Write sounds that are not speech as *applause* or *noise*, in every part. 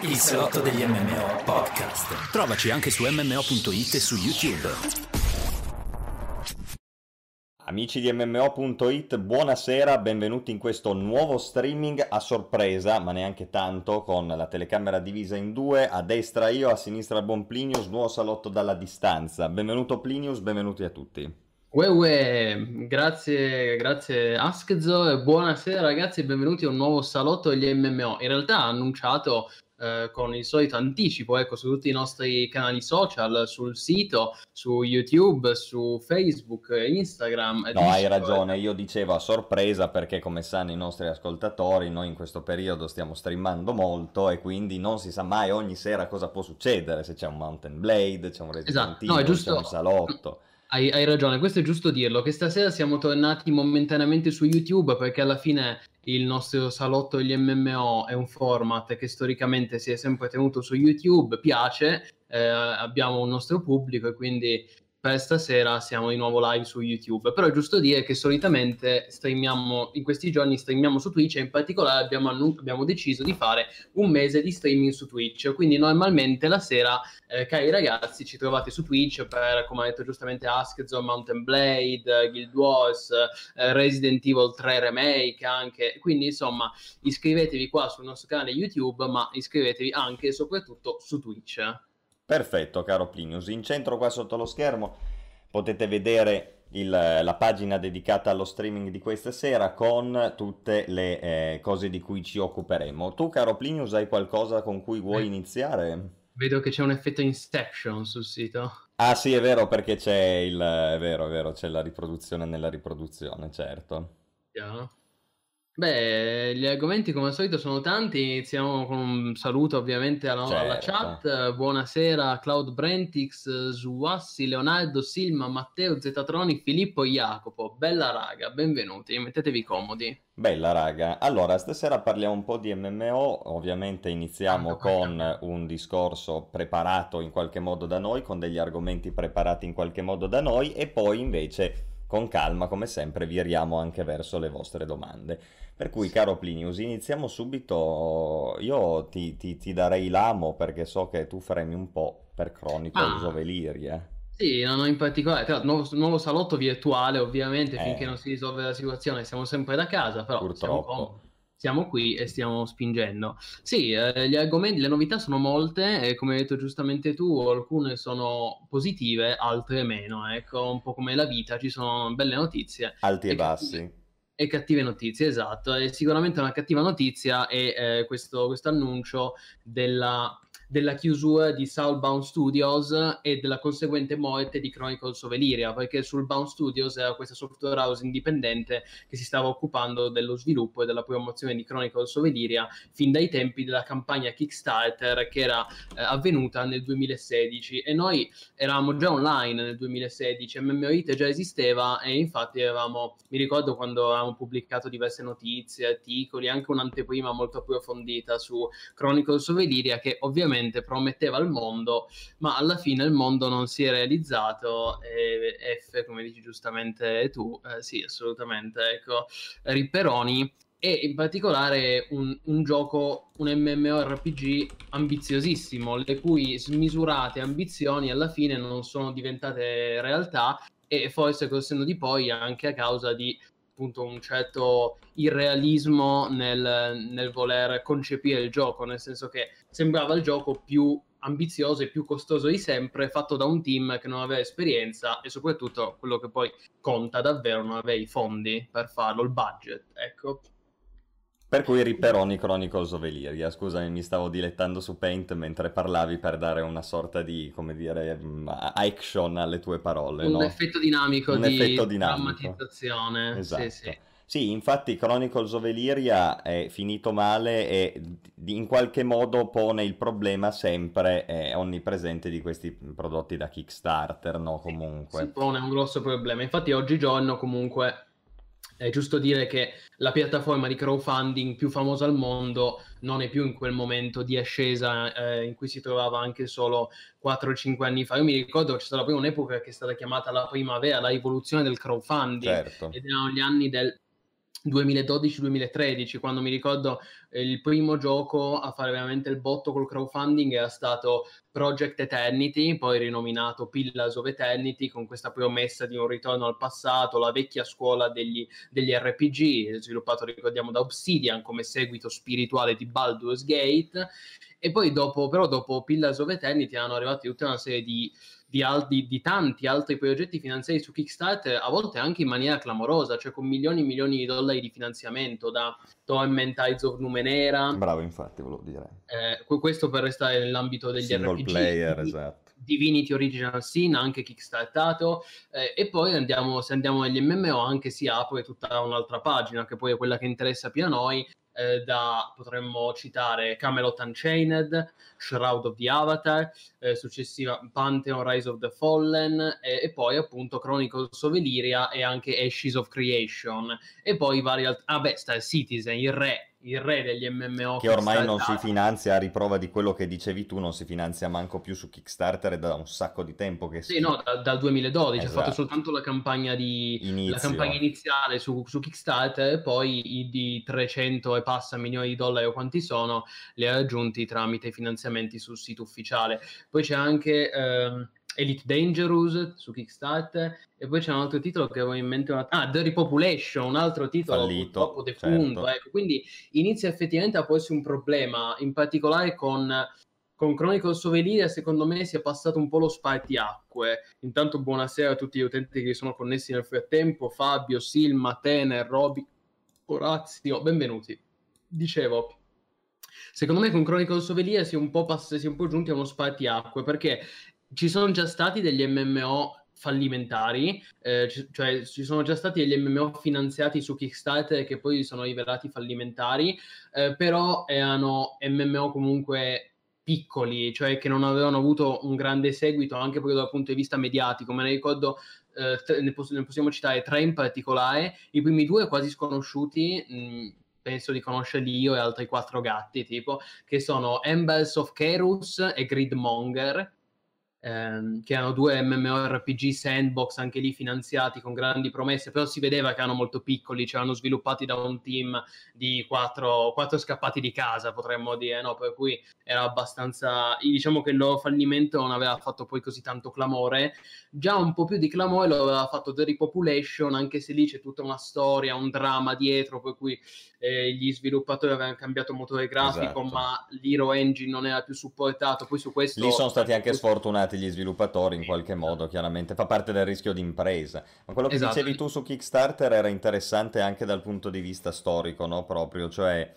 Il salotto degli MMO podcast. Trovaci anche su MMO.it e su YouTube. Amici di MMO.it, buonasera, benvenuti in questo nuovo streaming a sorpresa, ma neanche tanto, con la telecamera divisa in due, a destra io, a sinistra il buon Plinius, nuovo salotto dalla distanza. Benvenuto Plinius, benvenuti a tutti. Uè, uè, grazie, grazie Askzo e buonasera ragazzi e benvenuti a un nuovo salotto degli MMO. In realtà ha annunciato eh, con il solito anticipo, ecco, su tutti i nostri canali social, sul sito, su YouTube, su Facebook, Instagram. No, hai ragione, io dicevo a sorpresa perché come sanno i nostri ascoltatori, noi in questo periodo stiamo streamando molto e quindi non si sa mai ogni sera cosa può succedere, se c'è un Mountain Blade, c'è un Resident esatto. no, giusto... c'è un salotto. Hai, hai, ragione, questo è giusto dirlo, che stasera siamo tornati momentaneamente su YouTube perché alla fine il nostro salotto degli MMO è un format che storicamente si è sempre tenuto su YouTube, piace, eh, abbiamo un nostro pubblico e quindi per stasera siamo di nuovo live su YouTube. Però è giusto dire che solitamente streamiamo, in questi giorni streamiamo su Twitch e in particolare abbiamo, abbiamo deciso di fare un mese di streaming su Twitch. Quindi normalmente la sera, eh, cari ragazzi, ci trovate su Twitch per, come ha detto giustamente Askzone, Mountain Blade, Guild Wars, eh, Resident Evil 3 Remake anche. Quindi insomma iscrivetevi qua sul nostro canale YouTube, ma iscrivetevi anche e soprattutto su Twitch. Perfetto, caro Plinius. In centro qua sotto lo schermo potete vedere il, la pagina dedicata allo streaming di questa sera con tutte le eh, cose di cui ci occuperemo. Tu, caro Plinius, hai qualcosa con cui vuoi iniziare? Vedo che c'è un effetto Inception sul sito. Ah sì, è vero perché c'è il... è vero, è vero, c'è la riproduzione nella riproduzione, certo. Chiaro. Beh, gli argomenti come al solito sono tanti. Iniziamo con un saluto ovviamente alla, certo. alla chat. Buonasera Cloud Brentix, Zuassi, Leonardo, Silma, Matteo, Zetatroni, Filippo Jacopo. Bella raga, benvenuti, mettetevi comodi. Bella raga. Allora, stasera parliamo un po' di MMO. Ovviamente iniziamo con un discorso preparato in qualche modo da noi, con degli argomenti preparati in qualche modo da noi e poi invece con calma, come sempre, viriamo anche verso le vostre domande. Per cui, caro Plinius, iniziamo subito. Io ti, ti, ti darei l'amo perché so che tu fremi un po' per Chronicles ah. of Elyria. Sì, non in particolare, tra nuovo, nuovo salotto virtuale ovviamente, eh. finché non si risolve la situazione siamo sempre da casa, però purtroppo siamo qui e stiamo spingendo. Sì, eh, gli argomenti, le novità sono molte e come hai detto giustamente tu, alcune sono positive, altre meno. Ecco, un po' come la vita, ci sono belle notizie. Alti e, e bassi. Cattive, e cattive notizie, esatto. E sicuramente una cattiva notizia è eh, questo, questo annuncio della della chiusura di Soulbound Studios e della conseguente morte di Chronicles of Elyria, perché Soulbound Studios era questa software house indipendente che si stava occupando dello sviluppo e della promozione di Chronicles of Elyria fin dai tempi della campagna Kickstarter che era eh, avvenuta nel 2016 e noi eravamo già online nel 2016, MMOIT già esisteva e infatti avevamo, mi ricordo quando avevamo pubblicato diverse notizie, articoli, anche un'anteprima molto approfondita su Chronicles of Elyria che ovviamente ovviamente prometteva al mondo, ma alla fine il mondo non si è realizzato e F, come dici giustamente tu, eh, sì, assolutamente, ecco, Ripperoni e in particolare un, un, gioco, un MMORPG ambiziosissimo, le cui smisurate ambizioni alla fine non sono diventate realtà e forse col senno di poi anche a causa di appunto un certo irrealismo nel, nel, voler concepire il gioco, nel senso che sembrava il gioco più ambizioso e più costoso di sempre, fatto da un team che non aveva esperienza e soprattutto quello che poi conta davvero non aveva i fondi per farlo, il budget, ecco. Per cui Ripperoni Chronicles of Elyria, scusami, mi stavo dilettando su Paint mentre parlavi per dare una sorta di, come dire, mm, action alle tue parole, Un no? effetto dinamico Un di effetto dinamico. drammatizzazione. Esatto. Sì, sì. Sì, infatti Chronicles of Elyria è finito male e in qualche modo pone il problema sempre eh, onnipresente di questi prodotti da Kickstarter, no? Comunque. Si pone un grosso problema. Infatti oggigiorno comunque è giusto dire che la piattaforma di crowdfunding più famosa al mondo non è più in quel momento di ascesa eh, in cui si trovava anche solo 4-5 anni fa. Io mi ricordo che c'è stata poi un'epoca che è stata chiamata la primavera, la rivoluzione del crowdfunding, certo. ed erano gli anni del 2012-2013, quando mi ricordo eh, il primo gioco a fare veramente il botto col crowdfunding era stato Project Eternity, poi rinominato Pillars of Eternity, con questa promessa di un ritorno al passato, la vecchia scuola degli, degli RPG, sviluppato, ricordiamo, da Obsidian come seguito spirituale di Baldur's Gate. E poi dopo, però dopo Pillars of Eternity hanno arrivati tutta una serie di di, al- di, di, tanti altri progetti finanziari su Kickstarter, a volte anche in maniera clamorosa, cioè con milioni e milioni di dollari di finanziamento da Torment Eyes of Numenera. Bravo, infatti, volevo dire. Eh, questo per restare nell'ambito degli Single RPG. player, esatto. Divinity Original Sin, anche kickstartato, eh, e poi andiamo, se andiamo agli MMO anche si apre tutta un'altra pagina, che poi è quella che interessa più a noi, eh, da potremmo citare Camelot Unchained, Shroud of the Avatar, eh, successiva Pantheon Rise of the Fallen e, e, poi appunto Chronicles of Elyria e anche Ashes of Creation. E poi vari altri... Ah beh, Star Citizen, il re il re degli MMO. Che ormai non si finanzia, a riprova di quello che dicevi tu, non si finanzia manco più su Kickstarter da un sacco di tempo che si... Sì, no, da, dal 2012 esatto. ha fatto soltanto la campagna, di, la campagna iniziale su, su, Kickstarter e poi i di 300 e passa milioni di dollari o quanti sono li ha raggiunti tramite finanziamenti sul sito ufficiale. Poi c'è anche... Ehm, Elite Dangerous su Kickstarter e poi c'è un altro titolo che avevo in mente una... ah The Repopulation un altro titolo Fallito, purtroppo defunto certo. ecco. quindi inizia effettivamente a porsi un problema in particolare con con Chronicles of Elyria secondo me si è passato un po' lo spartiacque intanto buonasera a tutti gli utenti che sono connessi nel frattempo Fabio, Silma, Tener, Roby Orazio, benvenuti dicevo secondo me con Chronicles of Elyria si è un po', pass- si è un po' giunti a uno spartiacque perché ci sono già stati degli MMO fallimentari, eh, c- cioè ci sono già stati degli MMO finanziati su Kickstarter che poi sono rivelati fallimentari, eh, però erano MMO comunque piccoli, cioè che non avevano avuto un grande seguito anche proprio dal punto di vista mediatico. Me ne ricordo, eh, ne, poss- ne, possiamo citare tre in particolare, i primi due quasi sconosciuti. Mh, penso di conoscerli io e altri quattro gatti, tipo, che sono Embers of Kerus e Gridmonger, ehm, che erano due MMORPG sandbox anche lì finanziati con grandi promesse, però si vedeva che erano molto piccoli, cioè erano sviluppati da un team di quattro, quattro scappati di casa, potremmo dire, no? per cui era abbastanza, diciamo che il loro fallimento non aveva fatto poi così tanto clamore, già un po' più di clamore lo aveva fatto The Repopulation, anche se lì c'è tutta una storia, un dramma dietro, per cui eh, gli sviluppatori avevano cambiato motore grafico, esatto. ma l'Hero Engine non era più supportato, poi su questo... Lì sono stati anche sfortunati gli sviluppatori in qualche modo, chiaramente, fa parte del rischio di impresa. Ma quello che esatto. dicevi tu su Kickstarter era interessante anche dal punto di vista storico, no? Proprio, cioè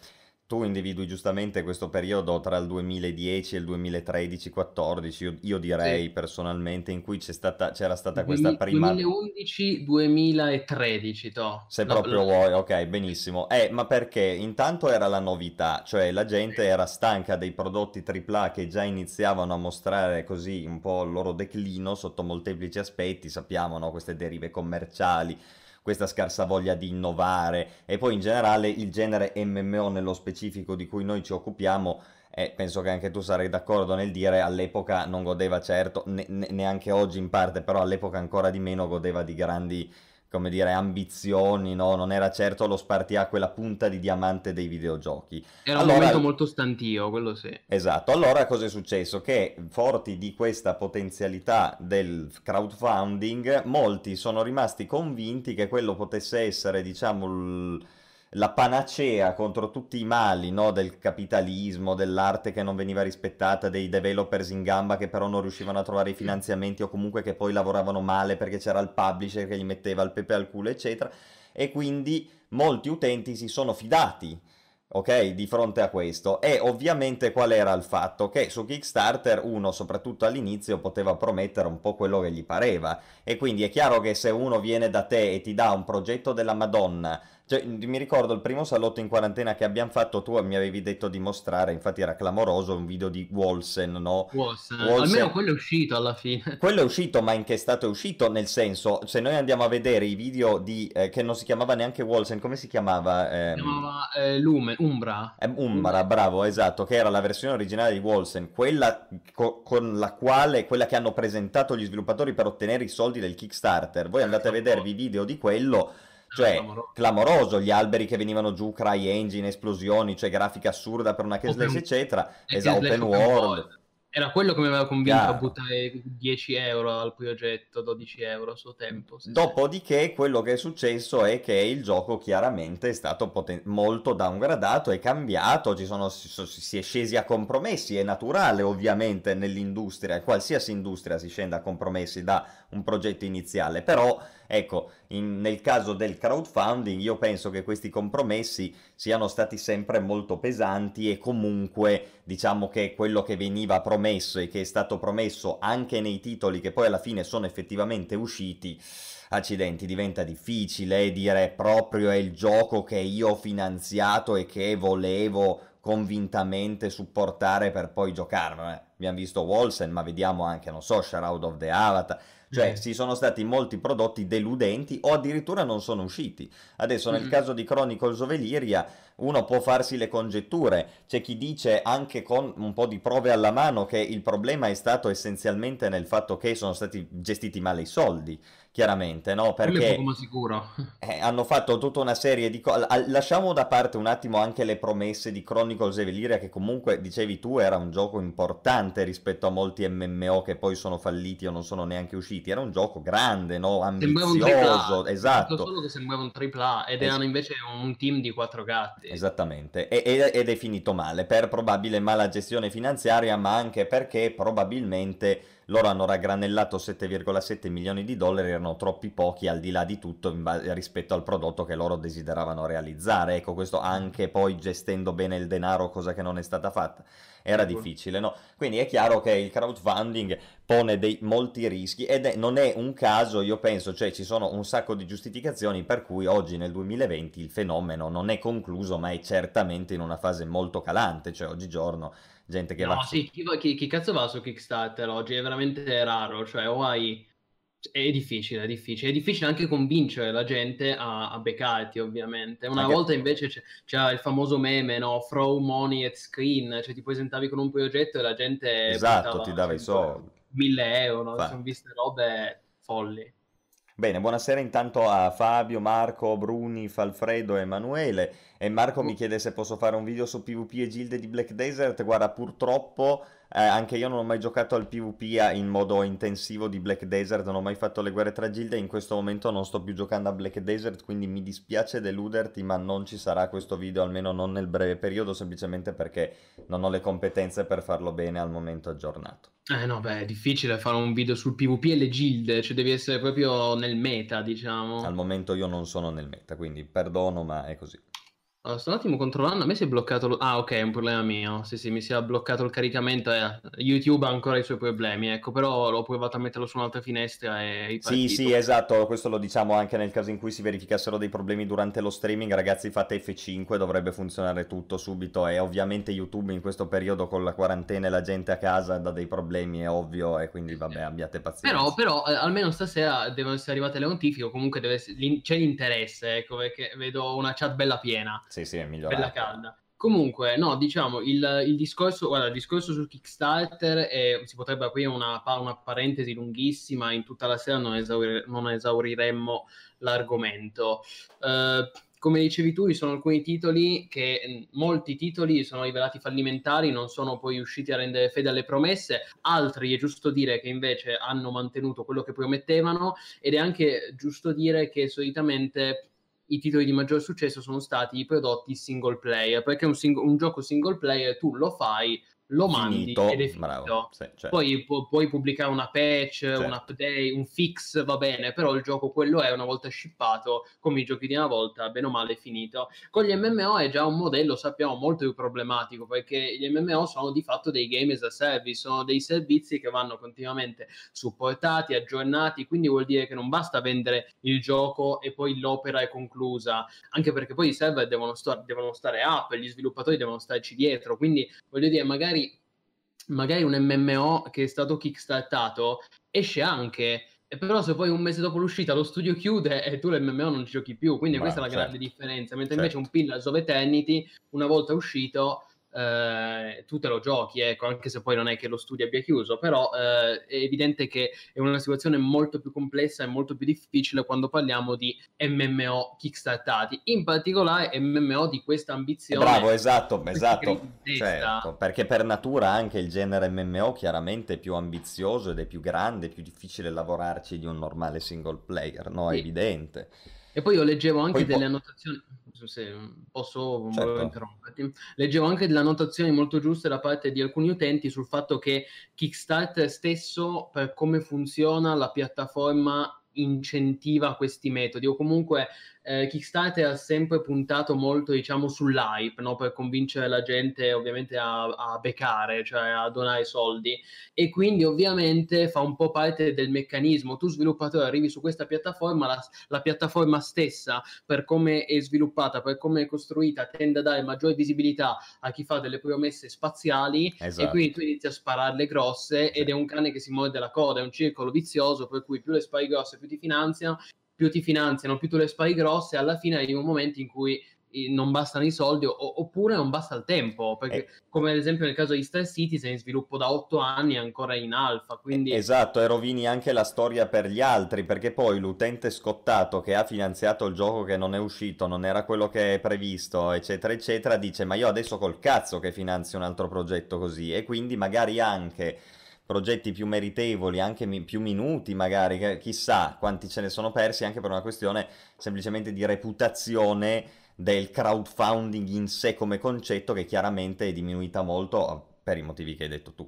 tu individui giustamente questo periodo tra il 2010 e il 2013-14, io, io, direi sì. personalmente, in cui stata, c'era stata questa prima... 2011-2013, to. Se no, proprio no. vuoi, ok, benissimo. Eh, ma perché intanto era la novità, cioè la gente era stanca dei prodotti AAA che già iniziavano a mostrare così un po' il loro declino sotto molteplici aspetti, sappiamo, no? queste derive commerciali questa scarsa voglia di innovare. E poi in generale il genere MMO nello specifico di cui noi ci occupiamo e penso che anche tu sarai d'accordo nel dire all'epoca non godeva certo, ne- neanche oggi in parte, però all'epoca ancora di meno godeva di grandi come dire, ambizioni, no? Non era certo lo spartiacque la punta di diamante dei videogiochi. Era allora... un momento molto stantio, quello sì. Esatto, allora cosa è successo? Che forti di questa potenzialità del crowdfunding, molti sono rimasti convinti che quello potesse essere, diciamo, l la panacea contro tutti i mali no? del capitalismo, dell'arte che non veniva rispettata, dei developers in gamba che però non riuscivano a trovare i finanziamenti o comunque che poi lavoravano male perché c'era il publisher che gli metteva il pepe al culo, eccetera. E quindi molti utenti si sono fidati ok, di fronte a questo. E ovviamente qual era il fatto? Che su Kickstarter uno, soprattutto all'inizio, poteva promettere un po' quello che gli pareva. E quindi è chiaro che se uno viene da te e ti dà un progetto della Madonna cioè, mi ricordo il primo salotto in quarantena che abbiamo fatto, tu mi avevi detto di mostrare, infatti era clamoroso, un video di Wolsen, no? Wolsen. Wolsen. Almeno quello è uscito alla fine. *laughs* Quello è uscito, ma in che stato è uscito? Nel senso, se noi andiamo a vedere i video di, eh, che non si chiamava neanche Wolsen, come si chiamava? Eh, si chiamava eh, Lume, Umbra. Umbra, bravo, esatto, che era la versione originale di Wolsen, quella co- con la quale, quella che hanno presentato gli sviluppatori per ottenere i soldi del Kickstarter. Voi andate a vedervi i video di quello cioè clamoroso. clamoroso. gli alberi che venivano giù, CryEngine, esplosioni, cioè grafica assurda per una Keslesh, eccetera, esatto, open, open world. Era quello che mi aveva convinto Chiaro. a buttare 10 euro al progetto, 12 euro a suo tempo. Dopodiché sì. quello che è successo è che il gioco chiaramente è stato poten- molto downgradato, è cambiato, ci sono, si, si, è scesi a compromessi, è naturale ovviamente nell'industria, qualsiasi industria si scende a compromessi da un progetto iniziale, però ecco, in, nel caso del crowdfunding io penso che questi compromessi siano stati sempre molto pesanti e comunque diciamo che quello che veniva promesso e che è stato promesso anche nei titoli che poi alla fine sono effettivamente usciti accidenti, diventa difficile dire proprio è il gioco che io ho finanziato e che volevo convintamente supportare per poi giocarlo. Eh. Abbiamo visto Wolsen, ma vediamo anche, non so, Shroud of the Avatar. Cioè, ci sono stati molti prodotti deludenti o addirittura non sono usciti. Adesso, nel mm-hmm. caso di Chronicles of Elyria, uno può farsi le congetture. C'è chi dice anche con un po' di prove alla mano che il problema è stato essenzialmente nel fatto che sono stati gestiti male i soldi chiaramente, no? Perché *laughs* eh, hanno fatto tutta una serie di cose. Lasciamo da parte un attimo anche le promesse di Chronicles Eveliria, che comunque, dicevi tu, era un gioco importante rispetto a molti MMO che poi sono falliti o non sono neanche usciti. Era un gioco grande, no? Ambizioso, esatto. Solo che sembrava un AAA ed es- erano invece un team di quattro gatti. Esattamente, e- ed è finito male per probabile mala gestione finanziaria, ma anche perché probabilmente loro hanno raggranellato 7,7 milioni di dollari, erano troppi pochi al di là di tutto base, rispetto al prodotto che loro desideravano realizzare. Ecco, questo anche poi gestendo bene il denaro, cosa che non è stata fatta. Era difficile, no? Quindi è chiaro che il crowdfunding pone dei, molti rischi ed è, non è un caso, io penso, cioè ci sono un sacco di giustificazioni per cui oggi nel 2020 il fenomeno non è concluso, ma è certamente in una fase molto calante, cioè oggigiorno gente che no, va... sì, chi, chi, chi, cazzo va su Kickstarter oggi? È veramente raro, cioè o hai... È difficile, è difficile. È difficile anche convincere la gente a, a beccarti, ovviamente. Una anche... volta invece c'è, c'era il famoso meme, no? Throw money at screen, cioè ti presentavi con un progetto e la gente... Esatto, ti dava i soldi. 1000 euro, no? sono viste robe folli. Bene, buonasera intanto a Fabio, Marco, Bruni, Falfredo e Emanuele. E Marco mi chiede se posso fare un video su PvP e gilde di Black Desert. Guarda, purtroppo eh, anche io non ho mai giocato al PvP in modo intensivo di Black Desert, non ho mai fatto le guerre tra gilde, in questo momento non sto più giocando a Black Desert, quindi mi dispiace deluderti, ma non ci sarà questo video, almeno non nel breve periodo, semplicemente perché non ho le competenze per farlo bene al momento aggiornato. Eh no, beh, è difficile fare un video sul PvP e le gilde, cioè devi essere proprio nel meta, diciamo. Al momento io non sono nel meta, quindi perdono, ma è così. Allora, sto un attimo controllando, a me si è bloccato... Lo... Ah, ok, è un problema mio. Sì, sì, mi si è bloccato il caricamento. Eh. YouTube ha ancora i suoi problemi, ecco, però l'ho provato a metterlo su un'altra finestra e... Sì, sì, esatto, questo lo diciamo anche nel caso in cui si verificassero dei problemi durante lo streaming. Ragazzi, fate F5, dovrebbe funzionare tutto subito e ovviamente YouTube in questo periodo con la quarantena e la gente a casa dà dei problemi, è ovvio, e quindi vabbè, abbiate pazienza. Però, però eh, almeno stasera devono essere arrivate le notifiche, o comunque essere... c'è l'interesse, ecco, perché vedo una chat bella piena. Sì, sì, è migliorato. Bella calda. Comunque, no, diciamo, il, il, discorso, guarda, il discorso su Kickstarter è, si potrebbe aprire una, una, parentesi lunghissima, in tutta la sera non, esaurir, non esauriremmo l'argomento. Uh, come dicevi tu, ci sono alcuni titoli che molti titoli sono rivelati fallimentari, non sono poi riusciti a rendere fede alle promesse, altri è giusto dire che invece hanno mantenuto quello che promettevano ed è anche giusto dire che solitamente i titoli di maggior successo sono stati i prodotti single player, perché un, sing- un gioco single player tu lo fai lo mandi finito, ed è finito. Bravo, sì, certo. Poi pu- puoi pubblicare una patch, certo. un update, un fix, va bene, però il gioco quello è una volta shippato, come i giochi di una volta, bene o male è finito. Con gli MMO è già un modello, sappiamo, molto più problematico, perché gli MMO sono di fatto dei game as a service, sono dei servizi che vanno continuamente supportati, aggiornati, quindi vuol dire che non basta vendere il gioco e poi l'opera è conclusa, anche perché poi i server devono, sto- devono stare up, gli sviluppatori devono starci dietro, quindi voglio dire, magari magari un MMO che è stato kickstartato esce anche però se poi un mese dopo l'uscita lo studio chiude e tu l'MMO non ci giochi più, quindi Ma, questa è la certo. grande differenza, mentre certo. invece un Pillars of Eternity una volta uscito eh, tu te lo giochi, ecco, anche se poi non è che lo studio abbia chiuso, però eh, è evidente che è una situazione molto più complessa e molto più difficile quando parliamo di MMO kickstartati, in particolare MMO di questa ambizione. Bravo, esatto, esatto, certo, perché per natura anche il genere MMO chiaramente è più ambizioso ed è più grande, è più difficile lavorarci di un normale single player, no? È sì. evidente. E poi io leggevo anche poi delle annotazioni se posso certo. interromperti. Leggevo anche delle annotazioni molto giuste da parte di alcuni utenti sul fatto che Kickstarter stesso, per come funziona la piattaforma, incentiva questi metodi o comunque eh, Kickstarter ha sempre puntato molto, diciamo, sull'hype, no? per convincere la gente ovviamente a, a beccare, cioè a donare soldi. E quindi ovviamente fa un po' parte del meccanismo. Tu sviluppatore arrivi su questa piattaforma, la, la piattaforma stessa, per come è sviluppata, per come è costruita, tende a dare maggiore visibilità a chi fa delle promesse spaziali esatto. e quindi tu inizi a spararle grosse ed è un cane che si morde la coda, è un circolo vizioso per cui più le spari grosse più ti finanziano più ti finanziano, più tu le spari grosse, alla fine arriva un momento in cui non bastano i soldi o, oppure non basta il tempo perché eh. come ad esempio nel caso di Star Citizen in sviluppo da otto anni è ancora in alfa quindi... esatto e rovini anche la storia per gli altri perché poi l'utente scottato che ha finanziato il gioco che non è uscito non era quello che è previsto eccetera eccetera dice ma io adesso col cazzo che finanzio un altro progetto così e quindi magari anche progetti più meritevoli, anche mi- più minuti magari, chissà quanti ce ne sono persi anche per una questione semplicemente di reputazione del crowdfunding in sé come concetto che chiaramente è diminuita molto per i motivi che hai detto tu.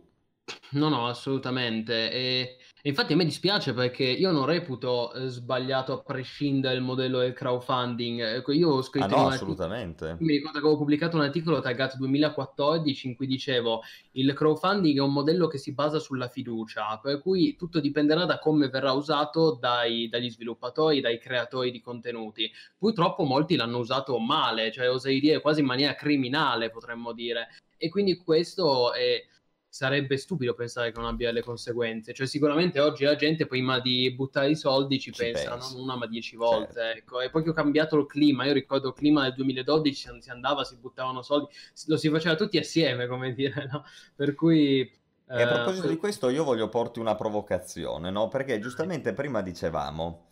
No, no, assolutamente. E infatti a me dispiace perché io non reputo eh, sbagliato a prescindere il modello del crowdfunding. Ecco, io ho scritto ah, no, assolutamente. Mi ricordo che avevo pubblicato un articolo taggato 2014 in cui dicevo il crowdfunding è un modello che si basa sulla fiducia, per cui tutto dipenderà da come verrà usato dai, dagli sviluppatori, dai creatori di contenuti. Purtroppo molti l'hanno usato male, cioè oserei dire quasi in maniera criminale, potremmo dire. E quindi questo è sarebbe stupido pensare che non abbia le conseguenze. Cioè, sicuramente oggi la gente prima di buttare i soldi ci, ci pensa, penso. non una ma dieci volte. Certo. Ecco. E poi che ho cambiato il clima, io ricordo il clima del 2012, si andava, si buttavano soldi, lo si faceva tutti assieme, come dire, no? Per cui... E a proposito eh, di questo io voglio porti una provocazione, no? Perché giustamente prima dicevamo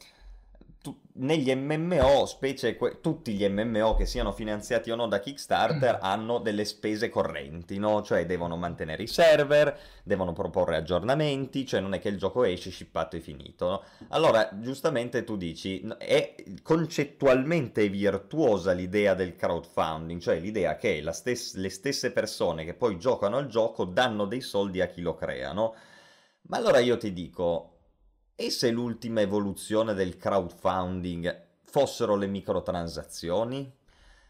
tu, negli MMO, specie que- tutti gli MMO che siano finanziati o no da Kickstarter, mm. hanno delle spese correnti, no? Cioè devono mantenere i server, devono proporre aggiornamenti, cioè non è che il gioco esce, shippato e finito, no? Allora, giustamente tu dici, è concettualmente virtuosa l'idea del crowdfunding, cioè l'idea che stes- le stesse persone che poi giocano al gioco danno dei soldi a chi lo crea, no? Ma allora io ti dico, e se l'ultima evoluzione del crowdfunding fossero le microtransazioni?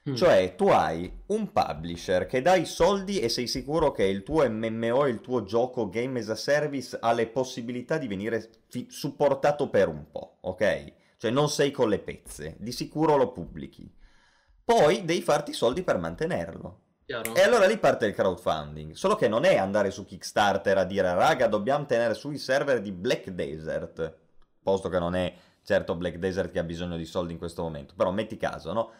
Mm. Cioè, tu hai un publisher che dà i soldi e sei sicuro che il tuo MMO, il tuo gioco Game as a Service ha le possibilità di venire fi- supportato per un po', ok? Cioè, non sei con le pezze, di sicuro lo pubblichi. Poi devi farti i soldi per mantenerlo. Chiaro. E allora lì parte il crowdfunding. Solo che non è andare su Kickstarter a dire raga, dobbiamo tenere sui server di Black Desert. Posto che non è certo Black Desert che ha bisogno di soldi in questo momento. Però metti caso, no?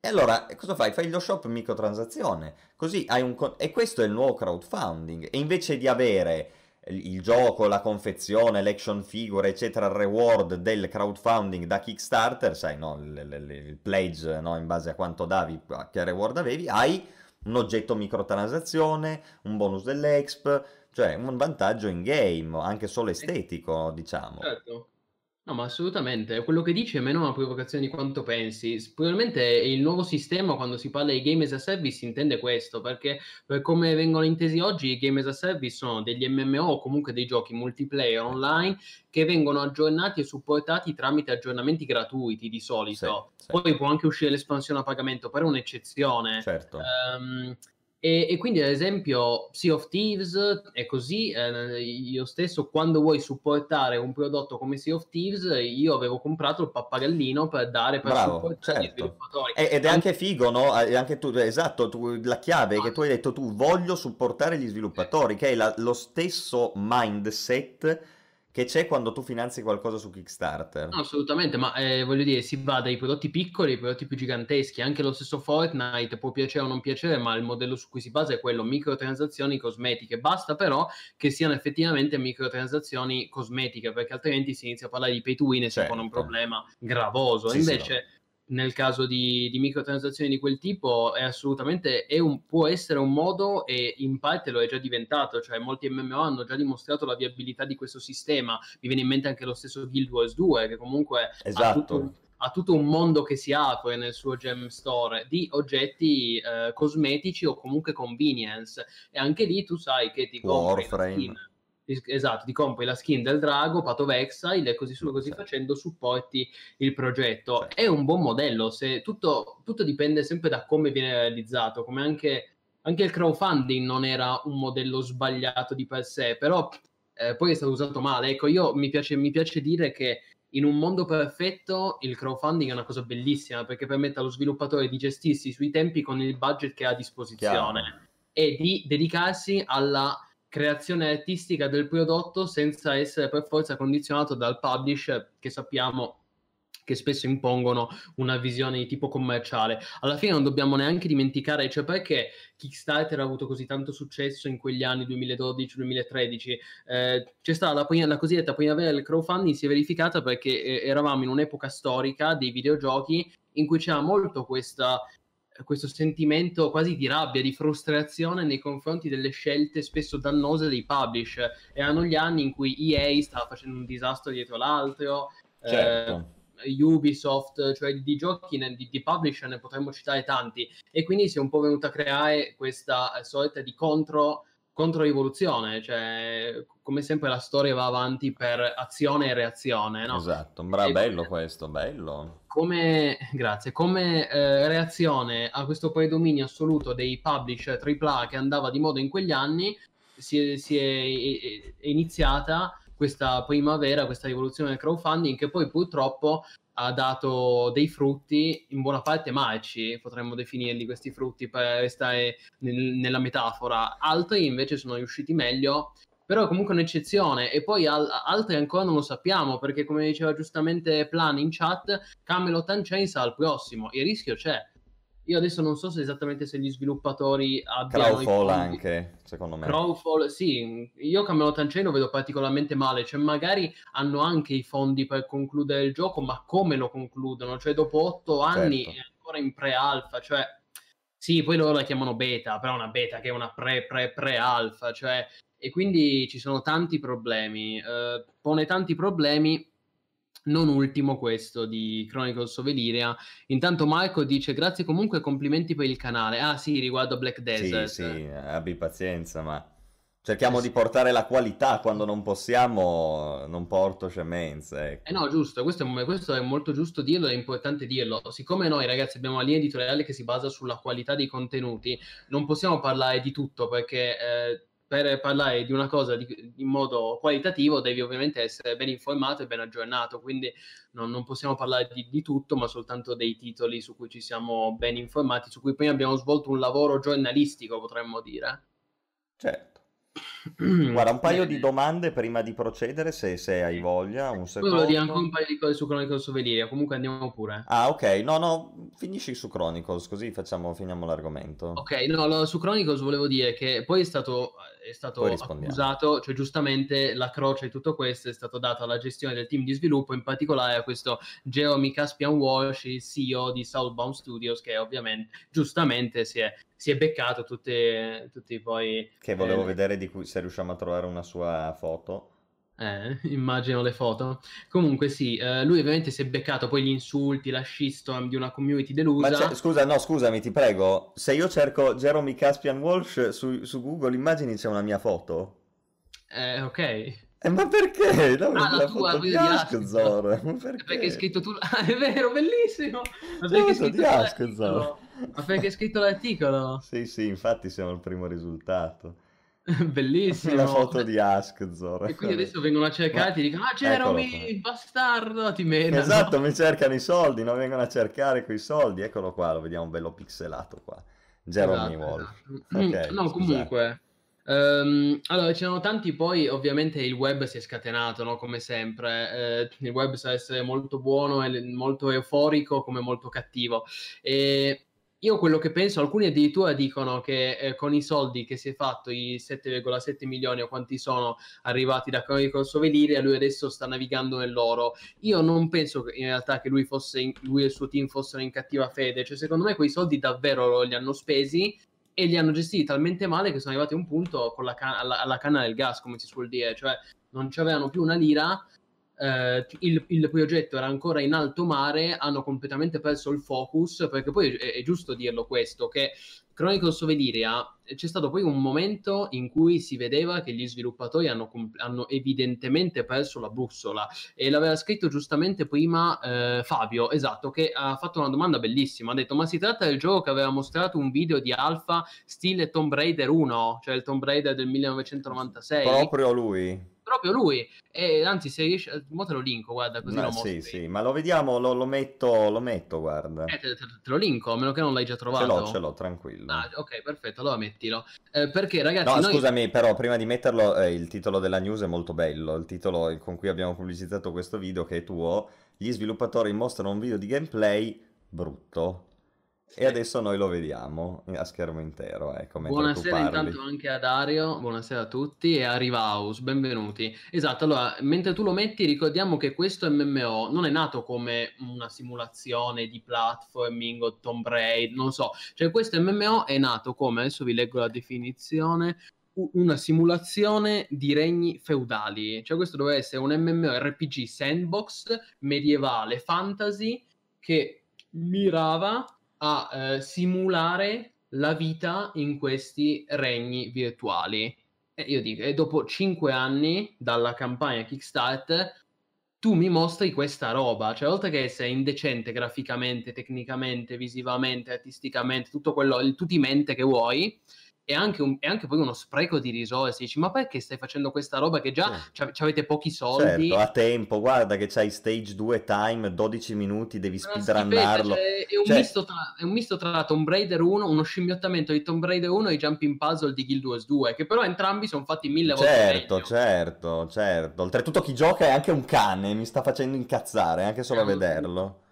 E allora cosa fai? Fai lo shop microtransazione. Così hai un. Con- e questo è il nuovo crowdfunding. E invece di avere il gioco, la confezione, l'action figure, eccetera, il reward del crowdfunding da Kickstarter, sai, no? Il, il, il pledge, no? In base a quanto davi, a che reward avevi, hai un oggetto microtransazione, un bonus dell'exp, cioè un vantaggio in game, anche solo estetico, diciamo. Certo. No, ma assolutamente, quello che dici è meno una provocazione di quanto pensi. Probabilmente il nuovo sistema, quando si parla di game as a service, intende questo, perché per come vengono intesi oggi, i game as a service sono degli MMO o comunque dei giochi multiplayer online che vengono aggiornati e supportati tramite aggiornamenti gratuiti di solito. Sì, sì. Poi può anche uscire l'espansione a pagamento, però è un'eccezione. Certo. Um, e, e, quindi, ad esempio, Sea of Thieves è così. Eh, io stesso, quando vuoi supportare un prodotto come Sea of Thieves, io avevo comprato il pappagallino per dare per Bravo, supportare certo. gli sviluppatori. Ed è anche figo, no? Anche tu, esatto, tu, la chiave è che tu hai detto tu voglio supportare gli sviluppatori, che è la, lo stesso mindset che c'è quando tu finanzi qualcosa su Kickstarter. No, assolutamente, ma eh, voglio dire, si va dai prodotti piccoli ai prodotti più giganteschi. Anche lo stesso Fortnite può piacere o non piacere, ma il modello su cui si basa è quello microtransazioni cosmetiche. Basta però che siano effettivamente microtransazioni cosmetiche, perché altrimenti si inizia a parlare di pay to win e si pone un certo. problema gravoso. Sì, Invece. Sì, no nel caso di, di, microtransazioni di quel tipo è assolutamente è un, può essere un modo e in parte lo è già diventato cioè molti MMO hanno già dimostrato la viabilità di questo sistema. Mi viene in mente anche lo stesso Guild Wars 2 che comunque esatto. ha, tutto, ha tutto un mondo che si apre nel suo gem store di oggetti eh, cosmetici o comunque convenience. E anche lì tu sai che ti compri Warframe esatto, ti compri la skin del drago, Path of Exile e così su così facendo supporti il progetto. È un buon modello, se tutto, tutto dipende sempre da come viene realizzato, come anche, anche, il crowdfunding non era un modello sbagliato di per sé, però eh, poi è stato usato male. Ecco, io mi piace, mi piace dire che in un mondo perfetto il crowdfunding è una cosa bellissima perché permette allo sviluppatore di gestirsi sui tempi con il budget che ha a disposizione Chiaro. e di dedicarsi alla creazione artistica del prodotto senza essere per forza condizionato dal publisher che sappiamo che spesso impongono una visione di tipo commerciale. Alla fine non dobbiamo neanche dimenticare, cioè perché Kickstarter ha avuto così tanto successo in quegli anni 2012-2013. Eh, c'è stata la, la, cosiddetta primavera del crowdfunding, si è verificata perché eh, eravamo in un'epoca storica dei videogiochi in cui c'era molto questa questo sentimento quasi di rabbia, di frustrazione nei confronti delle scelte spesso dannose dei publisher. Erano gli anni in cui EA stava facendo un disastro dietro l'altro, certo. eh, Ubisoft, cioè di giochi di, di, publisher ne potremmo citare tanti, e quindi si è un po' venuta a creare questa sorta di contro controevoluzione, cioè come sempre la storia va avanti per azione e reazione, no? Esatto, Bra- bello come, questo, bello. Come, grazie, come eh, reazione a questo predominio assoluto dei publisher AAA che andava di moda in quegli anni, si è, si è, è iniziata questa primavera, questa rivoluzione del crowdfunding che poi purtroppo ha dato dei frutti in buona parte marci, potremmo definirli questi frutti per restare nel, nella metafora. Altri invece sono riusciti meglio, però è comunque un'eccezione. E poi al- altri ancora non lo sappiamo, perché come diceva giustamente Plan in chat, Camelot Unchained sarà al prossimo. Il rischio c'è io adesso non so se esattamente se gli sviluppatori abbiano... Crowfall anche, secondo me. Crowfall, sì. Io Camelot Unchained lo vedo particolarmente male. Cioè, magari hanno anche i fondi per concludere il gioco, ma come lo concludono? Cioè, dopo otto anni certo. è ancora in pre-alfa. Cioè, sì, poi loro la chiamano beta, però una beta che è una pre-pre-pre-alfa. Cioè, e quindi ci sono tanti problemi. Eh, pone tanti problemi non ultimo questo di Chronicles of Elyria. Intanto Marco dice grazie comunque complimenti per il canale. Ah sì, riguardo Black Desert. Sì, sì, abbi pazienza, ma cerchiamo di portare la qualità quando non possiamo, non porto scemenze. Ecco. Eh no, giusto, questo è, questo è, molto giusto dirlo, è importante dirlo. Siccome noi ragazzi abbiamo una linea editoriale che si basa sulla qualità dei contenuti, non possiamo parlare di tutto perché... Eh, per parlare di una cosa di, in modo qualitativo devi ovviamente essere ben informato e ben aggiornato, quindi non, non possiamo parlare di, di, tutto, ma soltanto dei titoli su cui ci siamo ben informati, su cui poi abbiamo svolto un lavoro giornalistico, potremmo dire. Certo. Guarda, un paio di domande prima di procedere, se, se hai voglia, un secondo. Volevo dire anche un paio di cose su Chronicles of Elyria, comunque andiamo pure. Ah, ok, no, no, finisci su Chronicles, così facciamo, finiamo l'argomento. Ok, no, su Chronicles volevo dire che poi è stato, è stato accusato, cioè giustamente la croce di tutto questo è stato dato alla gestione del team di sviluppo, in particolare a questo Jeremy Caspian Walsh, il CEO di Southbound Studios, che ovviamente, giustamente si è si è beccato tutti poi... Che volevo eh, vedere di cui se riusciamo a trovare una sua foto. Eh, *laughs* immagino le foto. Comunque sì, eh, lui ovviamente si è beccato poi gli insulti, la shitstorm di una community delusa. scusa, no, scusami, ti prego. Se io cerco Jeremy Caspian Walsh su, su Google Immagini c'è una mia foto. Eh, ok. Eh, ma perché? No, ah, la tua, di Askzor. Perché? perché hai scritto tu... Ah, *laughs* è vero, bellissimo! Ma perché hai scritto di Askzor. Ma perché hai scritto l'articolo? Sì, sì, infatti siamo al primo risultato. *laughs* Bellissimo. La foto di Askzor. E quindi adesso vengono a cercarti e dicono, ah Jeremy, bastardo, ti menano. Esatto, mi cercano i soldi, non vengono a cercare quei soldi. Eccolo qua, lo vediamo bello pixelato qua. Jeremy esatto, Wolf. Esatto. Okay, no, scusate. comunque... Um, allora, c'erano tanti, poi ovviamente il web si è scatenato, no? come sempre. Eh, il web sa essere molto buono e molto euforico come molto cattivo. E io quello che penso, alcuni addirittura dicono che eh, con i soldi che si è fatto, i 7,7 milioni o quanti sono arrivati da Chronicle Soveliria, lui adesso sta navigando nell'oro. Io non penso in realtà che lui, in, lui e il suo team fossero in cattiva fede, cioè secondo me quei soldi davvero li hanno spesi e li hanno gestiti talmente male che sono arrivati a un punto con la can- alla, alla canna del gas, come si suol dire, cioè non avevano più una lira eh, il, il, progetto era ancora in alto mare, hanno completamente perso il focus, perché poi è, è giusto dirlo questo, che Chronicles of Elyria c'è stato poi un momento in cui si vedeva che gli sviluppatori hanno, hanno evidentemente perso la bussola. E l'aveva scritto giustamente prima eh, Fabio, esatto, che ha fatto una domanda bellissima, ha detto ma si tratta del gioco che aveva mostrato un video di alfa stile Tomb Raider 1, cioè il Tomb Raider del 1996? Proprio lui proprio lui. E anzi, se riesci, mo te lo linko, guarda, così no, lo mostri. Sì, sì, ma lo vediamo, lo, lo, metto, lo metto, guarda. Eh, te, te, te, lo linko, a meno che non l'hai già trovato. Ce l'ho, ce l'ho, tranquillo. Ah, ok, perfetto, allora mettilo. Eh, perché, ragazzi, No, noi... scusami, però, prima di metterlo, eh, il titolo della news è molto bello, il titolo con cui abbiamo pubblicizzato questo video, che è tuo. Gli sviluppatori mostrano un video di gameplay brutto. E adesso noi lo vediamo a schermo intero. Ecco, buonasera intanto anche a Dario, buonasera a tutti e a Rivaus, benvenuti. Esatto, allora, mentre tu lo metti ricordiamo che questo MMO non è nato come una simulazione di platforming o Tomb Raider, non so, cioè questo MMO è nato come, adesso vi leggo la definizione, una simulazione di regni feudali, cioè questo doveva essere un MMORPG sandbox medievale fantasy che mirava a eh, simulare la vita in questi regni virtuali. E io dico, e dopo cinque anni dalla campagna Kickstarter, tu mi mostri questa roba, cioè oltre che essere indecente graficamente, tecnicamente, visivamente, artisticamente, tutto quello, il tutti mente che vuoi, è anche, un, è anche, poi uno spreco di risorse. Dici, ma perché stai facendo questa roba che già sì. avete pochi soldi? Certo, a tempo, guarda che c'hai stage 2 time, 12 minuti, devi speedrunnarlo. Cioè, è, un cioè... misto tra, è un misto tra Tomb Raider 1, uno scimmiottamento di Tomb Raider 1 e i jumping puzzle di Guild Wars 2, che però entrambi sono fatti mille volte Certo, meglio. certo, certo. Oltretutto chi gioca è anche un cane, mi sta facendo incazzare, anche solo a vederlo.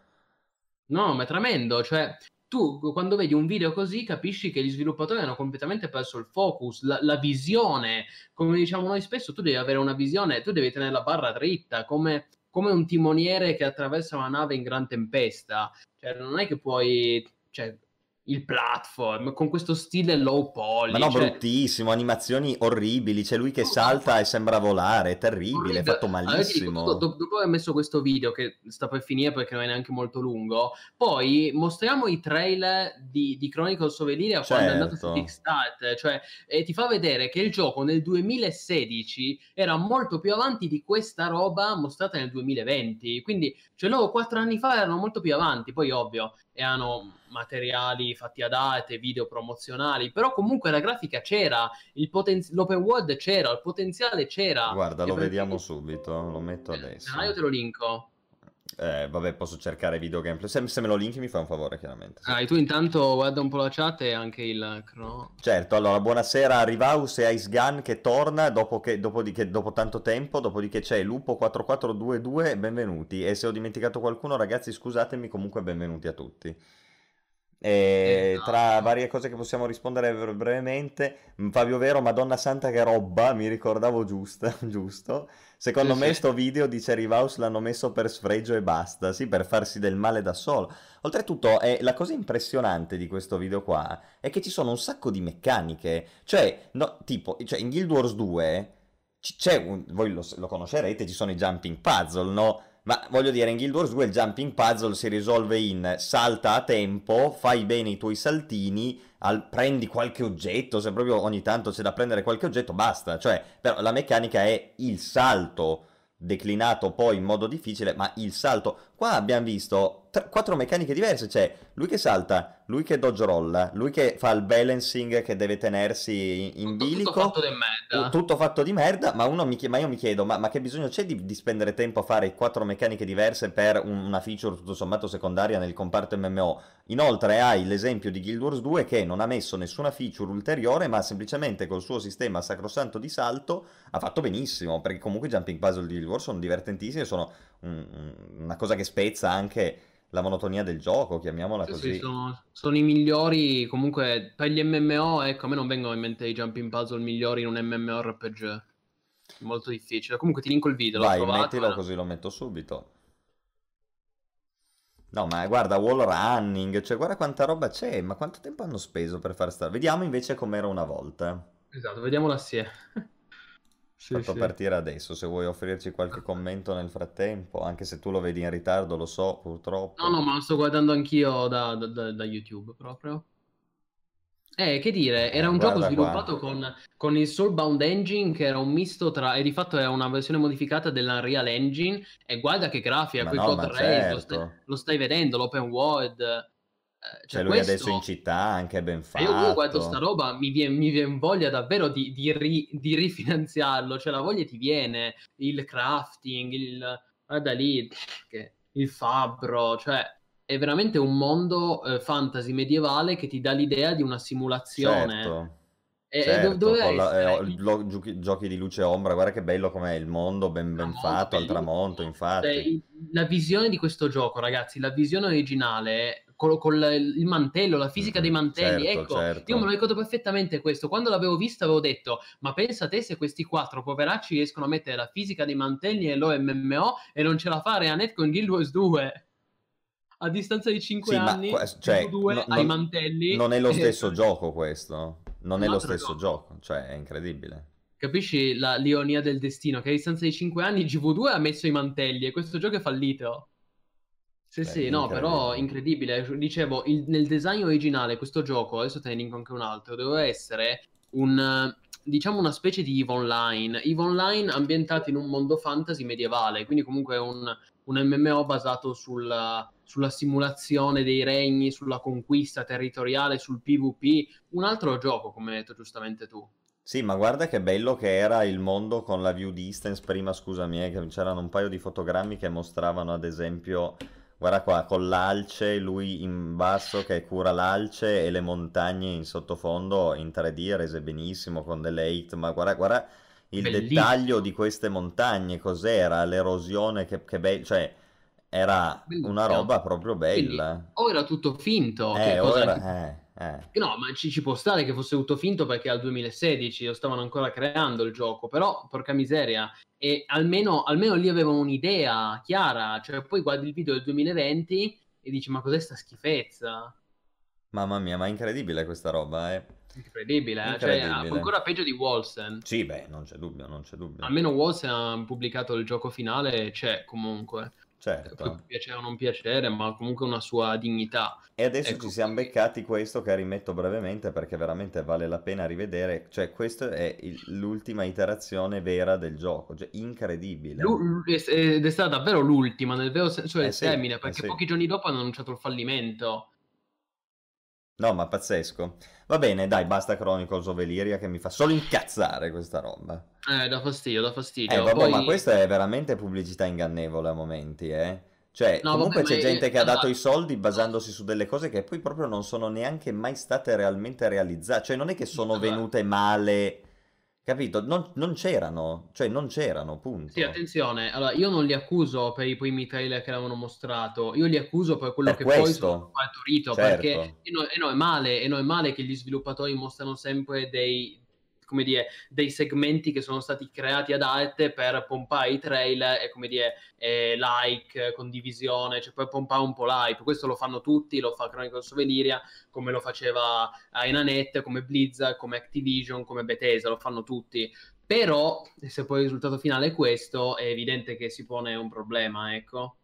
No, ma è tremendo, cioè tu quando vedi un video così capisci che gli sviluppatori hanno completamente perso il focus, la, la, visione, come diciamo noi spesso, tu devi avere una visione, tu devi tenere la barra dritta, come, come un timoniere che attraversa una nave in gran tempesta, cioè non è che puoi... Cioè, il platform con questo stile low poly. Ma no, cioè... bruttissimo, animazioni orribili. C'è lui che no, salta e sembra volare, è terribile, è fatto malissimo. Allora, dico, dopo aver messo questo video, che sta per finire perché non è neanche molto lungo, poi mostriamo i trailer di, di Chronicles of Elyria certo. quando è andato su certo. Kickstarter, cioè, e ti fa vedere che il gioco nel 2016 era molto più avanti di questa roba mostrata nel 2020. Quindi, cioè loro quattro anni fa erano molto più avanti. Poi, ovvio, e hanno materiali fatti a date, video promozionali, però comunque la grafica c'era, poten- l'open world c'era, il potenziale c'era. Guarda, lo vediamo subito, lo metto eh, adesso. Ah, io te lo linko. Eh, vabbè, posso cercare video gameplay. Se, se, me lo linki mi fa un favore, chiaramente. Sì. Ah, e tu intanto guarda un po' la chat e anche il Cro. Certo, allora, buonasera a Rivaus e Ice Gun che torna dopo, che, dopo, di che, dopo tanto tempo, dopodiché c'è Lupo4422, benvenuti. E se ho dimenticato qualcuno, ragazzi, scusatemi, comunque benvenuti a tutti. E esatto. tra varie cose che possiamo rispondere brevemente, Fabio Vero, Madonna Santa che roba, mi ricordavo *laughs* giusto, giusto. Secondo sì, me sì. sto video di Cherry House l'hanno messo per sfregio e basta, sì, per farsi del male da solo. Oltretutto, eh, la cosa impressionante di questo video qua è che ci sono un sacco di meccaniche. Cioè, no, tipo, cioè in Guild Wars 2 c'è un, voi lo, lo conoscerete, ci sono i jumping puzzle, no? Ma voglio dire, in Guild Wars 2 il jumping puzzle si risolve in salta a tempo, fai bene i tuoi saltini, al, prendi qualche oggetto, se proprio ogni tanto c'è da prendere qualche oggetto, basta. Cioè, però la meccanica è il salto declinato poi in modo difficile, ma il salto Qua abbiamo visto tre, quattro meccaniche diverse, cioè lui che salta, lui che dodge rolla, lui che fa il balancing che deve tenersi in Tutto, bilico. tutto fatto di merda. Tutto fatto di merda, ma, uno mi, ma io mi chiedo, ma, ma che bisogno c'è di, di spendere tempo a fare quattro meccaniche diverse per un- una feature tutto sommato secondaria nel comparto MMO? Inoltre hai l'esempio di Guild Wars 2 che non ha messo nessuna feature ulteriore, ma semplicemente col suo sistema sacrosanto di salto ha fatto benissimo, perché comunque i jumping puzzle di Guild Wars sono divertentissimi e sono una cosa che spezza anche la monotonia del gioco, chiamiamola Sì, così. sì, sono, sono i migliori. Comunque, per gli MMO, ecco, a me non vengono in mente i jumping puzzle migliori in un MMORPG. Molto difficile. Comunque ti linko il video, Vai, trovato. mettilo eh. così lo metto subito. No, ma guarda, wall running, cioè guarda quanta roba c'è, ma quanto tempo hanno speso per far stare? Vediamo invece com'era una volta. Esatto, vediamolo assieme. Sì, Fatto sì. partire adesso, se vuoi offrirci qualche commento nel frattempo, anche se tu lo vedi in ritardo, lo so, purtroppo. No, no, ma lo sto guardando anch'io da, da- da- da YouTube proprio. Eh, che dire, era Eh, un gioco guarda qua. sviluppato con, con il Soulbound Engine, che era un misto tra, e di fatto è una versione modificata dell'Unreal Engine, e guarda che grafica, Ma quei no, certo. stai, lo stai vedendo, l'open world. Eh, Cioè cioè, lui questo... adesso in città, anche ben E Io guardo fatto. sta roba mi viene, mi viene voglia davvero di, di, ri- di rifinanziarlo, cioè la voglia ti viene, il crafting, il... guarda lì, il fabbro, cioè è veramente un mondo eh, fantasy medievale che ti dà l'idea di una simulazione. Certo. E, Certo, dov- doveva con la- eh, lo- giochi, giochi di luce e ombra, guarda che bello com'è il mondo, ben, ben fatto, al tramonto, Cioè, infatti. il- la visione di questo gioco, ragazzi, la visione originale, con, con la- il mantello, la fisica dei mantelli, certo, ecco, certo. io me lo ricordo perfettamente questo. Quando l'avevo vista avevo detto, ma pensa te se questi quattro poveracci riescono a mettere la fisica dei mantelli e l'OMMO e non ce la fa Reanet con Guild Wars 2. A distanza di 5 Sì, ma anni, que- cioè, due no- ai non- mantelli. Non è lo *laughs* stesso gioco questo, non è lo stesso gioco, cioè è incredibile. Capisci la l'ironia del destino? Che a distanza di 5 anni GV2 ha messo i mantelli e questo gioco è fallito. Sì, Beh, sì, no, però incredibile. incredibile. Dicevo, il- nel design originale questo gioco, adesso te ne linko anche un altro, doveva essere un, diciamo, una specie di EVE Online. EVE Online ambientato in un mondo fantasy medievale, quindi comunque un, un MMO basato sulla, sulla simulazione dei regni, sulla conquista territoriale, sul PvP. Un altro gioco, come hai detto giustamente tu. Sì, ma guarda che bello che era il mondo con la view distance. Prima, scusami, eh, che c'erano un paio di fotogrammi che mostravano, ad esempio, guarda qua, con l'alce, lui in basso che cura l'alce e le montagne in sottofondo in 3D rese benissimo con delle 8, ma guarda, guarda il Bellissimo. dettaglio di queste montagne, cos'era? L'erosione, che, che bello, cioè era una Bellissimo. roba proprio Quindi, bella. o era tutto finto, che Eh, cosa ora, anche- eh, eh. No, ma ci, ci può stare che fosse tutto finto perché al 2016 lo stavano ancora creando il gioco, però porca miseria, e almeno, almeno lì avevano un'idea chiara, cioè poi guardi il video del 2020 e dici ma cos'è sta schifezza? Mamma mia, ma è incredibile questa roba, eh. Incredibile, eh? Incredibile. Cioè, ancora peggio di Wolsen. Sì, beh, non c'è dubbio, non c'è dubbio. Almeno Wolsen ha pubblicato il gioco finale, c'è comunque. Certo. piacere o non piacere, ma comunque una sua dignità. E adesso Ecco, ci siamo beccati questo che rimetto brevemente perché veramente vale la pena rivedere. Cioè, questa è il- l'ultima iterazione vera del gioco. Cioè, incredibile. Lu- Ed è stata davvero l'ultima, nel vero senso del Eh sì, termine, eh perché sì. pochi giorni dopo hanno annunciato il fallimento. No, ma pazzesco. Va bene, dai, basta Chronicles of Elyria che mi fa solo incazzare questa roba. Eh, da fastidio, da Eh, fastidio. vabbè, Poi... ma questa è veramente pubblicità ingannevole a momenti, eh. Cioè, No, comunque vabbè, c'è ma è- gente che ha dato i soldi basandosi su delle cose che poi proprio non sono neanche mai state realmente realizzate. Cioè, non è che sono venute male, capito? Non, non c'erano, cioè non c'erano, punto. Sì, attenzione, allora io non li accuso per i primi trailer che avevano mostrato, io li accuso per quello Per che poi questo. sono partorito, Certo. perché e no, e no, è male, e no, è male che gli sviluppatori mostrano sempre dei, come dire, dei segmenti che sono stati creati ad arte per pompare i trailer e come dire, eh, like, condivisione, cioè per pompare un po' l'hype. Questo lo fanno tutti, lo fa Chronicles of Elyria, come lo faceva ArenaNet, come Blizzard, come Activision, come Bethesda, lo fanno tutti. Però, se poi il risultato finale è questo, è evidente che si pone un problema, ecco.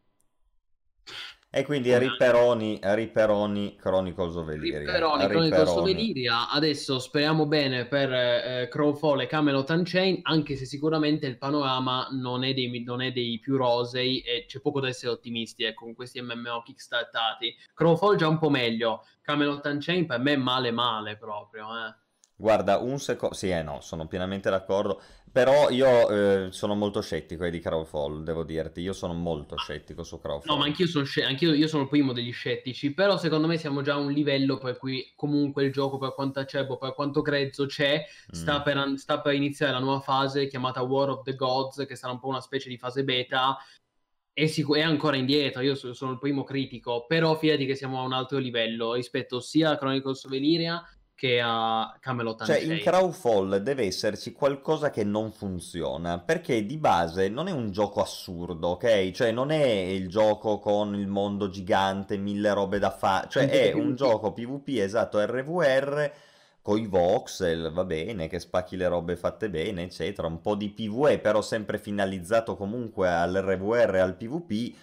E quindi Ripperoni, Ripperoni Chronicles of Elyria. Ripperoni Chronicles of Elyria. Adesso speriamo bene per eh, Crowfall e Camelot Unchained, anche se sicuramente il panorama non è dei, non è dei più rosei e c'è poco da essere ottimisti ecco, con questi MMO kickstartati. Crowfall già un po' meglio, Camelot Unchained per me male male proprio. Eh. Guarda, un secondo... Sì, eh no, sono pienamente d'accordo. Però io eh, sono molto scettico eh, di Crowfall, devo dirti. Io sono molto scettico su Crowfall. No, ma anch'io sono, sc- anch'io, io sono il primo degli scettici. Però secondo me siamo già a un livello per cui comunque il gioco, per quanto acerbo, per quanto grezzo c'è, sta, mm. per, sta per iniziare la nuova fase chiamata War of the Gods, che sarà un po' una specie di fase beta. È, sic- è ancora indietro, io sono il primo critico, però fidati che siamo a un altro livello rispetto sia a Chronicles of Elyria che a Camelot Cioè, in Crowfall deve esserci qualcosa che non funziona, perché di base non è un gioco assurdo, ok? Cioè, non è il gioco con il mondo gigante, mille robe da fare, cioè è un gioco PvP, esatto, RVR, con i voxel, va bene, che spacchi le robe fatte bene, eccetera, un po' di PvE, però sempre finalizzato comunque all'RVR e al PvP,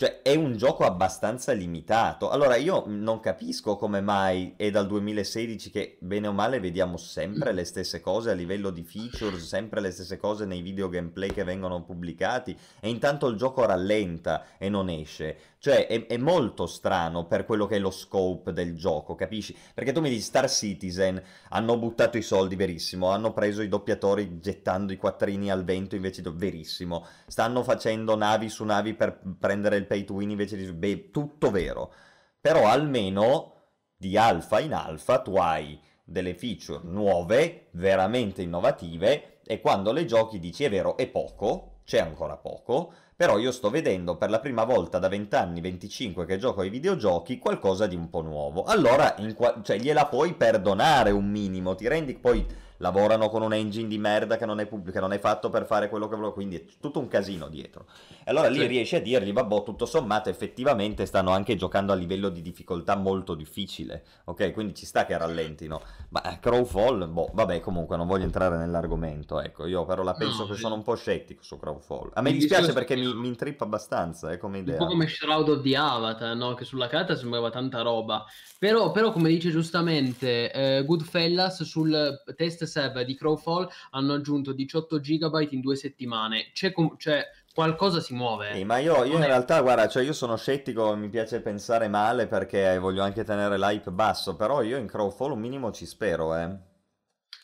cioè, è un gioco abbastanza limitato. Allora, io non capisco come mai è dal 2016 che, bene o male, vediamo sempre le stesse cose a livello di features, sempre le stesse cose nei video gameplay che vengono pubblicati, e intanto il gioco rallenta e non esce. Cioè, è, è, molto strano per quello che è lo scope del gioco, capisci? Perché tu mi dici Star Citizen, hanno buttato i soldi, verissimo, hanno preso i doppiatori gettando i quattrini al vento invece di... verissimo, stanno facendo navi su navi per prendere il pay to win invece di... beh, tutto vero. Però almeno di alfa in alfa tu hai delle feature nuove, veramente innovative, e quando le giochi dici è vero, è poco, c'è ancora poco, però io sto vedendo per la prima volta da 20 anni, 25 che gioco ai videogiochi, qualcosa di un po' nuovo. Allora, qua- cioè, gliela puoi perdonare un minimo, ti rendi poi lavorano con un engine di merda che non è pubblico, non è fatto per fare quello che volevo, quindi è tutto un casino dietro. E allora lì sì. riesci a dirgli, vabbè, tutto sommato effettivamente stanno anche giocando a livello di difficoltà molto difficile, ok? Quindi ci sta che rallentino. Ma eh, Crowfall, boh, vabbè, comunque non voglio entrare nell'argomento, ecco, io però la penso no, che sì. sono un po' scettico su Crowfall. A me dispiace perché mi, mi intrippa abbastanza, eh, come idea. Un po' come Shroud of the Avatar, no? Che sulla carta sembrava tanta roba. Però, però come dice giustamente eh, Goodfellas sul test server di Crowfall hanno aggiunto 18 GB in due settimane. C'è, com- cioè, qualcosa si muove. Sì, ma io, io in realtà, guarda, cioè io sono scettico, mi piace pensare male perché voglio anche tenere l'hype basso, però io in Crowfall un minimo ci spero, eh.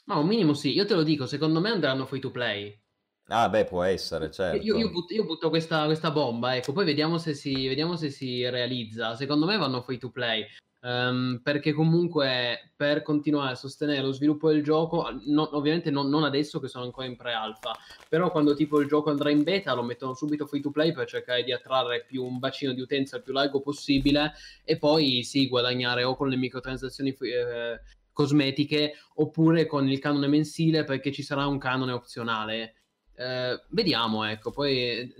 Ma un minimo sì, io te lo dico, secondo me andranno free to play. Ah, beh, può essere, certo. Io, io, butto, io butto questa, questa, bomba, ecco, poi vediamo se, si, vediamo se si realizza. Secondo me vanno free to play. Um, perché comunque per continuare a sostenere lo sviluppo del gioco, no, ovviamente non, non, adesso che sono ancora in pre-alpha, però quando tipo il gioco andrà in beta lo mettono subito free to play per cercare di attrarre più un bacino di utenza il più largo possibile e poi sì, guadagnare o con le microtransazioni eh, cosmetiche oppure con il canone mensile perché ci sarà un canone opzionale. Eh, vediamo, ecco, poi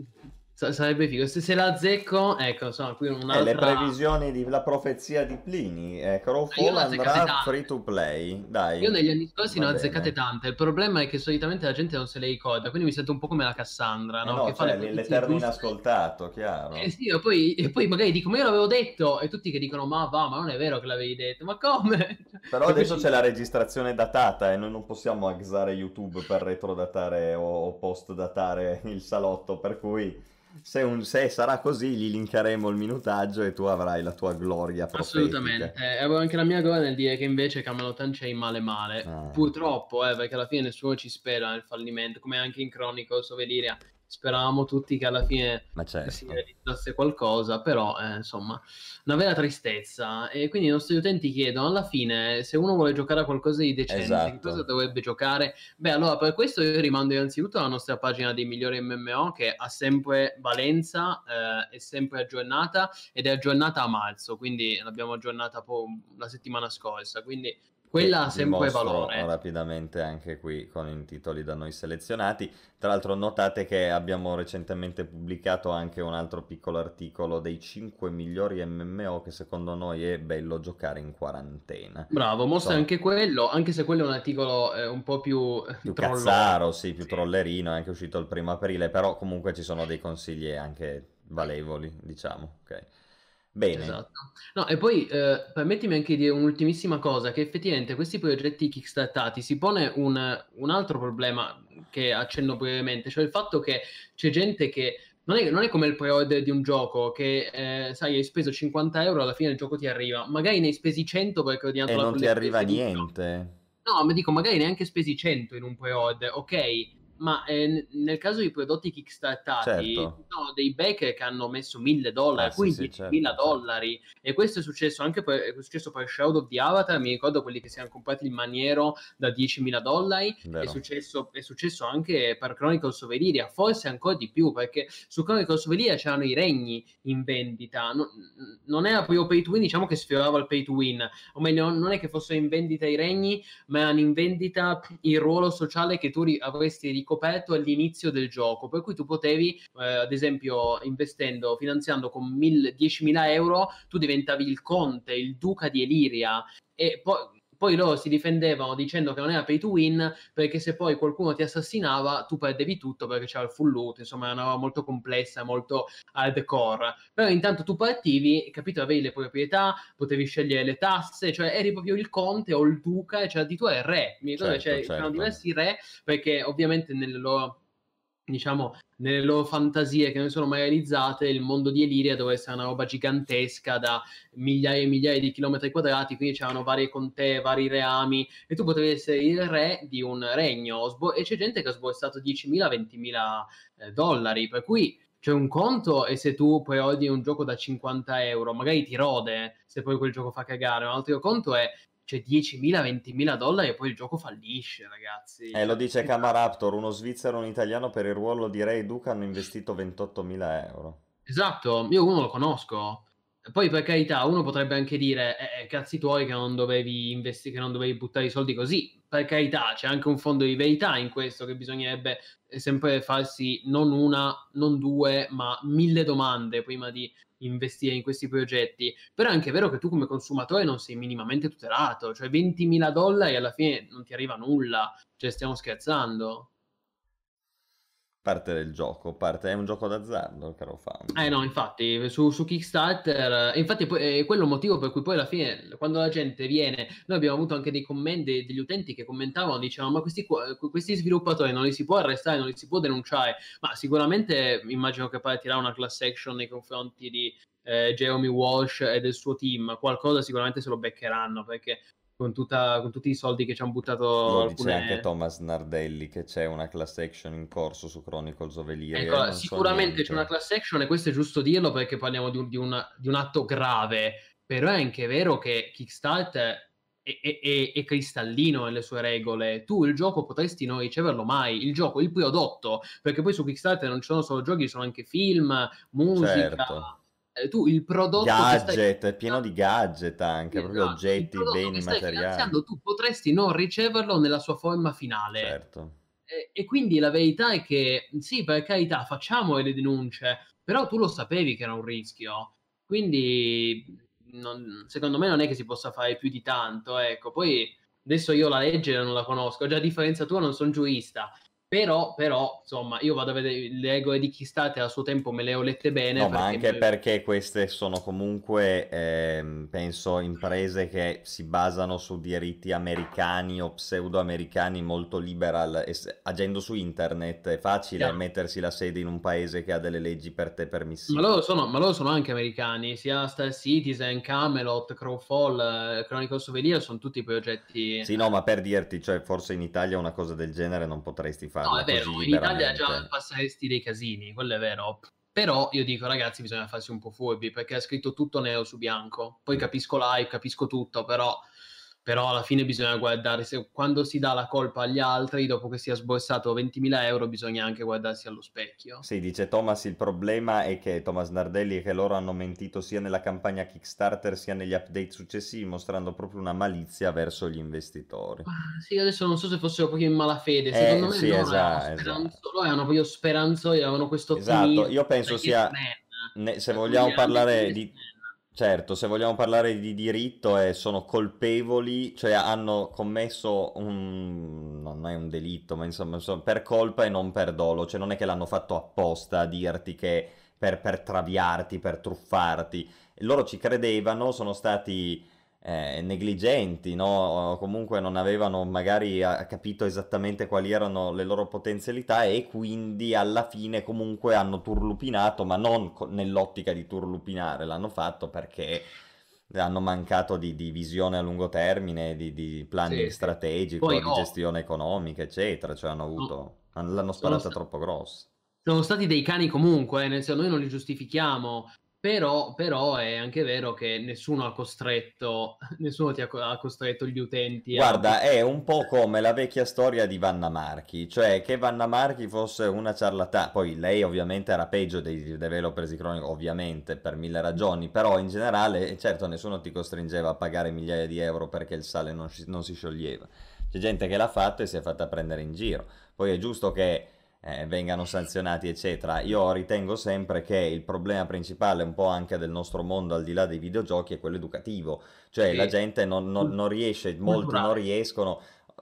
sarebbe figo. Se, se la azzecco, ecco, insomma, qui un'altra... Eh, le previsioni di la profezia di Plini. Eh, Crowfall andrà free to play. Dai. Io negli anni scorsi ne ho azzeccate tante. Il problema è che solitamente la gente non se le ricorda, quindi mi sento un po' come la Cassandra, no? Eh no che cioè, l'eterno inascoltato, chiaro. Eh sì, e poi, e poi, magari dico, ma io l'avevo detto, e tutti che dicono, ma va, ma non è vero che l'avevi detto, ma come? *laughs* Però adesso c'è la registrazione datata e noi non possiamo axare YouTube per retrodatare o post-datare il salotto, per cui se, un, se, sarà così gli linkeremo il minutaggio e tu avrai la tua gloria profetica. Assolutamente, eh, avevo anche la mia gloria nel dire che invece Camelot Unchained male male, ah. purtroppo, eh, perché alla fine nessuno ci spera nel fallimento, come anche in Chronicles of Elyria speravamo tutti che alla fine certo. si realizzasse qualcosa, però eh, insomma, una vera tristezza. E quindi i nostri utenti chiedono alla fine se uno vuole giocare a qualcosa di decente, esatto. cosa dovrebbe giocare? Beh, allora per questo io rimando innanzitutto alla nostra pagina dei migliori MMO che ha sempre valenza, eh, è sempre aggiornata ed è aggiornata a marzo, quindi l'abbiamo aggiornata po- la settimana scorsa, quindi quella ha sempre valore. rapidamente anche qui con i titoli da noi selezionati. Tra l'altro notate che abbiamo recentemente pubblicato anche un altro piccolo articolo dei 5 migliori MMO che secondo noi è bello giocare in quarantena. Bravo, mostra so. anche quello, anche se quello è un articolo eh, un po' più... Eh, più cazzaro, sì, più sì. trollerino, è anche uscito il primo aprile, però comunque ci sono dei consigli anche valevoli, diciamo, ok. Bene. Esatto. No, e poi eh, permettimi anche di dire un'ultimissima cosa, che effettivamente questi progetti kickstartati si pone un, un altro problema che accenno brevemente, cioè il fatto che c'è gente che non è, non è, come il pre-order di un gioco che, eh, sai, hai speso 50 euro, alla fine il gioco ti arriva. Magari ne hai spesi 100 perché ho ordinato e la non ti arriva niente. No, ma dico, magari neanche spesi 100 in un pre-order, ok? Ma eh, nel caso di prodotti kickstartati, Certo. sono dei backer che hanno messo 1000 dollari, Eh, sì, quindi sì, 10.000 certo, dollari. E questo è successo anche per, è successo per Shadow of the Avatar. Mi ricordo quelli che si erano comprati il maniero da 10.000 dollari. È successo, è successo anche per Chronicles of Elyria, forse ancora di più, perché su Chronicles of Elyria c'erano i regni in vendita. Non, non era proprio pay to win, diciamo che sfiorava il pay to win. O meglio, non è che fossero in vendita i regni, ma erano in vendita il ruolo sociale che tu ri- avresti ricoperto all'inizio del gioco. Per cui tu potevi, eh, ad esempio, investendo, finanziando con mil- 10.000 euro, tu diventavi il conte, il duca di Eliria. E poi. Poi loro si difendevano dicendo che non era pay to win perché se poi qualcuno ti assassinava tu perdevi tutto perché c'era il full loot, insomma era una roba molto complessa, molto hardcore. Però intanto tu partivi, capito, avevi le proprietà, potevi scegliere le tasse, cioè eri proprio il conte o il duca c'era di tu il re. Mi ricordo che Certo, c'è- c'erano certo. diversi re perché ovviamente nelle loro diciamo nelle loro fantasie che non sono mai realizzate il mondo di Eliria doveva essere una roba gigantesca da migliaia e migliaia di chilometri quadrati quindi c'erano varie contee, vari reami e tu potevi essere il re di un regno Sbo- e c'è gente che ha sborsato 10.000, 20.000 eh, dollari per cui c'è un conto e se tu poi ordini un gioco da 50 euro magari ti rode se poi quel gioco fa cagare un altro conto è cioè 10.000, 20.000 dollari e poi il gioco fallisce ragazzi Eh, lo dice Camaraptor, uno svizzero e un italiano per il ruolo di Re e Duca hanno investito 28.000 euro. Esatto, io uno lo conosco. Poi per carità, uno potrebbe anche dire, eh, eh, cazzi tuoi che non dovevi investire, che non dovevi buttare i soldi così. Per carità, c'è anche un fondo di verità in questo che bisognerebbe eh, sempre farsi non una, non due, ma mille domande prima di investire in questi progetti. Però è anche vero che tu come consumatore non sei minimamente tutelato, cioè 20.000 dollari alla fine non ti arriva nulla, cioè stiamo scherzando. Parte del gioco, parte... è un gioco d'azzardo, caro fan. Eh no, infatti, su, su Kickstarter, eh, infatti poi, è quello il motivo per cui poi alla fine, quando la gente viene, noi abbiamo avuto anche dei commenti degli utenti che commentavano, dicevano, ma questi, questi sviluppatori non li si può arrestare, non li si può denunciare, ma sicuramente immagino che partirà una class action nei confronti di eh, Jeremy Walsh e del suo team, qualcosa sicuramente se lo beccheranno, perché con, tutta- con tutti i soldi che ci hanno buttato Lo dice alcune... anche Thomas Nardelli che c'è una class action in corso su Chronicles of Elyria. Ecco, non so sicuramente c'è una class action e questo è giusto dirlo perché parliamo di un, di un- di un atto grave, però è anche vero che Kickstarter è, è- è- è cristallino nelle sue regole. Tu il gioco potresti non riceverlo mai, il gioco, il prodotto, perché poi su Kickstarter non ci sono solo giochi, ci sono anche film, musica. Certo. Eh, tu il prodotto che stai Gadget, è pieno di gadget anche, proprio Esatto, il oggetti, beni materiali. tu potresti non riceverlo nella sua forma finale. Certo. E, e quindi la verità è che sì, per carità, facciamo le denunce, però tu lo sapevi che era un rischio. Quindi non- secondo me non è che si possa fare più di tanto. Ecco, poi adesso io la legge non la conosco, già a differenza tua non sono giurista. Però, però, insomma, io vado a vedere le regole di Kickstarter a suo tempo me le ho lette bene. No, ma anche mi- perché queste sono comunque, ehm, penso, imprese che si basano su diritti americani o pseudo-americani molto liberal. E agendo su internet è facile Chiaro. mettersi la sede in un paese che ha delle leggi per te Ma permissive. loro, sono, ma loro sono anche americani, sia Star Citizen, Camelot, Crowfall, eh, Chronicles of Elyria sono tutti progetti... Sì, no, ma per dirti, cioè, forse in Italia una cosa del genere non potresti farla No, è vero, in Italia già passeresti dei casini, quello è vero. Però io dico, ragazzi, bisogna farsi un po' furbi perché ha scritto tutto nero su bianco. Poi capisco live, capisco tutto, però, però alla fine bisogna guardare. Se, quando si dà la colpa agli altri, dopo che si è sborsato 20.000 euro, bisogna anche guardarsi allo specchio. Sì, dice Thomas, il problema è che Thomas Nardelli è che loro hanno mentito sia nella campagna Kickstarter sia negli update successivi, mostrando proprio una malizia verso gli investitori. Ma Sì, adesso non so se fossero proprio in malafede. Eh, Secondo me sì, loro, esatto, erano speranzo- esatto. loro erano proprio speranzosi, avevano questo Esatto, io penso sia- Ne- se eh, come vogliamo parlare di... Certo, se vogliamo parlare di diritto, eh, sono colpevoli, cioè hanno commesso un... non è un delitto, ma insomma, insomma, per colpa e non per dolo, cioè non è che l'hanno fatto apposta a dirti che per, per traviarti, per truffarti. Loro ci credevano, sono stati eh, negligenti, no? comunque non avevano magari capito esattamente quali erano le loro potenzialità e quindi alla fine comunque hanno turlupinato, ma non co- nell'ottica di turlupinare, l'hanno fatto perché hanno mancato di, di visione a lungo termine, di, di planning sì, strategico, Poi, di oh, gestione economica, eccetera, cioè hanno avuto, no, l'hanno sparata sta- troppo grossa. Sono stati dei cani comunque, eh, nel senso noi non li giustifichiamo, però, però, è anche vero che nessuno ha costretto, *laughs* nessuno ti ha, ha costretto gli utenti Guarda, a... è un po' come la vecchia storia di Vanna Marchi, cioè che Vanna Marchi fosse una ciarlatana, poi lei ovviamente era peggio dei developers di Chronicle, ovviamente per mille ragioni, però in generale, certo, nessuno ti costringeva a pagare migliaia di euro perché il sale non, non si scioglieva. C'è gente che l'ha fatto e si è fatta prendere in giro. Poi è giusto che eh, vengano sanzionati, eccetera. Io ritengo sempre che il problema principale, un po' anche del nostro mondo, al di là dei videogiochi, è quello educativo. Cioè sì. la gente non, non, non riesce, molti non riescono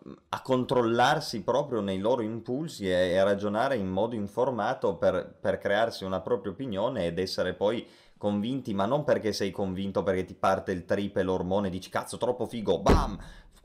mm, a controllarsi proprio nei loro impulsi e, e a ragionare in modo informato per, per crearsi una propria opinione ed essere poi convinti, ma non perché sei convinto perché ti parte il tripe, l'ormone, dici cazzo troppo figo, bam,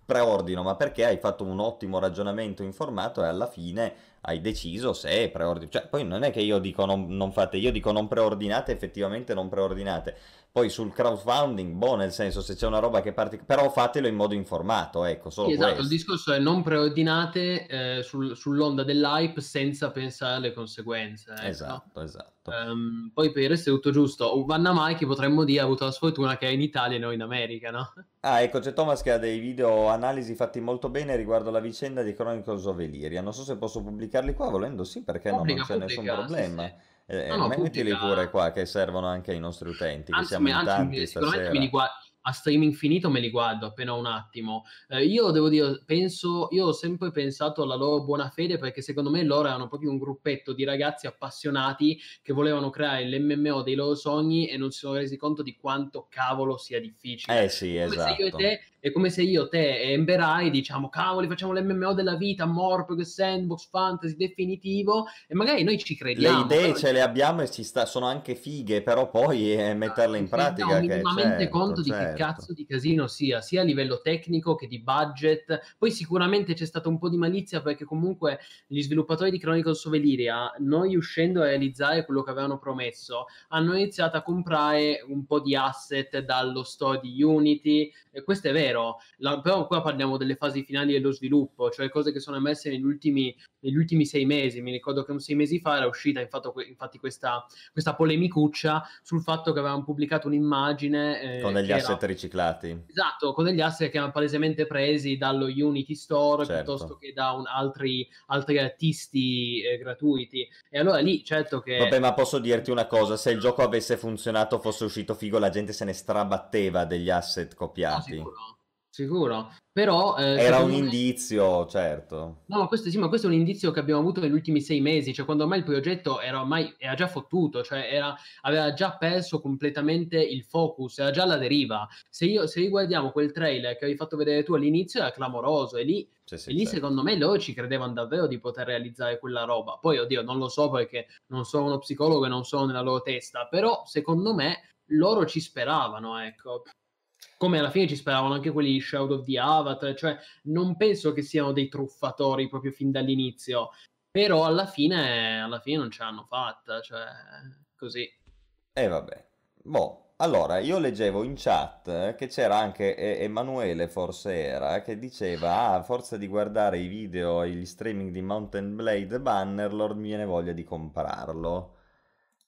preordino, ma perché hai fatto un ottimo ragionamento informato e alla fine hai deciso se preordinare. Cioè, poi non è che io dico non, non, fate, io dico non preordinate, effettivamente non preordinate. Poi sul crowdfunding, boh, nel senso se c'è una roba che parte, però fatelo in modo informato, ecco, solo sì, Esatto, questo. il discorso è non preordinate eh, sul, sull'onda dell'hype senza pensare alle conseguenze. Ecco. Esatto, esatto. Um, poi per è tutto giusto. Vanna Mike potremmo dire ha avuto la sfortuna che è in Italia e non in America, no? Ah, ecco, c'è Thomas che ha dei video analisi fatti molto bene riguardo la vicenda di Chronicles of Elyria. Non so se posso pubblicarli qua, volendo sì, perché pubblica, no, non c'è nessun problema. Sì, sì. Eh, no, no, mettili pubblica... pure qua che servono anche ai nostri utenti, anzi, che siamo in tanti stasera. Me li, guardo, a streaming finito me li guardo appena un attimo. Eh, io devo dire, penso, io ho sempre pensato alla loro buona fede perché secondo me loro erano proprio un gruppetto di ragazzi appassionati che volevano creare l'MMO dei loro sogni e non si sono resi conto di quanto cavolo sia difficile. Eh sì, Come esatto. Se io e te è come se io, te e Emberai diciamo cavoli facciamo l'MMO della vita, Morpg, Sandbox, Fantasy, definitivo e magari noi ci crediamo. Le idee ce le abbiamo e ci sta, sono anche fighe, però poi è metterle in pratica. Che minimamente certo, conto certo. di che certo. cazzo di casino sia, sia a livello tecnico che di budget. Poi sicuramente c'è stato un po' di malizia perché comunque gli sviluppatori di Chronicles of Elyria, noi uscendo a realizzare quello che avevano promesso, hanno iniziato a comprare un po' di asset dallo store di Unity, e questo è vero vero, la, però qua parliamo delle fasi finali dello sviluppo, cioè cose che sono emerse negli ultimi, negli ultimi sei mesi. Mi ricordo che un sei mesi fa era uscita infatti, infatti questa, questa polemicuccia sul fatto che avevano pubblicato un'immagine. Eh, con degli asset era... riciclati. Esatto, con degli asset che erano palesemente presi dallo Unity Store certo. piuttosto che da un, altri, altri, artisti eh, gratuiti. E allora lì certo che... Vabbè, ma posso dirti una cosa, se il gioco avesse funzionato, fosse uscito figo, la gente se ne strabatteva degli asset copiati. No, Sicuro, però... Eh, Era un me... indizio, certo. No, ma questo, sì, ma questo è un indizio che abbiamo avuto negli ultimi sei mesi, cioè quando ormai il progetto era ormai, era già fottuto, cioè era, aveva già perso completamente il focus, era già alla deriva. Se, io, se riguardiamo quel trailer che avevi fatto vedere tu all'inizio era clamoroso e lì, sì, sì, e lì certo. secondo me loro ci credevano davvero di poter realizzare quella roba. Poi, oddio, non lo so perché non sono uno psicologo e non sono nella loro testa, però secondo me loro ci speravano, ecco come alla fine ci speravano anche quelli di Shadow of the Avatar, cioè non penso che siano dei truffatori proprio fin dall'inizio, però alla fine, alla fine non ce l'hanno fatta, cioè così. E eh, vabbè, boh, allora io leggevo in chat che c'era anche Emanuele, forse era, che diceva, ah, a forza di guardare i video e gli streaming di Mountain Blade Bannerlord mi viene voglia di comprarlo.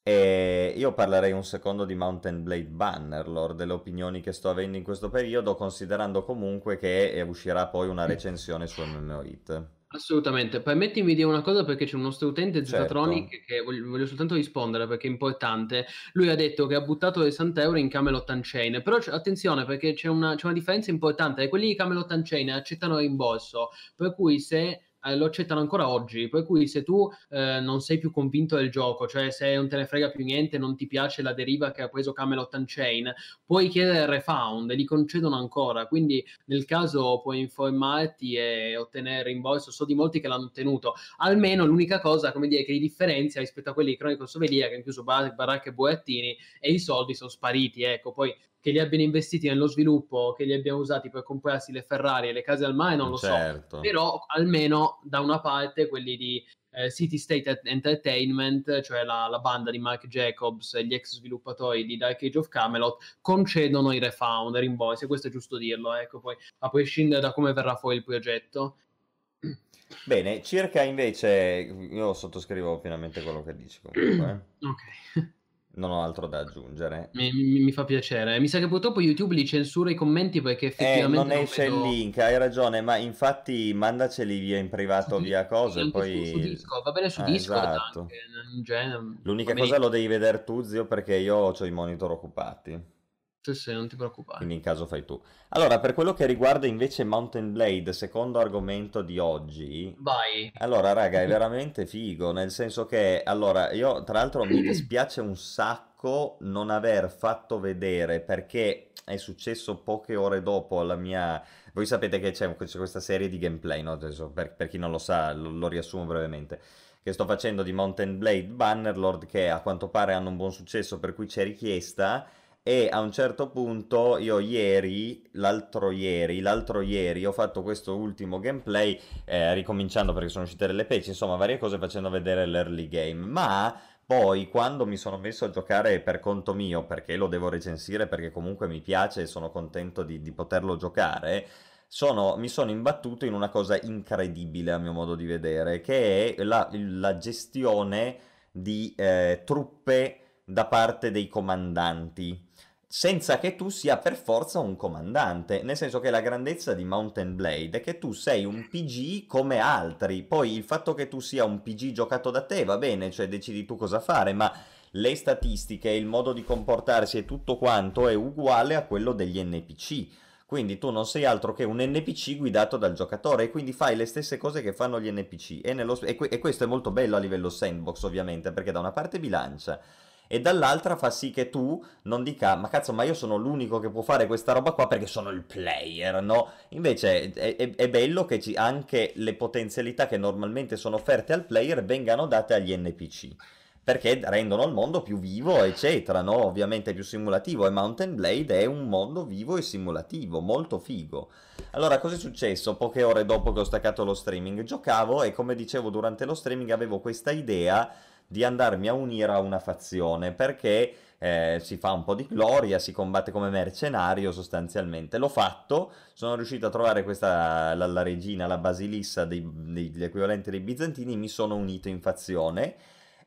E io parlerei un secondo di Mountain Blade Bannerlord, delle opinioni che sto avendo in questo periodo, considerando comunque che uscirà poi una recensione su MMO Hit. Assolutamente, permettimi di dire una cosa perché c'è un nostro utente Zetatronic certo. che voglio, voglio, soltanto rispondere perché è importante. Lui ha detto che ha buttato 60 euro in Camelot Unchained, però attenzione perché c'è una, c'è una differenza importante, quelli di Camelot Unchained accettano rimborso, per cui se eh, lo accettano ancora oggi, per cui se tu eh, non sei più convinto del gioco, cioè se non te ne frega più niente, non ti piace la deriva che ha preso Camelot Unchained, puoi chiedere il refund e li concedono ancora, quindi nel caso puoi informarti e ottenere rimborso, so di molti che l'hanno ottenuto, almeno l'unica cosa, come dire, che li differenzia rispetto a quelli di Cronico Sovelia che hanno chiuso bar- baracche e burattini e i soldi sono spariti, ecco, poi che li abbiano investiti nello sviluppo, che li abbiano usati per comprarsi le Ferrari e le case al mare, non lo certo. so. Però almeno da una parte quelli di eh, City State Entertainment, cioè la, la, banda di Mark Jacobs e gli ex sviluppatori di Dark Age of Camelot, concedono i refund, i rimborsi, questo è giusto dirlo, ecco, poi a prescindere da come verrà fuori il progetto. Bene, circa invece, io sottoscrivo finalmente quello che dici comunque. Eh. ok. Non ho altro da aggiungere. Mi, mi, mi, fa piacere. Mi sa che purtroppo YouTube li censura i commenti perché effettivamente. Eh, non esce non vedo... il link, hai ragione, ma infatti mandaceli via in privato, sì, via cose. Poi... Su, su Discord. Va bene su ah, Discord esatto. anche. L'unica cosa lo devi vedere tu, zio, perché io ho i monitor occupati. Sì, sì, non ti preoccupare. Quindi in caso fai tu. Allora, per quello che riguarda invece Mountain Blade, secondo argomento di oggi... Vai. Allora, raga, è veramente figo, nel senso che... Allora, io tra l'altro mi dispiace un sacco non aver fatto vedere, perché è successo poche ore dopo la mia... Voi sapete che c'è, c'è questa serie di gameplay, no? Per, per chi non lo sa, lo, lo riassumo brevemente che sto facendo di Mountain Blade Bannerlord che a quanto pare hanno un buon successo per cui c'è richiesta e a un certo punto io ieri, l'altro ieri, l'altro ieri ho fatto questo ultimo gameplay, eh, ricominciando perché sono uscite delle patch, insomma varie cose facendo vedere l'early game, ma poi quando mi sono messo a giocare per conto mio, perché lo devo recensire, perché comunque mi piace e sono contento di, di poterlo giocare, sono, mi sono imbattuto in una cosa incredibile a mio modo di vedere, che è la, la gestione di eh, truppe da parte dei comandanti senza che tu sia per forza un comandante, nel senso che la grandezza di Mountain Blade è che tu sei un PG come altri, poi il fatto che tu sia un PG giocato da te va bene, cioè decidi tu cosa fare, ma le statistiche, il modo di comportarsi e tutto quanto è uguale a quello degli NPC. Quindi tu non sei altro che un NPC guidato dal giocatore e quindi fai le stesse cose che fanno gli NPC. E, nello... e, que... e questo è molto bello a livello sandbox ovviamente, perché da una parte bilancia e dall'altra fa sì che tu non dica ma cazzo ma io sono l'unico che può fare questa roba qua perché sono il player, no? Invece è, è, è bello che ci, anche le potenzialità che normalmente sono offerte al player vengano date agli NPC perché rendono il mondo più vivo, eccetera, no? Ovviamente più simulativo e Mountain Blade è un mondo vivo e simulativo, molto figo. Allora, cosa è successo? Poche ore dopo che ho staccato lo streaming, giocavo e come dicevo durante lo streaming avevo questa idea di andarmi a unire a una fazione perché eh, si fa un po' di gloria, si combatte come mercenario sostanzialmente. L'ho fatto, sono riuscito a trovare questa, la, la regina, la basilissa dei, degli equivalenti dei bizantini, mi sono unito in fazione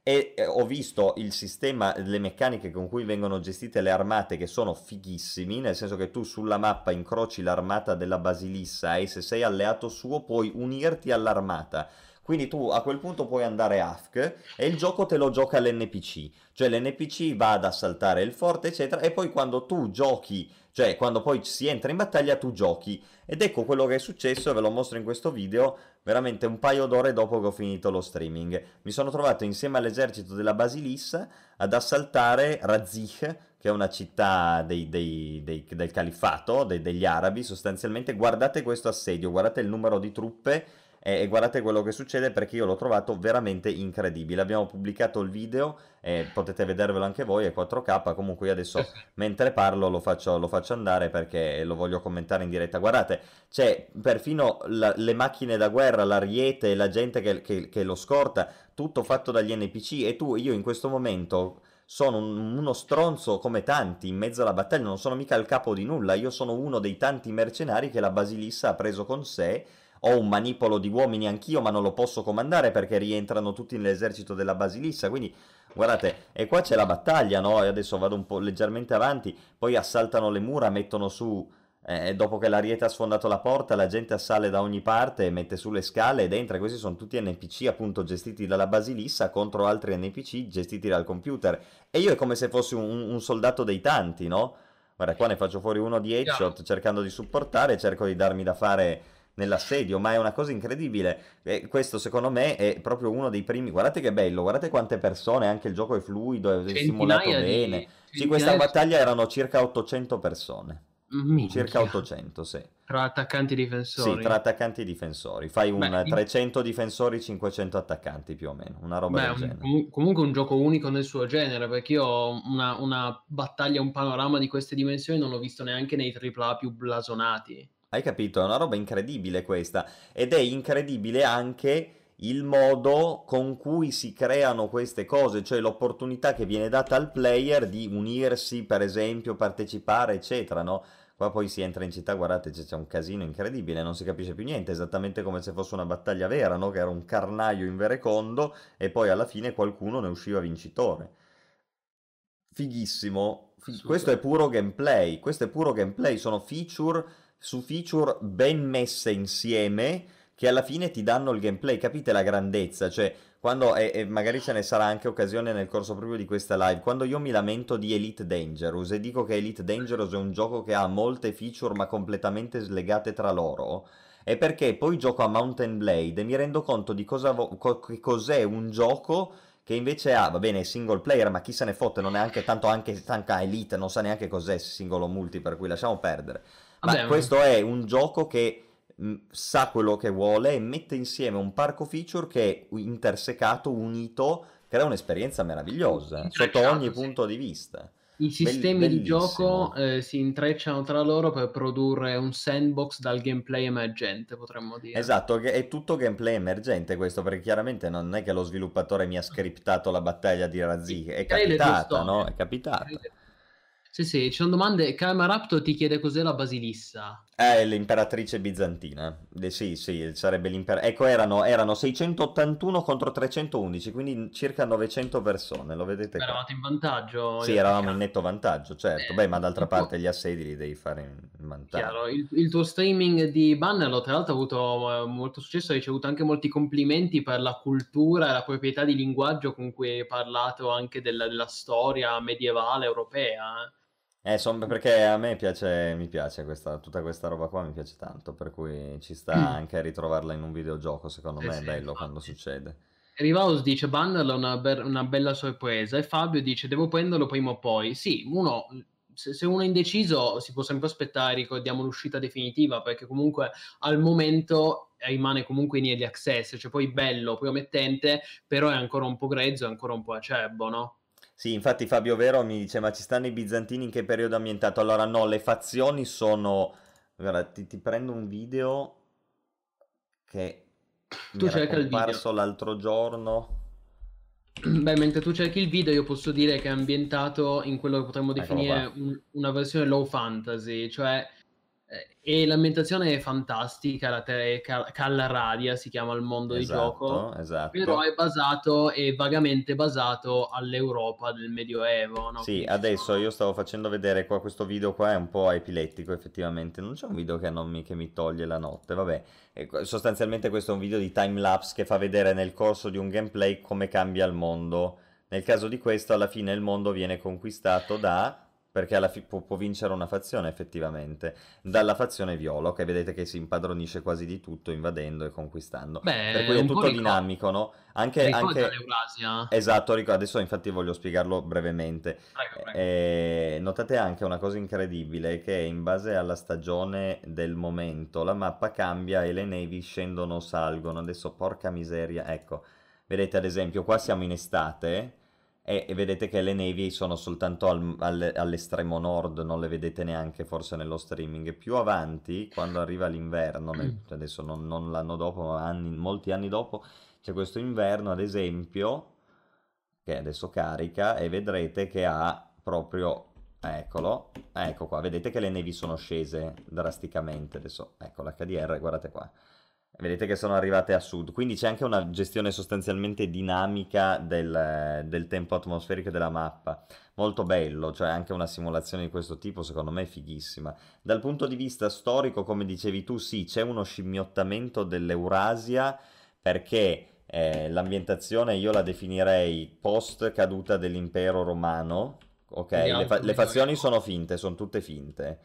e ho visto il sistema, le meccaniche con cui vengono gestite le armate che sono fighissimi, nel senso che tu sulla mappa incroci l'armata della Basilissa e se sei alleato suo puoi unirti all'armata. Quindi tu a quel punto puoi andare AFK e il gioco te lo gioca l'NPC. Cioè l'NPC va ad assaltare il forte, eccetera, e poi quando tu giochi, cioè quando poi si entra in battaglia, tu giochi. Ed ecco quello che è successo, ve lo mostro in questo video, veramente un paio d'ore dopo che ho finito lo streaming. Mi sono trovato insieme all'esercito della Basilissa ad assaltare Razich, che è una città dei, dei, dei, del califfato, degli arabi sostanzialmente. Guardate questo assedio, guardate il numero di truppe e guardate quello che succede perché io l'ho trovato veramente incredibile. Abbiamo pubblicato il video, e potete vedervelo anche voi, è 4K, comunque io adesso mentre parlo lo faccio, lo faccio andare perché lo voglio commentare in diretta. Guardate, c'è perfino la, le macchine da guerra, l'ariete, la gente che, che, che lo scorta, tutto fatto dagli NPC e tu, io in questo momento sono un, uno stronzo come tanti in mezzo alla battaglia, non sono mica il capo di nulla, io sono uno dei tanti mercenari che la Basilissa ha preso con sé ho un manipolo di uomini anch'io, ma non lo posso comandare perché rientrano tutti nell'esercito della Basilissa. Quindi, guardate, e qua c'è la battaglia, no? E adesso vado un po' leggermente avanti, poi assaltano le mura, mettono su... Eh, dopo che l'ariete ha sfondato la porta, la gente assale da ogni parte, mette su le scale ed entra. Questi sono tutti NPC appunto gestiti dalla Basilissa contro altri NPC gestiti dal computer. E io è come se fossi un, un soldato dei tanti, no? Guarda, qua ne faccio fuori uno di headshot cercando di supportare, cerco di darmi da fare nell'assedio, ma è una cosa incredibile. E questo secondo me è proprio uno dei primi. Guardate che bello, guardate quante persone, anche il gioco è fluido, è simulato Centinaia bene. di... Sì, questa centinaia di- battaglia erano circa 800 persone. Minchia. Circa 800, sì. Tra attaccanti e Sì, difensori. tra attaccanti e difensori. Fai un Beh, di- 300 difensori, 500 attaccanti più o meno, una roba Beh, del un- genere. comu- comunque un gioco unico nel suo genere, perché io ho una, una battaglia, un panorama di queste dimensioni non l'ho visto neanche nei AAA più blasonati. Hai capito? È una roba incredibile questa. Ed è incredibile anche il modo con cui si creano queste cose, cioè l'opportunità che viene data al player di unirsi, per esempio, partecipare, eccetera, no? Qua poi si entra in città, guardate, c'è un casino incredibile, non si capisce più niente, esattamente come se fosse una battaglia vera, no? Che era un carnaio in verecondo e poi alla fine qualcuno ne usciva vincitore. Fighissimo. Questo è puro gameplay, questo è puro gameplay, sono feature su feature ben messe insieme che alla fine ti danno il gameplay, capite la grandezza? Cioè, quando, e, magari ce ne sarà anche occasione nel corso proprio di questa live, quando io mi lamento di Elite Dangerous e dico che Elite Dangerous è un gioco che ha molte feature ma completamente slegate tra loro, è perché poi gioco a Mountain Blade e mi rendo conto di vo- co- cos'è un gioco che invece ha, va bene, single player, ma chi se ne fotte, non è anche tanto anche stanca Elite, non sa neanche cos'è singolo multi, per cui lasciamo perdere. Ma Vabbè, ma- questo è un gioco che mh, sa quello che vuole e mette insieme un parco feature che intersecato, unito, crea un'esperienza meravigliosa sotto Intrecciato, ogni sì. punto di vista. I sistemi di bellissimo. gioco eh, si intrecciano tra loro per produrre un sandbox dal gameplay emergente, potremmo dire. Esatto, è tutto gameplay emergente questo, perché chiaramente non è che lo sviluppatore mi ha scriptato la battaglia di Razzi, è tue capitata, no? È capitata. Sì, sì, ci sono domande. Karma Raptor ti chiede cos'è la Basilissa. È l'imperatrice bizantina. Eh, sì, sì, sarebbe l'imperatrice. Ecco, erano, erano 681 contro 311, quindi circa 900 persone, lo vedete qua. Eravate in vantaggio? Sì, eravamo in netto vantaggio, certo. Eh, Beh, ma d'altra il tuo- parte gli assedi li devi fare in vantaggio. Il, il tuo streaming di Bannerlo tra l'altro ha avuto eh, molto successo, hai ricevuto anche molti complimenti per la cultura e la proprietà di linguaggio con cui hai parlato anche della, della storia medievale europea. Eh. Eh, son- perché a me piace, mi piace questa, tutta questa roba qua, mi piace tanto, per cui ci sta anche a ritrovarla in un videogioco, secondo Sì, me è sì, bello infatti. quando succede. Rivaus dice Bannerlo è una, be- una bella sorpresa e Fabio dice devo prenderlo prima o poi. Sì, uno, se, se uno è indeciso si può sempre aspettare, ricordiamo l'uscita definitiva perché comunque al momento rimane comunque in early access, cioè poi bello, promettente, però è ancora un po' grezzo, è ancora un po' acerbo, no? Sì, infatti Fabio Vero mi dice, ma ci stanno i bizantini in che periodo ambientato? Allora no, le fazioni sono... Guarda, ti, ti prendo un video che Tu mi cerca il video. l'altro giorno. Beh, mentre tu cerchi il video, io posso dire che è ambientato in quello che potremmo definire un- una versione low fantasy, cioè e l'ambientazione è fantastica, la te- Cal- Calradia si chiama il mondo di gioco, Esatto, esatto. però è basato, è vagamente basato all'Europa del Medioevo, no? Sì, Quindi adesso sono- io stavo facendo vedere qua questo video qua, è un po' epilettico effettivamente, non c'è un video che, non mi, che mi toglie la notte, vabbè, E qu- sostanzialmente questo è un video di timelapse che fa vedere nel corso di un gameplay come cambia il mondo. Nel caso di questo, alla fine il mondo viene conquistato da... perché alla fi- può, può vincere una fazione effettivamente, dalla fazione viola, che vedete che si impadronisce quasi di tutto invadendo e conquistando. Beh, per cui è tutto dinamico, no? Anche... anche... l'Eurasia. Esatto, ric- adesso infatti voglio spiegarlo brevemente. Prego, prego. Eh, notate anche una cosa incredibile che in base alla stagione del momento la mappa cambia e le nevi scendono o salgono. Adesso porca miseria, ecco, vedete ad esempio qua siamo in estate e, e vedete che le nevi sono soltanto al- al- all'estremo nord, non le vedete neanche forse nello streaming. Più avanti, quando arriva l'inverno, nel- adesso non, non l'anno dopo, ma anni- molti anni dopo, c'è questo inverno ad esempio che adesso carica e vedrete che ha proprio eccolo ecco qua vedete che le nevi sono scese drasticamente adesso. Ecco l'HDR guardate qua vedete che sono arrivate a sud quindi c'è anche una gestione sostanzialmente dinamica del, del tempo atmosferico della mappa molto bello cioè anche una simulazione di questo tipo secondo me è fighissima dal punto di vista storico come dicevi tu sì c'è uno scimmiottamento dell'Eurasia perché eh, l'ambientazione io la definirei post caduta dell'impero romano, ok? Le, fa- le fazioni sono finte, sono tutte finte.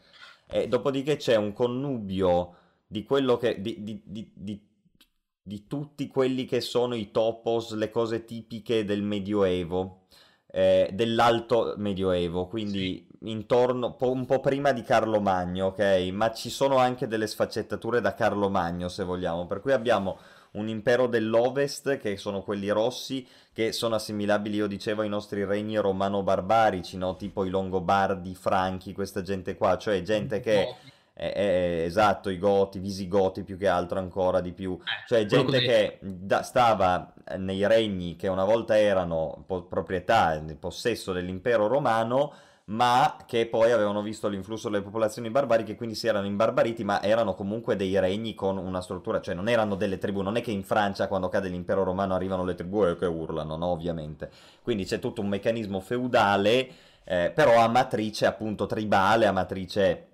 E dopodiché c'è un connubio di quello che... Di, di, di, di, tutti quelli che sono i topos, le cose tipiche del Medioevo, eh, dell'alto Medioevo, quindi sì. intorno, po- un po' prima di Carlo Magno, ok? Ma ci sono anche delle sfaccettature da Carlo Magno, se vogliamo, per cui abbiamo un impero dell'Ovest, che sono quelli rossi, che sono assimilabili, io dicevo, ai nostri regni romano-barbarici, no? tipo i Longobardi, i Franchi, questa gente qua, cioè gente che... È, è, esatto, i goti, i visigoti più che altro ancora di più, eh, cioè gente che da, stava nei regni che una volta erano po- proprietà, possesso dell'impero romano, ma che poi avevano visto l'influsso delle popolazioni barbariche, quindi si erano imbarbariti, ma erano comunque dei regni con una struttura, cioè non erano delle tribù, non è che in Francia quando cade l'impero romano arrivano le tribù e che urlano, no, ovviamente. Quindi c'è tutto un meccanismo feudale, eh, però a matrice appunto tribale, a matrice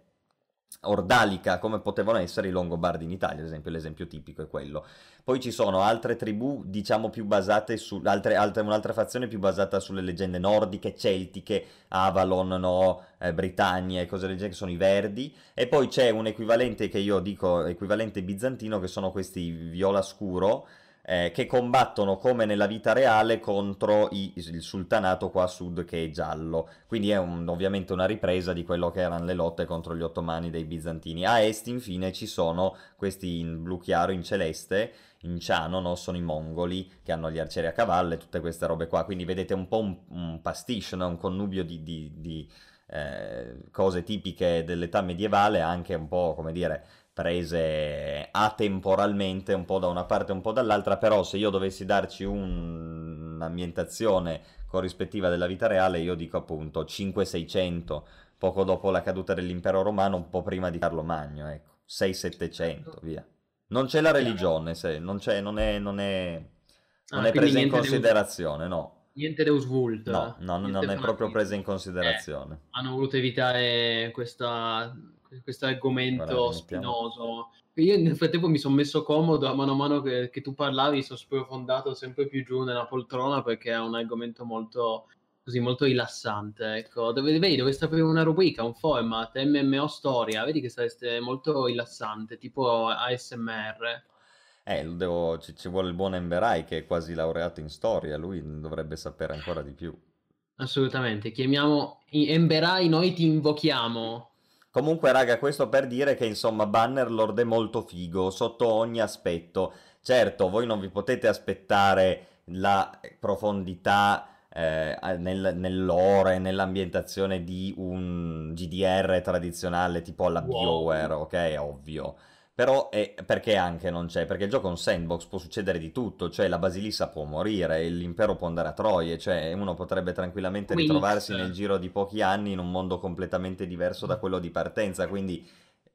ordalica come potevano essere i Longobardi in Italia, ad esempio, l'esempio tipico è quello. Poi ci sono altre tribù, diciamo più basate su altre, altre, un'altra fazione più basata sulle leggende nordiche, celtiche, Avalon, no, eh, Britannia e cose del genere, che sono i Verdi, e poi c'è un equivalente che io dico equivalente bizantino, che sono questi viola scuro, eh, che combattono come nella vita reale contro i, il sultanato qua a sud che è giallo. Quindi è un, ovviamente una ripresa di quello che erano le lotte contro gli ottomani dei bizantini. A est infine ci sono questi in blu chiaro, in celeste, in ciano, no? sono i mongoli che hanno gli arcieri a cavallo e tutte queste robe qua. Quindi vedete un po' un, un pastiche, no? un connubio di... di, di eh, cose tipiche dell'età medievale, anche un po' come dire prese atemporalmente un po' da una parte e un po' dall'altra, però se io dovessi darci un... un'ambientazione corrispettiva della vita reale, io dico appunto 5-600, poco dopo la caduta dell'impero romano, un po' prima di Carlo Magno, ecco, 6-700, via. Non c'è la religione, se, non, c'è, non è, non è, non ah, è presa in considerazione, Deus, no. Niente Deus Vult. No, no non è proprio presa in considerazione. Eh, hanno voluto evitare questa questo argomento spinoso. Io nel frattempo mi sono messo comodo, a mano a mano che, che tu parlavi, sono sprofondato sempre più giù nella poltrona perché è un argomento molto così molto rilassante. Ecco, dove, vedi, dovreste aprire una rubrica, un format, MMO storia, vedi che sareste molto rilassante, tipo ASMR. Eh, devo, ci, ci, vuole il buon Emberai che è quasi laureato in storia, lui dovrebbe sapere ancora di più. Assolutamente, chiamiamo Emberai, noi ti invochiamo. Comunque, raga, questo per dire che insomma Bannerlord è molto figo sotto ogni aspetto. Certo, voi non vi potete aspettare la profondità eh, nel, nell'ore, nell'ambientazione di un GDR tradizionale tipo alla wow. BioWare, ok? Ovvio. Però è, perché anche non c'è? Perché il gioco è un sandbox, può succedere di tutto, cioè la Basilissa può morire, l'impero può andare a Troie, cioè uno potrebbe tranquillamente Wings. ritrovarsi nel giro di pochi anni in un mondo completamente diverso da quello di partenza, quindi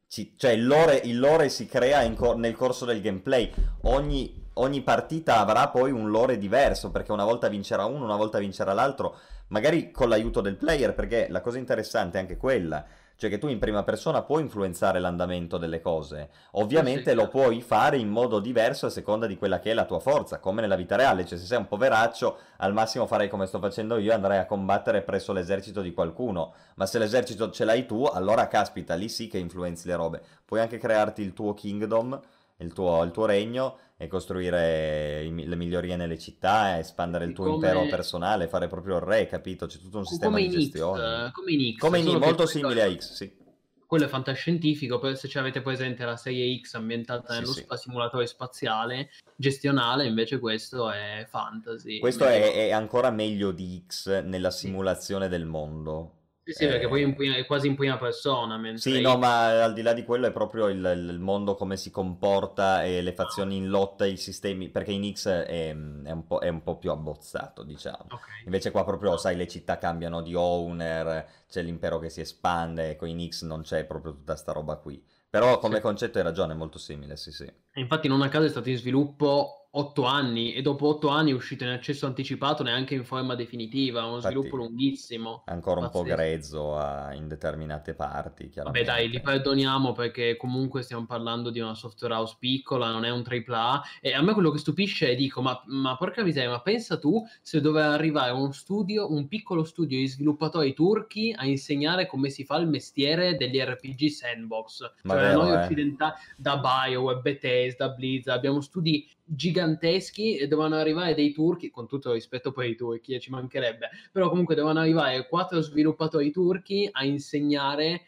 ci, cioè il, lore, il lore, si crea cor- nel corso del gameplay, ogni, ogni partita avrà poi un lore diverso, perché una volta vincerà uno, una volta vincerà l'altro, magari con l'aiuto del player, perché la cosa interessante è anche quella cioè che tu in prima persona puoi influenzare l'andamento delle cose. Ovviamente lo puoi fare in modo diverso a seconda di quella che è la tua forza, come nella vita reale, cioè se sei un poveraccio, al massimo farei come sto facendo io, andrei a combattere presso l'esercito di qualcuno, ma se l'esercito ce l'hai tu, allora caspita, lì sì che influenzi le robe. Puoi anche crearti il tuo kingdom, il tuo, il tuo regno, e costruire i, le migliorie nelle città, espandere il tuo come... impero personale, fare proprio il re, capito? C'è tutto un sistema come di gestione. X, come in X, come in, molto simile a X, sì. Quello è fantascientifico, se ci avete presente la serie X ambientata nello sì, sì. simulatore spaziale gestionale, invece questo è fantasy. Questo è, è, ancora meglio di X nella simulazione del mondo sì, sì, perché poi eh, è quasi in prima persona. Sì, no, ma al di là di quello è proprio il, il, mondo come si comporta e le fazioni in lotta, i sistemi, perché in X è, è, un, po', è un, po', più abbozzato, diciamo. Okay. Invece qua proprio, sai, le città cambiano di owner, c'è l'impero che si espande, ecco, in X non c'è proprio tutta sta roba qui. Però come sì. concetto hai ragione, è molto simile, sì sì. infatti non a caso è stato in sviluppo otto anni e dopo otto anni è uscito in accesso anticipato neanche in forma definitiva, uno Infatti, sviluppo lunghissimo. Ancora un po' Pazzesco. grezzo a- in determinate parti, Vabbè, dai, li perdoniamo perché comunque stiamo parlando di una software house piccola, non è un AAA. E a me quello che stupisce è, dico, ma, ma porca miseria, ma pensa tu se doveva arrivare uno studio, un piccolo studio di sviluppatori turchi a insegnare come si fa il mestiere degli RPG sandbox. Ma Cioè, vero, noi eh? occidentali, da BioWare, Bethesda, Blizzard, abbiamo studi giganteschi e dovevano arrivare dei turchi, con tutto rispetto per i turchi, eh, ci mancherebbe, però comunque dovevano arrivare quattro sviluppatori turchi a insegnare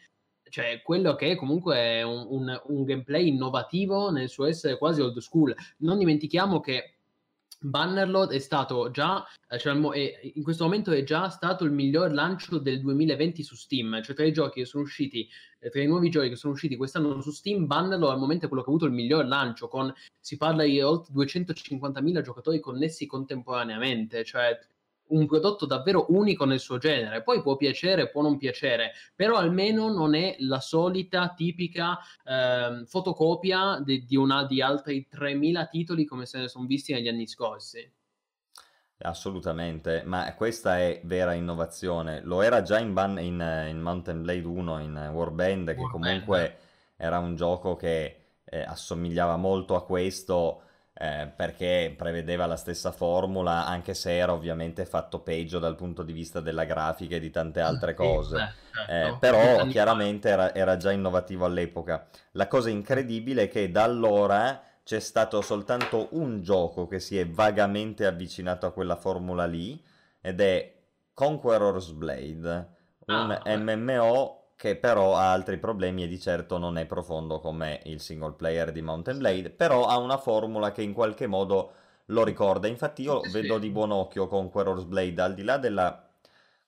cioè quello che comunque è un, un- un gameplay innovativo nel suo essere quasi old school. Non dimentichiamo che Bannerlord è stato già, eh, cioè, è- in questo momento è già stato il miglior lancio del 2020 su Steam, cioè tra i giochi che sono usciti, eh, tra i nuovi giochi che sono usciti quest'anno su Steam, Bannerlord al momento è quello che ha avuto il miglior lancio, con, si parla di oltre 250.000 giocatori connessi contemporaneamente, cioè un prodotto davvero unico nel suo genere. Poi può piacere, può non piacere, però almeno non è la solita tipica ehm, fotocopia di, di una di altri 3000 titoli come se ne sono visti negli anni scorsi. Assolutamente, ma questa è vera innovazione. Lo era già in, Ban- in, eh, in Mountain Blade 1, in eh, Warband, che Warband. comunque era un gioco che eh, assomigliava molto a questo eh, perché prevedeva la stessa formula, anche se era ovviamente fatto peggio dal punto di vista della grafica e di tante altre cose. beh, Eh, certo. però chiaramente era, era già innovativo all'epoca. La cosa incredibile è che da allora c'è stato soltanto un gioco che si è vagamente avvicinato a quella formula lì, ed è Conqueror's Blade, un Ah. MMO che però ha altri problemi e di certo non è profondo come il single player di Mountain Blade, però ha una formula che in qualche modo lo ricorda. Infatti io Sì, vedo di buon occhio Conqueror's Blade, al di là della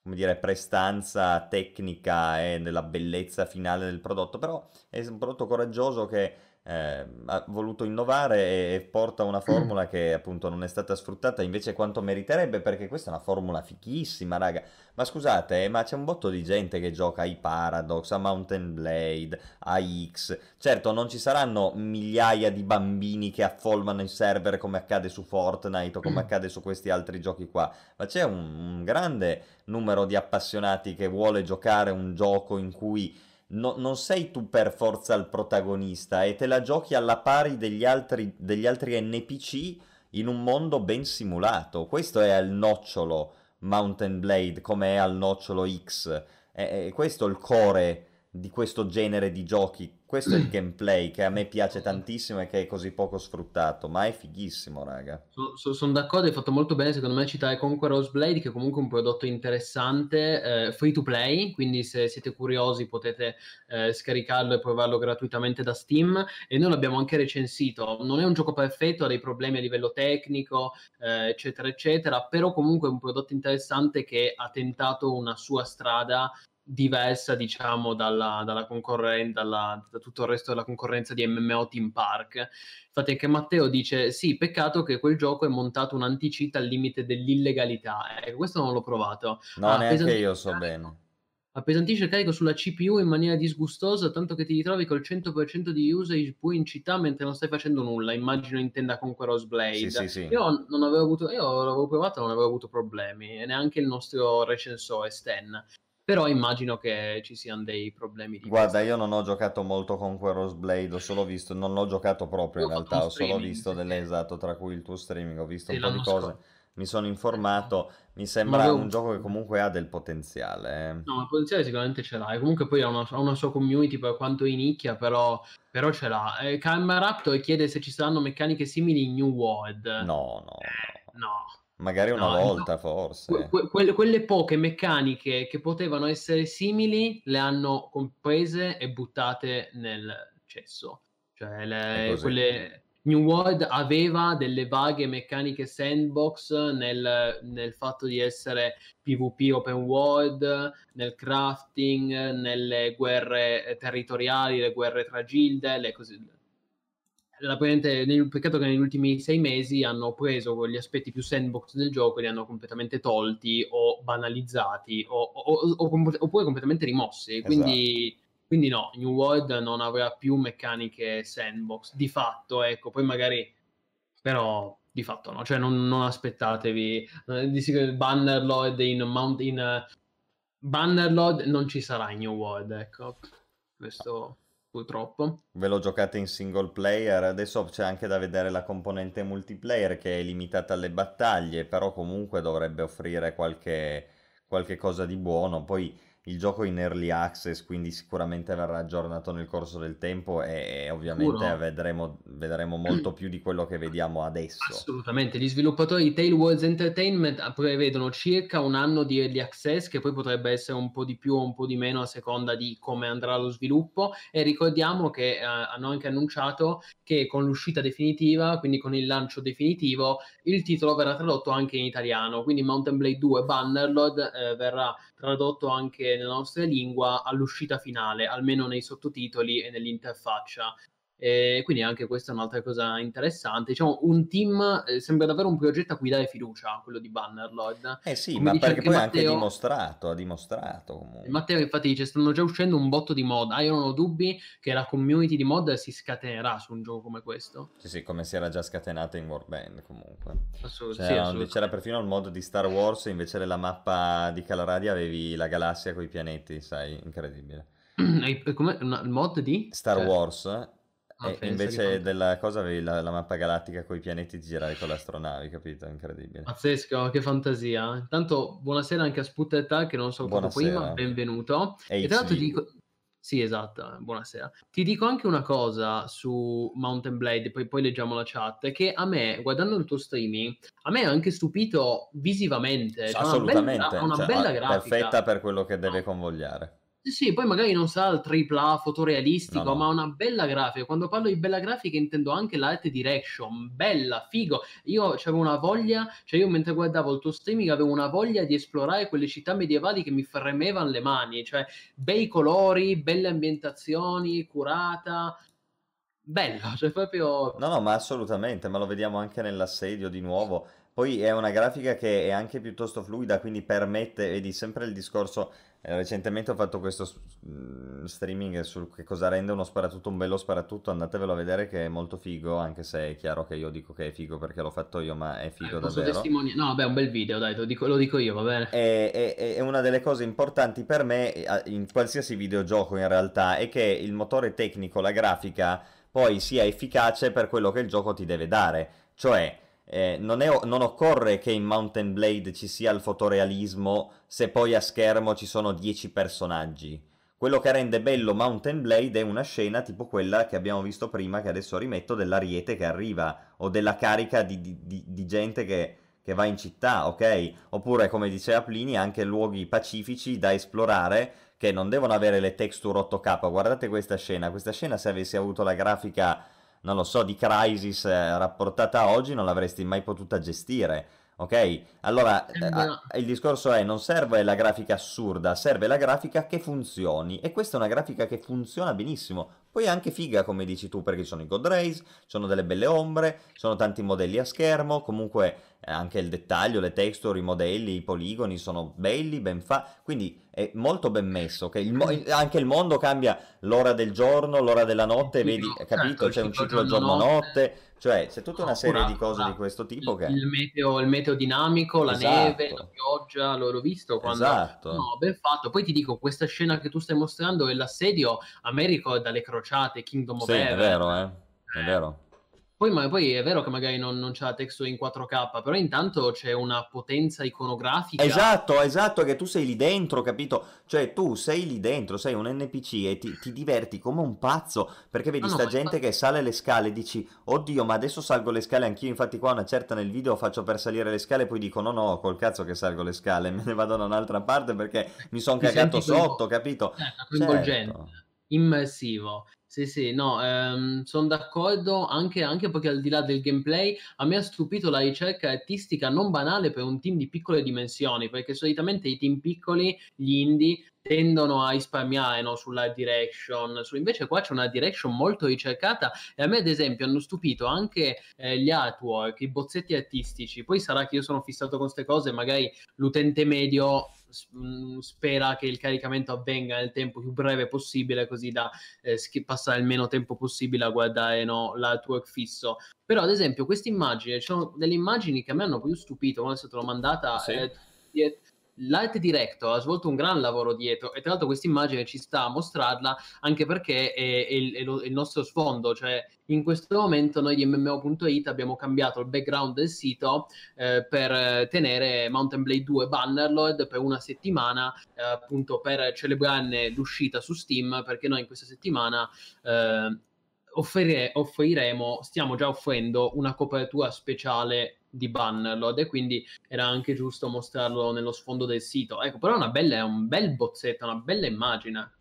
come dire, prestanza tecnica e della bellezza finale del prodotto, però è un prodotto coraggioso che eh, ha voluto innovare e, porta una formula che appunto non è stata sfruttata invece quanto meriterebbe, perché questa è una formula fichissima, raga. Ma scusate, eh, ma c'è un botto di gente che gioca ai Paradox, a Mountain Blade, a X. Certo, non ci saranno migliaia di bambini che affolmano i server come accade su Fortnite o come accade su questi altri giochi qua, ma c'è un, un grande numero di appassionati che vuole giocare un gioco in cui no- non sei tu per forza il protagonista e te la giochi alla pari degli altri, degli altri NPC in un mondo ben simulato. Questo è al nocciolo Mountain Blade, come è al nocciolo X. È, è questo il core di questo genere di giochi. Questo è il *clears throat* gameplay che a me piace tantissimo e che è così poco sfruttato, ma è fighissimo, raga. sono d'accordo, hai fatto molto bene secondo me citare Conqueror's Blade che è comunque un prodotto interessante, eh, free to play, quindi se siete curiosi potete eh, scaricarlo e provarlo gratuitamente da Steam e noi l'abbiamo anche recensito. Non è un gioco perfetto, ha dei problemi a livello tecnico, eh, eccetera, eccetera, però comunque è un prodotto interessante che ha tentato una sua strada diversa, diciamo, dalla, dalla concorrenza, da tutto il resto della concorrenza di MMO Team Park. Infatti anche Matteo dice, sì, peccato che quel gioco è montato un anti-cheat al limite dell'illegalità. Ecco, questo non l'ho provato. No, Ah, neanche io so carico- bene. Appesantisce il carico sulla CPU in maniera disgustosa, tanto che ti ritrovi col 100% di usage pure in città mentre non stai facendo nulla. Immagino intenda Conqueror's Blade. Sì, sì, sì. Io non avevo avuto, io l'avevo provato e non avevo avuto problemi, e neanche il nostro recensore Stan. Però immagino che ci siano dei problemi di Guarda, questo. io non ho giocato molto con Quaros Blade, ho solo visto, non l'ho giocato proprio in Io ho fatto realtà, ho solo visto delle esatto, tra cui il tuo streaming, ho visto Sì, un po' di cose, scorso. mi sono informato, mi sembra avevo- un gioco che comunque ha del potenziale. eh. No, il potenziale sicuramente ce l'ha. E comunque poi ha una, ha una sua community per quanto in nicchia, però, però ce l'ha. Eh, Karma Raptor chiede se ci saranno meccaniche simili in New World. No, no, no. No. Magari una No, volta no. forse. Que- que- quelle, poche meccaniche che potevano essere simili le hanno comprese e buttate nel cesso. Cioè, le, così. quelle... New World aveva delle vaghe meccaniche sandbox nel, nel fatto di essere PvP open world, nel crafting, nelle guerre eh, territoriali, le guerre tra gilde, le cose. Peccato che negli ultimi sei mesi hanno preso quegli aspetti più sandbox del gioco e li hanno completamente tolti o banalizzati o, o- o- oppure completamente rimossi. Quindi, quindi no, New World non avrà più meccaniche sandbox di fatto, ecco, poi magari però di fatto no, cioè non, non aspettatevi, eh, Bannerlord in, Mount, in uh, Bannerlord non ci sarà in New World, ecco, questo purtroppo. Ve lo giocate in single player, adesso c'è anche da vedere la componente multiplayer che è limitata alle battaglie, però comunque dovrebbe offrire qualche, qualche cosa di buono, poi il gioco in early access, quindi sicuramente verrà aggiornato nel corso del tempo e, e ovviamente vedremo, vedremo, molto più di quello che vediamo adesso. Assolutamente, gli sviluppatori di Tailwords Entertainment prevedono circa un anno di early access, che poi potrebbe essere un po' di più o un po' di meno a seconda di come andrà lo sviluppo. E ricordiamo che eh, hanno anche annunciato che con l'uscita definitiva, quindi con il lancio definitivo, il titolo verrà tradotto anche in italiano, quindi Mountain Blade 2 Bannerlord eh, verrà tradotto anche nella nostra lingua all'uscita finale, almeno nei sottotitoli e nell'interfaccia. E quindi anche questa è un'altra cosa interessante. Diciamo, un team eh, sembra davvero un progetto a cui dare fiducia, quello di Bannerlord. Eh sì, Come ma perché poi Matteo, anche dimostrato, ha dimostrato comunque. Matteo infatti dice, stanno già uscendo un botto di mod. Ah, io non ho dubbi che la community di mod si scatenerà su un gioco come questo. Sì, sì, come si era già scatenata in Warband comunque. Assolutamente. C'era, perfino il mod di Star Wars, invece della mappa di Calaradia avevi la galassia con i pianeti, sai, incredibile. *clears throat* Come il mod di? Star cioè... Wars Ah, e invece della cosa avevi la, la mappa galattica con i pianeti girare con le astronavi, capito? Incredibile. Pazzesco, che fantasia. Intanto, buonasera anche a Sputtetta, che non so come prima, benvenuto. E, e tra l'altro ti dico... Sì, esatto, buonasera. Ti dico anche una cosa su Mountain Blade, poi, poi leggiamo la chat, che a me, guardando il tuo streaming, a me ha anche stupito visivamente. Cioè Assolutamente. Una bella, una cioè, bella grafica. Perfetta per quello che deve convogliare. Sì, poi magari non sarà il tripla fotorealistico, no, no. ma una bella grafica. Quando parlo di bella grafica intendo anche l'art direction, bella, figo. Io avevo una voglia, cioè io mentre guardavo il tuo streaming avevo una voglia di esplorare quelle città medievali che mi fremevano le mani, cioè bei colori, belle ambientazioni, curata, bella, cioè proprio... No, no, ma assolutamente, ma lo vediamo anche nell'assedio di nuovo. Poi è una grafica che è anche piuttosto fluida, quindi permette, vedi sempre il discorso, recentemente ho fatto questo mm, streaming su che cosa rende uno sparatutto un bello sparatutto, andatevelo a vedere che è molto figo, anche se è chiaro che io dico che è figo perché l'ho fatto io, ma è figo eh, davvero. Testimoni- no, beh, un bel video, dai, lo dico, lo dico io, va bene. È, è, è, una delle cose importanti per me in qualsiasi videogioco in realtà, è che il motore tecnico, la grafica, poi sia efficace per quello che il gioco ti deve dare, cioè eh, non, è, non, occorre che in Mountain Blade ci sia il fotorealismo se poi a schermo ci sono 10 personaggi. Quello che rende bello Mountain Blade è una scena tipo quella che abbiamo visto prima, che adesso rimetto, dell'ariete che arriva, o della carica di, di, di, di gente che, che, va in città, ok? Oppure, come diceva Plini, anche luoghi pacifici da esplorare che non devono avere le texture 8K. Guardate questa scena, questa scena se avessi avuto la grafica non lo so, di Crisis eh, rapportata oggi non l'avresti mai potuta gestire. Ok? Allora, eh, il discorso è, non serve la grafica assurda, serve la grafica che funzioni. E questa è una grafica che funziona benissimo. Poi è anche figa, come dici tu, perché sono i God Rays, sono delle belle ombre, sono tanti modelli a schermo, comunque eh, anche il dettaglio, le texture, i modelli, i poligoni sono belli, ben fa, quindi è molto ben messo, okay? il mo- anche il mondo cambia l'ora del giorno, l'ora della notte, vedi, capito? Certo, C'è un ciclo giorno-notte, cioè c'è tutta una serie di cose di questo tipo che... Il meteo, il meteo dinamico, la esatto. neve, la pioggia, l'ho visto quando... Esatto. No, ben fatto. Poi ti dico, questa scena che tu stai mostrando è l'assedio a me ricorda le crociate, Kingdom of Sì, è vero, eh. È vero. Poi, ma, poi è vero che magari non, non c'è la texture in 4K, però intanto c'è una potenza iconografica. Esatto, esatto, che tu sei lì dentro, capito? Cioè tu sei lì dentro, sei un NPC e ti, ti diverti come un pazzo, perché vedi no, sta no, gente ma... che sale le scale e dici, oddio, ma adesso salgo le scale anch'io, infatti qua una certa nel video faccio per salire le scale e poi dico, no, no, col cazzo che salgo le scale, *laughs* me ne vado da un'altra parte perché mi sono cagato sotto, capito? Eh, coinvolgente, certo. Immersivo. Sì, sì, no, ehm, sono d'accordo anche, anche perché al di là del gameplay a me ha stupito la ricerca artistica non banale per un team di piccole dimensioni, perché solitamente i team piccoli, gli indie, tendono a risparmiare no, sulla direction, su, invece qua c'è una direction molto ricercata e a me ad esempio hanno stupito anche eh, gli artwork, i bozzetti artistici, poi sarà che io sono fissato con queste cose, magari l'utente medio spera che il caricamento avvenga nel tempo più breve possibile così da eh, passare il meno tempo possibile a guardare no, l'artwork fisso. Però, ad esempio, queste immagini, ci sono delle immagini che a me hanno più stupito quando è stata mandata. Sì. Eh, l'art director ha svolto un gran lavoro dietro e tra l'altro questa immagine ci sta a mostrarla anche perché è, è, il, è, lo, è, il, nostro sfondo, cioè in questo momento noi di MMO.it abbiamo cambiato il background del sito eh, per tenere Mountain Blade 2 Bannerlord per una settimana eh, appunto per celebrarne l'uscita su Steam perché noi in questa settimana eh, offrire, offriremo, stiamo già offrendo una copertura speciale di Bannerlord e quindi era anche giusto mostrarlo nello sfondo del sito. Ecco, però è, una bella, è un bel bozzetto, una bella immagine.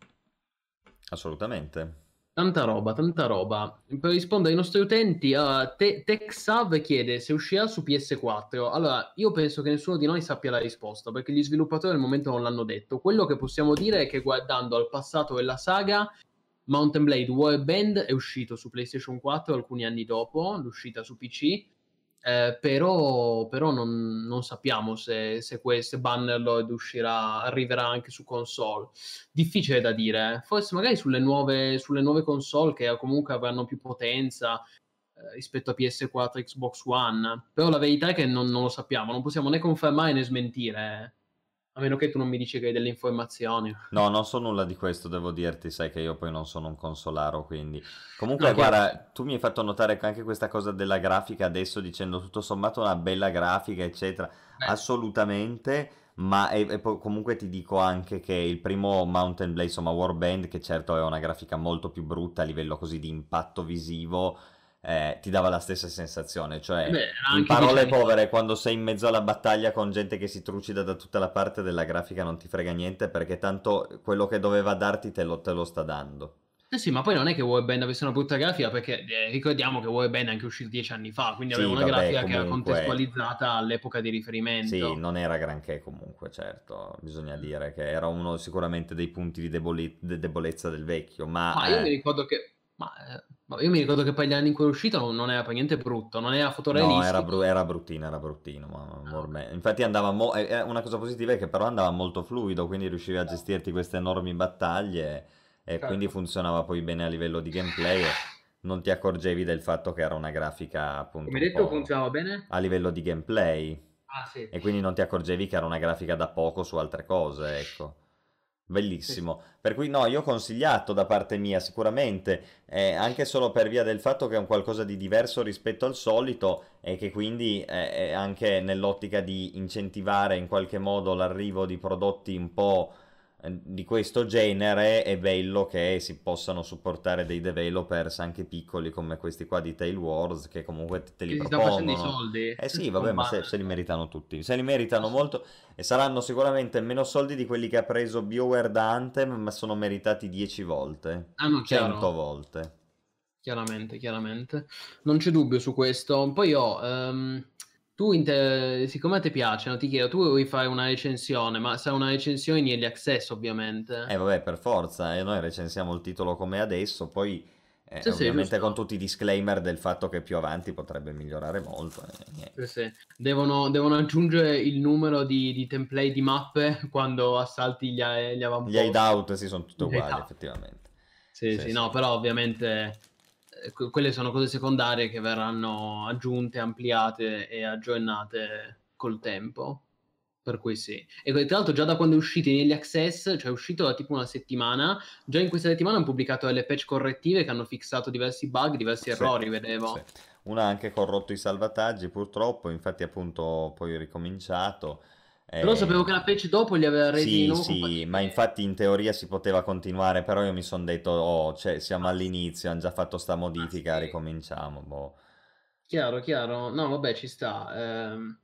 Assolutamente. Tanta roba, tanta roba. Per rispondere ai nostri utenti, uh, Te- TechSav chiede se uscirà su PS4. Allora, io penso che nessuno di noi sappia la risposta, perché gli sviluppatori al momento non l'hanno detto. Quello che possiamo dire è che guardando al passato della saga, Mountain Blade Warband è uscito su PlayStation 4 alcuni anni dopo l'uscita su PC eh, però, però non, non, sappiamo se, se questo Bannerlord uscirà, arriverà anche su console. Difficile da dire, eh. forse magari sulle nuove, sulle nuove console che comunque avranno più potenza eh, rispetto a PS4 e Xbox One. Però la verità è che non, non, lo sappiamo, non possiamo né confermare né smentire. A meno che tu non mi dici che hai delle informazioni. *laughs* No, non so nulla di questo, devo dirti, sai che io poi non sono un consolaro, quindi... Comunque, no, guarda, che... tu mi hai fatto notare anche questa cosa della grafica adesso, dicendo tutto sommato una bella grafica, eccetera. Beh. Assolutamente, ma e, e comunque ti dico anche che il primo Mountain Blade, insomma, Warband, che certo è una grafica molto più brutta a livello così di impatto visivo eh, ti dava la stessa sensazione, cioè Beh, in parole povere quando sei in mezzo alla battaglia con gente che si trucida da tutta la parte della grafica non ti frega niente perché tanto quello che doveva darti te lo, te lo sta dando. Eh sì, ma poi non è che Warband avesse una brutta grafica perché eh, ricordiamo che Warband è anche uscito dieci anni fa, quindi sì, aveva una vabbè, grafica comunque... che era contestualizzata all'epoca di riferimento. Sì, non era granché comunque, certo, bisogna dire che era uno sicuramente dei punti di debole... de- debolezza del vecchio, ma... Ma io mi ricordo che ma eh, io mi ricordo che poi gli anni in cui è uscito non, era per niente brutto, non era fotorealistico. No, era, bru- era bruttino, era bruttino. Ma, ormai. Infatti andava mo- una cosa positiva è che però andava molto fluido, quindi riuscivi a gestirti queste enormi battaglie e certo. quindi funzionava poi bene a livello di gameplay. E non ti accorgevi del fatto che era una grafica appunto... Come detto funzionava bene? A livello di gameplay. Ah, sì. E quindi non ti accorgevi che era una grafica da poco su altre cose, ecco. Bellissimo. Per cui no, io ho consigliato da parte mia sicuramente, eh, anche solo per via del fatto che è un qualcosa di diverso rispetto al solito e che quindi eh, anche nell'ottica di incentivare in qualche modo l'arrivo di prodotti un po' di questo genere è bello che si possano supportare dei developers anche piccoli come questi qua di Tail Wars che comunque te li che propongono. i soldi. Eh sì, vabbè, ma se, se, li meritano tutti. Se li meritano molto e saranno sicuramente meno soldi di quelli che ha preso BioWare da Anthem, ma sono meritati 10 volte. Ah, no, 100 volte. Chiaramente, chiaramente. Non c'è dubbio su questo. Poi ho... Um tu, inter... siccome a te piacciono, ti chiedo, tu vuoi fare una recensione, ma sarà una recensione in early access ovviamente. Eh vabbè, per forza, e noi recensiamo il titolo come adesso, poi eh, sì, ovviamente sì, con tutti i disclaimer del fatto che più avanti potrebbe migliorare molto. Eh, sì, devono, devono, aggiungere il numero di, di, template di mappe *laughs* quando assalti gli, gli avamposti. Gli hideout sì, sono tutti uguali, effettivamente. Sì, sì, no, però ovviamente eh, quelle sono cose secondarie che verranno aggiunte, ampliate e aggiornate col tempo. Per cui sì. E tra l'altro già da quando è uscito negli access, cioè è uscito da tipo una settimana, già in questa settimana hanno pubblicato delle patch correttive che hanno fissato diversi bug, diversi errori, sì, vedevo. Sì. Una ha anche corrotto i salvataggi purtroppo, infatti appunto poi ricominciato. Però eh, sapevo che la patch dopo li aveva resi Sì, sì, ma infatti in teoria si poteva continuare, però io mi sono detto, oh, cioè, siamo all'inizio, hanno già fatto sta modifica, ah, sì. ricominciamo. Boh. Chiaro, chiaro. No, vabbè, ci sta. Eh,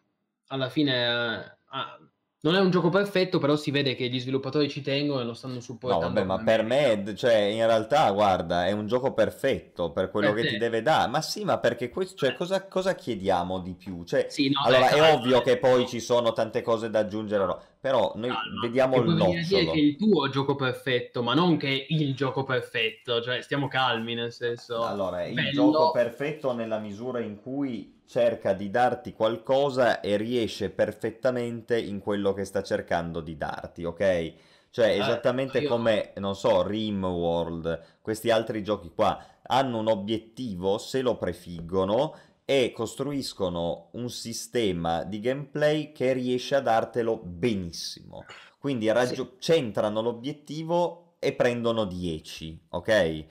alla fine... Eh, ah, non è un gioco perfetto, però si vede che gli sviluppatori ci tengono e lo stanno supportando. No, vabbè, ma per me, cioè, in realtà, guarda, è un gioco perfetto per quello per che te. ti deve dare. Ma sì, ma perché questo, cioè, cosa, cosa, chiediamo di più? Cioè, sì, no, allora, beh, è ovvio che poi ci sono tante cose da aggiungere, no? però noi calma. vediamo il nocciolo. che è il tuo gioco perfetto, ma non che è il gioco perfetto, cioè stiamo calmi nel senso... Allora, il gioco perfetto nella misura in cui cerca di darti qualcosa e riesce perfettamente in quello che sta cercando di darti, ok? Cioè, Eh, esattamente io- come, non so, RimWorld, questi altri giochi qua, hanno un obiettivo, se lo prefiggono e costruiscono un sistema di gameplay che riesce a dartelo benissimo. Quindi raggio- centrano l'obiettivo e prendono 10, ok?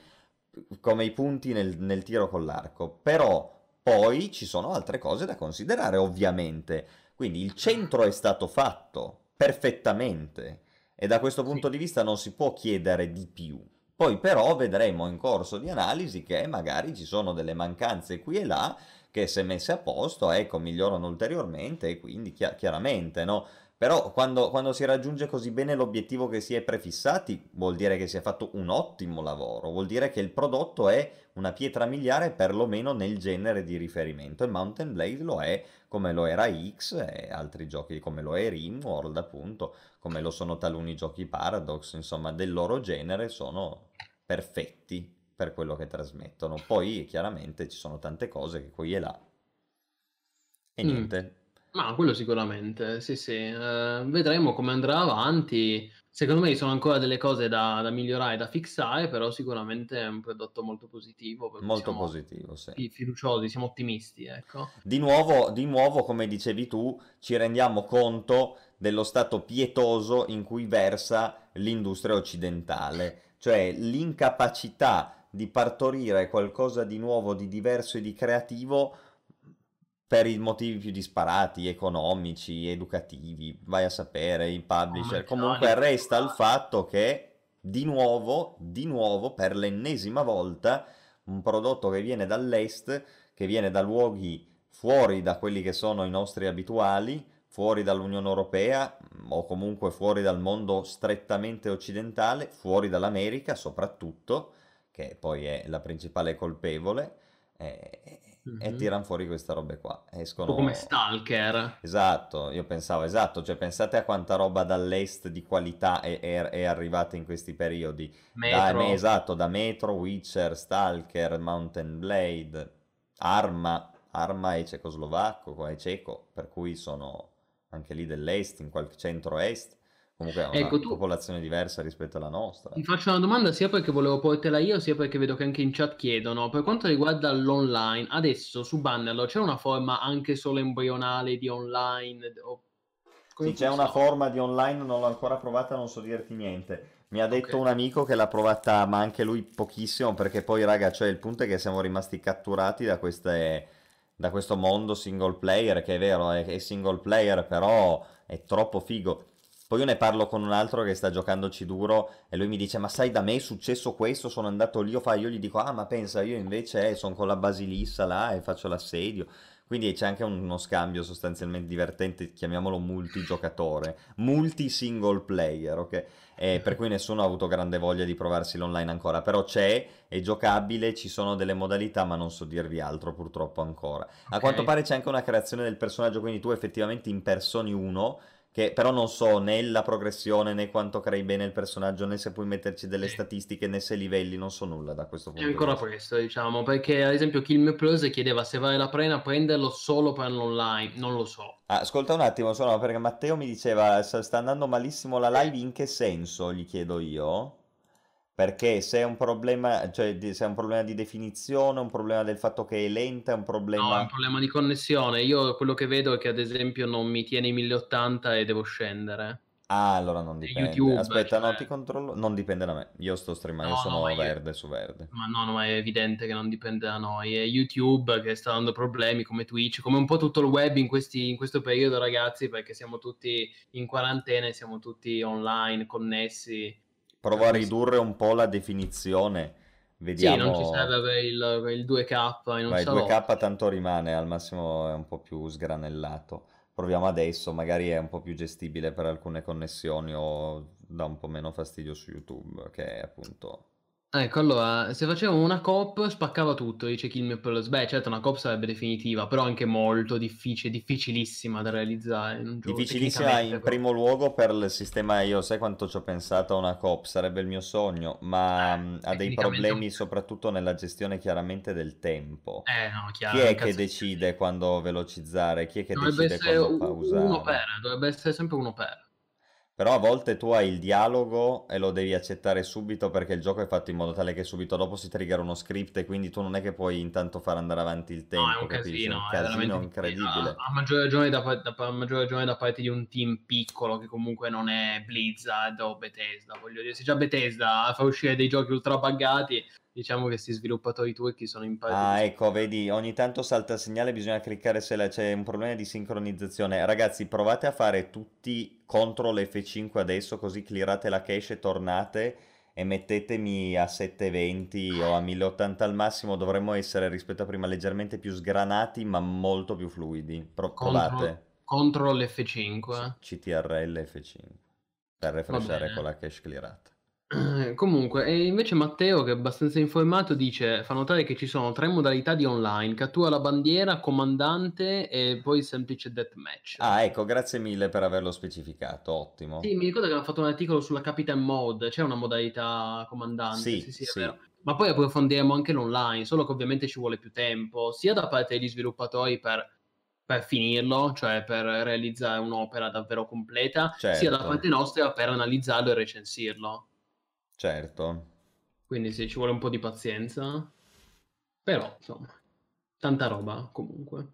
Come i punti nel, nel tiro con l'arco. Però poi ci sono altre cose da considerare, ovviamente. Quindi il centro è stato fatto perfettamente e da questo punto di vista non si può chiedere di più. Poi però vedremo in corso di analisi che magari ci sono delle mancanze qui e là che se messe a posto, ecco, migliorano ulteriormente e quindi chia- chiaramente, no? Però quando, quando si raggiunge così bene l'obiettivo che si è prefissati, vuol dire che si è fatto un ottimo lavoro, vuol dire che il prodotto è una pietra miliare perlomeno nel genere di riferimento e Mountain Blade lo è come lo era X e altri giochi come lo è Rimworld appunto, come lo sono taluni giochi Paradox, insomma del loro genere sono perfetti per quello che trasmettono. Poi chiaramente ci sono tante cose che qui e là. E Mm. niente, Ma quello sicuramente, sì, sì. Eh, vedremo come andrà avanti. Secondo me ci sono ancora delle cose da, da migliorare, da fissare, però sicuramente è un prodotto molto positivo. molto positivo, sì. fi- fiduciosi, siamo ottimisti, ecco. Di nuovo, di nuovo, come dicevi tu, ci rendiamo conto dello stato pietoso in cui versa l'industria occidentale, cioè l'incapacità di partorire qualcosa di nuovo, di diverso e di creativo per i motivi più disparati, economici, educativi, vai a sapere, i publisher. Commerciali, Comunque resta il fatto che, di nuovo, di nuovo, per l'ennesima volta, un prodotto che viene dall'est, che viene da luoghi fuori da quelli che sono i nostri abituali, fuori dall'Unione Europea o comunque fuori dal mondo strettamente occidentale, fuori dall'America soprattutto, che poi è la principale colpevole, e, e tirano fuori queste robe qua. Un Escono... po' come Stalker. Esatto, io pensavo, esatto, cioè pensate a quanta roba dall'est di qualità è, è- è arrivata in questi periodi. Da, Metro. me- esatto, da Metro, Witcher, Stalker, Mountain Blade, Arma, Arma è cecoslovacco, è ceco, per cui sono anche lì dell'est, in qualche centro-est, comunque è una Ecco, tu- popolazione diversa rispetto alla nostra. Ti faccio una domanda sia perché volevo portela io, sia perché vedo che anche in chat chiedono. Per quanto riguarda l'online, adesso su Bannerlo c'è una forma anche solo embrionale di online? O... Sì, c'è una forma di online, non l'ho ancora provata, non so dirti niente. Mi ha detto Ok. un amico che l'ha provata, ma anche lui pochissimo, perché poi, raga, cioè il punto è che siamo rimasti catturati da queste, da questo mondo single player, che è vero, è, è single player, però è troppo figo. Poi io ne parlo con un altro che sta giocandoci duro e lui mi dice, ma sai, da me è successo questo, sono andato lì, io, gli dico, ah, ma pensa, io invece eh, sono con la basilissa là e faccio l'assedio. Quindi c'è anche uno scambio sostanzialmente divertente, chiamiamolo multigiocatore, multi-single player, ok? E per cui nessuno ha avuto grande voglia di provarsi l'online ancora, però c'è, è giocabile, ci sono delle modalità, ma non so dirvi altro purtroppo ancora. A Ok. quanto pare c'è anche una creazione del personaggio, quindi tu effettivamente impersoni uno, che però non so né la progressione né quanto crei bene il personaggio, né se puoi metterci delle statistiche, né se livelli, non so nulla da questo È punto di ancora questo, diciamo, perché ad esempio Kill Me Plus chiedeva se vale la pena prenderlo solo per l'online, non lo so. Ah, ascolta un attimo, solo perché Matteo mi diceva "Sta- sta andando malissimo la live, in che senso? Gli chiedo io. Perché se è un problema, cioè di- se è un problema di definizione, un problema del fatto che è lenta, è un No, è problema... un problema di connessione. Io quello che vedo è che ad esempio non mi tiene i 1080 e devo scendere. Ah, allora non dipende. YouTube, Aspetta, no, cioè- ti controllo. Non dipende da me. Io sto streamando, io No, no, sono ma io- verde su verde. Ma no, no, è evidente che non dipende da noi. È YouTube che sta dando problemi come Twitch, come un po' tutto il web in, questi- in questo periodo, ragazzi, perché siamo tutti in quarantena e siamo tutti online, connessi. Provo a cui- ridurre un po' la definizione. Sì, Vediamo. non ci serve avere il, il 2K in un Vai, salotto. 2K tanto rimane, al massimo è un po' più sgranellato. Proviamo adesso, magari è un po' più gestibile per alcune connessioni o dà un po' meno fastidio su YouTube, che è appunto... Ecco, allora, se facevo una coop spaccava tutto, dice Kill Me Plus. Beh, certo, una coop sarebbe definitiva, però anche molto difficile, difficilissima da realizzare gioco Difficilissima in però. primo luogo per il sistema, io sai quanto ci ho pensato a una COP, sarebbe il mio sogno, ma Eh, mh, ha dei problemi soprattutto nella gestione chiaramente del tempo. Eh, no, chiaro, Chi è che decide quando velocizzare? Chi è che Dovrebbe decide quando u- pausare? uno per, dovrebbe essere sempre uno per. Però a volte tu hai il dialogo e lo devi accettare subito perché il gioco è fatto in modo tale che subito dopo si trigger uno script e quindi tu non è che puoi intanto far andare avanti il tempo, No, è un capisci? casino, un è casino veramente incredibile. a, a maggior da, da- a maggior ragione da parte di un team piccolo che comunque non è Blizzard o Bethesda, voglio dire, se già Bethesda fa uscire dei giochi ultra buggati, diciamo che questi sviluppatori turchi sono in parte Ah, ecco, vedi, ogni tanto salta il segnale, bisogna cliccare se la- c'è un problema di sincronizzazione. Ragazzi, provate a fare tutti CTRL F5 adesso, così clearate la cache e tornate e mettetemi a 720 o a 1080 al massimo. Dovremmo essere rispetto a prima leggermente più sgranati, ma molto più fluidi. Pro- provate. Control F5. CTRL F5 per refreshare con la cache clearata. Eh, *clears throat* Comunque, e invece Matteo, che è abbastanza informato, dice: fa notare che ci sono tre modalità di online: cattura la bandiera, comandante e poi semplice deathmatch. Ah, ecco, grazie mille per averlo specificato, ottimo. Sì, mi ricordo che hanno fatto un articolo sulla Capitan Mode, c'è una modalità comandante, Sì, sì, sì, è sì. vero. Ma poi approfondiremo anche l'online, solo che ovviamente ci vuole più tempo, sia da parte degli sviluppatori per, per finirlo, cioè per realizzare un'opera davvero completa, sia da Certo. parte nostra per analizzarlo e recensirlo. Certo. Quindi sì, ci vuole un po' di pazienza. Però, insomma, tanta roba comunque.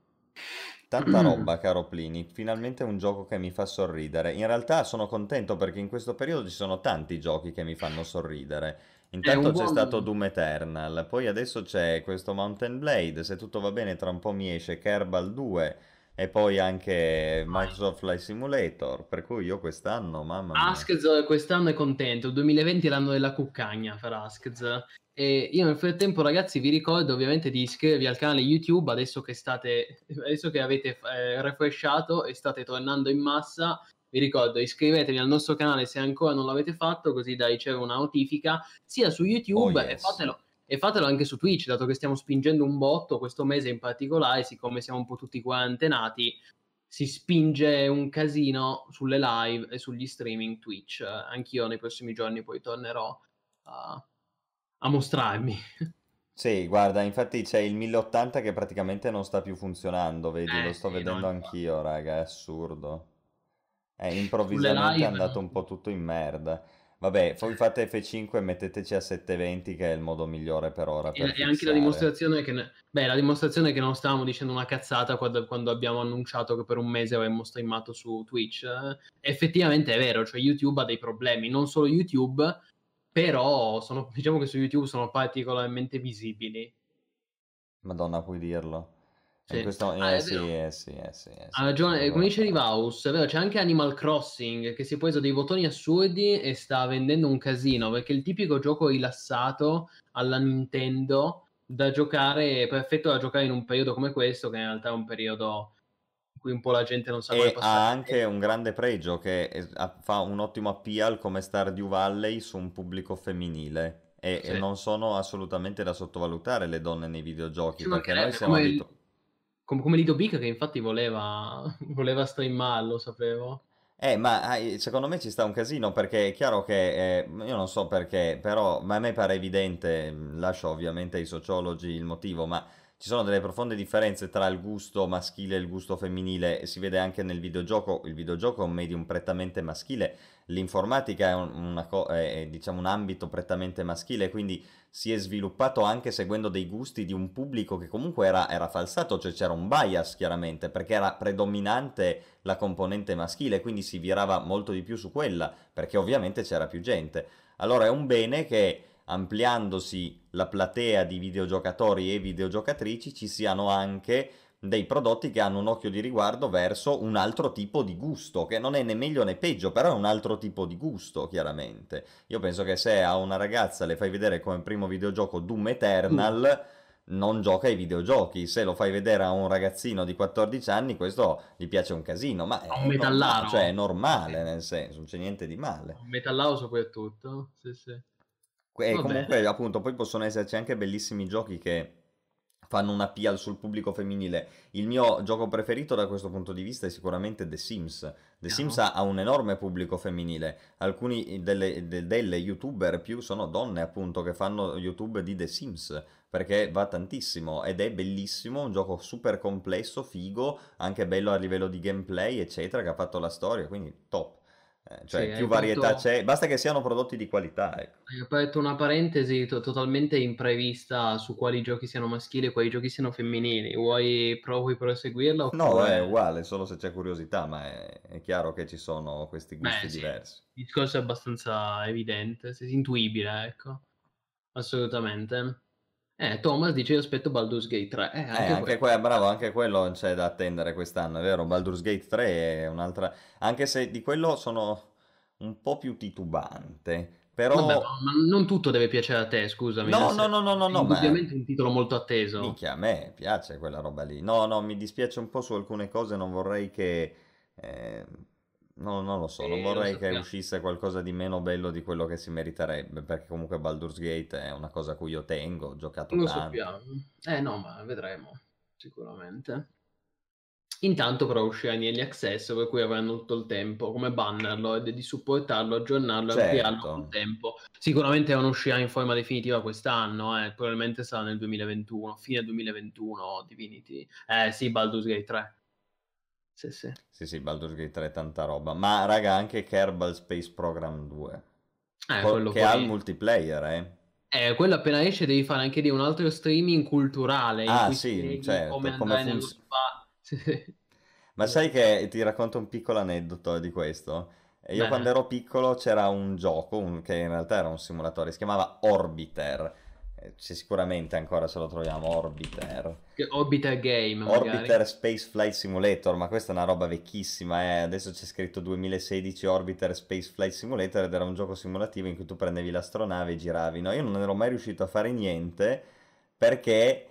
Tanta *clears throat* roba, caro Plini, finalmente un gioco che mi fa sorridere. In realtà sono contento perché in questo periodo ci sono tanti giochi che mi fanno sorridere. Intanto un c'è buon- stato Doom Eternal, poi adesso c'è questo Mountain Blade, se tutto va bene tra un po' mi esce Kerbal 2 e poi anche Microsoft Flight Simulator, per cui io quest'anno, mamma mia. Askz quest'anno è contento, il 2020 è l'anno della cuccagna per Askz. E io nel frattempo, ragazzi, vi ricordo ovviamente di iscrivervi al canale YouTube adesso che state, adesso che avete eh, refreshato e state tornando in massa. Vi ricordo, iscrivetevi al nostro canale se ancora non l'avete fatto, così da ricevere una notifica sia su YouTube Oh, e yes. fatelo. E fatelo anche su Twitch, dato che stiamo spingendo un botto questo mese in particolare, siccome siamo un po' tutti quarantenati, si spinge un casino sulle live e sugli streaming Twitch. Anch'io nei prossimi giorni poi tornerò a, a mostrarmi. Sì, guarda, infatti c'è il 1080 che praticamente non sta più funzionando, vedi, Eh, lo sto sì, vedendo no, anch'io, raga, è assurdo. Eh, improvvisamente live è andato non- un po' tutto in merda. Vabbè, poi fate F5 e metteteci a 720 che è il modo migliore per ora E, per e anche la fissare. dimostrazione che, ne- beh, la dimostrazione che non stavamo dicendo una cazzata quando, quando abbiamo annunciato che per un mese avremmo streamato su Twitch. eh. Effettivamente è vero, cioè YouTube ha dei problemi, non solo YouTube, però sono- diciamo che su YouTube sono particolarmente visibili. Madonna, puoi dirlo. E Sì. questo... Ah, eh, è sì, eh, sì, eh, sì, eh, sì, Ha ragione, cosa come dice? Rivaus, è vero, c'è anche Animal Crossing che si è preso dei votoni assurdi e sta vendendo un casino perché è il tipico gioco rilassato alla Nintendo da giocare, perfetto da giocare in un periodo come questo, che in realtà è un periodo in cui un po' la gente non sa come E passare. ha anche un grande pregio che è- fa un ottimo appeal come Stardew Valley su un pubblico femminile. E, e Sì. non sono assolutamente da sottovalutare le donne nei videogiochi, perché noi siamo come, abituati. Com- come Lido Big che infatti voleva, *laughs* voleva streamarlo, sapevo. Eh, ma secondo me ci sta un casino perché è chiaro che, eh, io non so perché, però ma a me pare evidente, lascio ovviamente ai sociologi il motivo, ma ci sono delle profonde differenze tra il gusto maschile e il gusto femminile si vede anche nel videogioco, il videogioco è un medium prettamente maschile, l'informatica è, un, una è, diciamo un ambito prettamente maschile, quindi si è sviluppato anche seguendo dei gusti di un pubblico che comunque era, era falsato, cioè c'era un bias chiaramente, perché era predominante la componente maschile, quindi si virava molto di più su quella, perché ovviamente c'era più gente. Allora è un bene che ampliandosi la platea di videogiocatori e videogiocatrici ci siano anche dei prodotti che hanno un occhio di riguardo verso un altro tipo di gusto, che non è né meglio né peggio, però è un altro tipo di gusto, chiaramente. Io penso che se a una ragazza le fai vedere come primo videogioco Doom Eternal, non gioca ai videogiochi. Se lo fai vedere a un ragazzino di 14 anni, questo gli piace un casino, ma è un normale, cioè è normale, nel senso, non c'è niente di male. Un metallaro soprattutto. Sì, sì. E comunque, appunto, poi possono esserci anche bellissimi giochi che fanno un appeal sul pubblico femminile. Il mio gioco preferito da questo punto di vista è sicuramente The Sims. The Chiaro. Sims ha, ha un enorme pubblico femminile. Alcuni delle, de- delle youtuber più sono donne, appunto, che fanno YouTube di The Sims, perché va tantissimo ed è bellissimo, un gioco super complesso, figo, anche bello a livello di gameplay, eccetera, che ha fatto la storia, quindi top. Eh, cioè, sì, più varietà aperto... c'è, basta che siano prodotti di qualità. Ecco. Hai aperto una parentesi to- totalmente imprevista su quali giochi siano maschili e quali giochi siano femminili. Vuoi, pro- vuoi proseguirla? Oppure... No, è uguale, solo se c'è curiosità, ma è, è chiaro che ci sono questi gusti Beh, diversi. Sì. Il discorso è abbastanza evidente, intuibile, ecco. Assolutamente. Eh, Thomas dice io aspetto Baldur's Gate 3. Eh, anche, eh, anche que- bravo, anche quello c'è da attendere quest'anno, è vero? Baldur's Gate 3 è un'altra... Anche se di quello sono un po' più titubante, però... Vabbè, ma non tutto deve piacere a te, scusami. No, no, no, no, no, no, Ovviamente ma... un titolo molto atteso. Minchia, a me piace quella roba lì. No, no, mi dispiace un po' su alcune cose, non vorrei che... Eh No, non lo so, non vorrei che uscisse qualcosa di meno bello di quello che si meriterebbe, perché comunque Baldur's Gate è una cosa a cui io tengo, ho giocato lo tanto. sappiamo. Eh no, ma vedremo, sicuramente. Intanto però uscirà in Early Access, per cui avranno tutto il tempo come bannerlo e di supportarlo, aggiornarlo, certo. ampliarlo con tempo. Sicuramente non uscirà in forma definitiva quest'anno, eh, probabilmente sarà nel 2021, fine 2021 Divinity. Eh sì, Baldur's Gate 3. Sì, sì. Sì, sì, Baldur's Gate 3 è tanta roba. Ma raga, anche Kerbal Space Program 2. Eh, Co- che ha il multiplayer, eh. Eh, quello appena esce devi fare anche lì un altro streaming culturale. Ah, sì, certo. Come, come funziona. *laughs* Ma sai che ti racconto un piccolo aneddoto di questo? Io Beh. quando ero piccolo c'era un gioco un, che in realtà era un simulatore, si chiamava Orbiter eh, c'è sicuramente ancora se lo troviamo Orbiter. Orbiter Game. Magari. Orbiter Space Flight Simulator, ma questa è una roba vecchissima. Eh. Adesso c'è scritto 2016 Orbiter Space Flight Simulator ed era un gioco simulativo in cui tu prendevi l'astronave e giravi. No, io non ero mai riuscito a fare niente perché eh,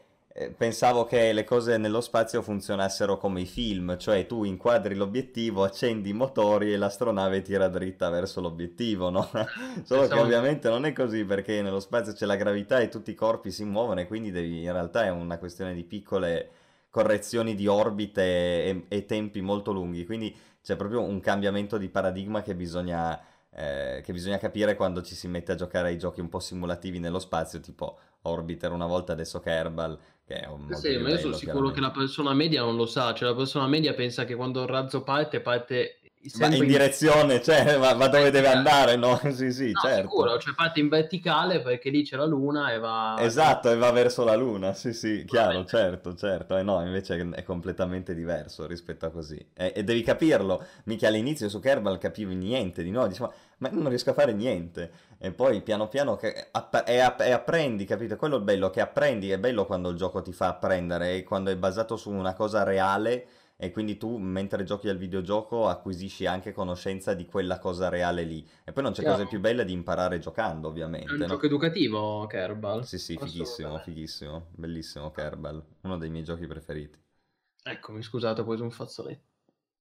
pensavo che le cose nello spazio funzionassero come i film, cioè tu inquadri l'obiettivo, accendi i motori e l'astronave tira dritta verso l'obiettivo, no? *laughs* Solo Pensavo... che ovviamente non è così perché nello spazio c'è la gravità e tutti i corpi si muovono e quindi devi, in realtà è una questione di piccole correzioni di orbite e, e tempi molto lunghi, quindi c'è proprio un cambiamento di paradigma che bisogna... Eh, che bisogna capire quando ci si mette a giocare ai giochi un po' simulativi nello spazio, tipo Orbiter una volta, adesso Kerbal, sì, ma io sono sicuro che la persona media non lo sa, cioè la persona media pensa che quando il razzo parte, parte ma in, in direzione, cioè, ma, ma dove deve andare? No, *laughs* sì, sì, no, certo. sicuro, cioè parte in verticale perché lì c'è la luna e va... Esatto, e va verso la luna, sì, sì, chiaro, certo, certo. E no, invece è completamente diverso rispetto a così. E, e devi capirlo. Mica all'inizio su Kerbal capivi niente di nuovo, dicevo, ma non riesco a fare niente. E poi piano piano app- e, app- e apprendi, capito? Quello è bello, che apprendi, è bello quando il gioco ti fa apprendere, e quando è basato su una cosa reale e quindi tu mentre giochi al videogioco acquisisci anche conoscenza di quella cosa reale lì. E poi non c'è Chiaro. cosa più bella di imparare giocando, ovviamente. È un no? gioco educativo, Kerbal. Sì, sì, fighissimo, fighissimo, bellissimo Kerbal, uno dei miei giochi preferiti. Eccomi, scusate, ho preso un fazzoletto.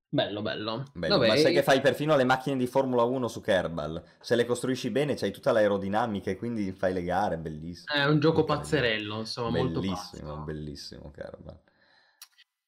Bello, bello. bello Vabbè, ma sai che fai perfino le macchine di Formula 1 su Kerbal. Se le costruisci bene c'hai tutta l'aerodinamica e quindi fai le gare, bellissimo. È un gioco pazzerello, insomma, bellissimo, molto Bellissimo, bellissimo Kerbal.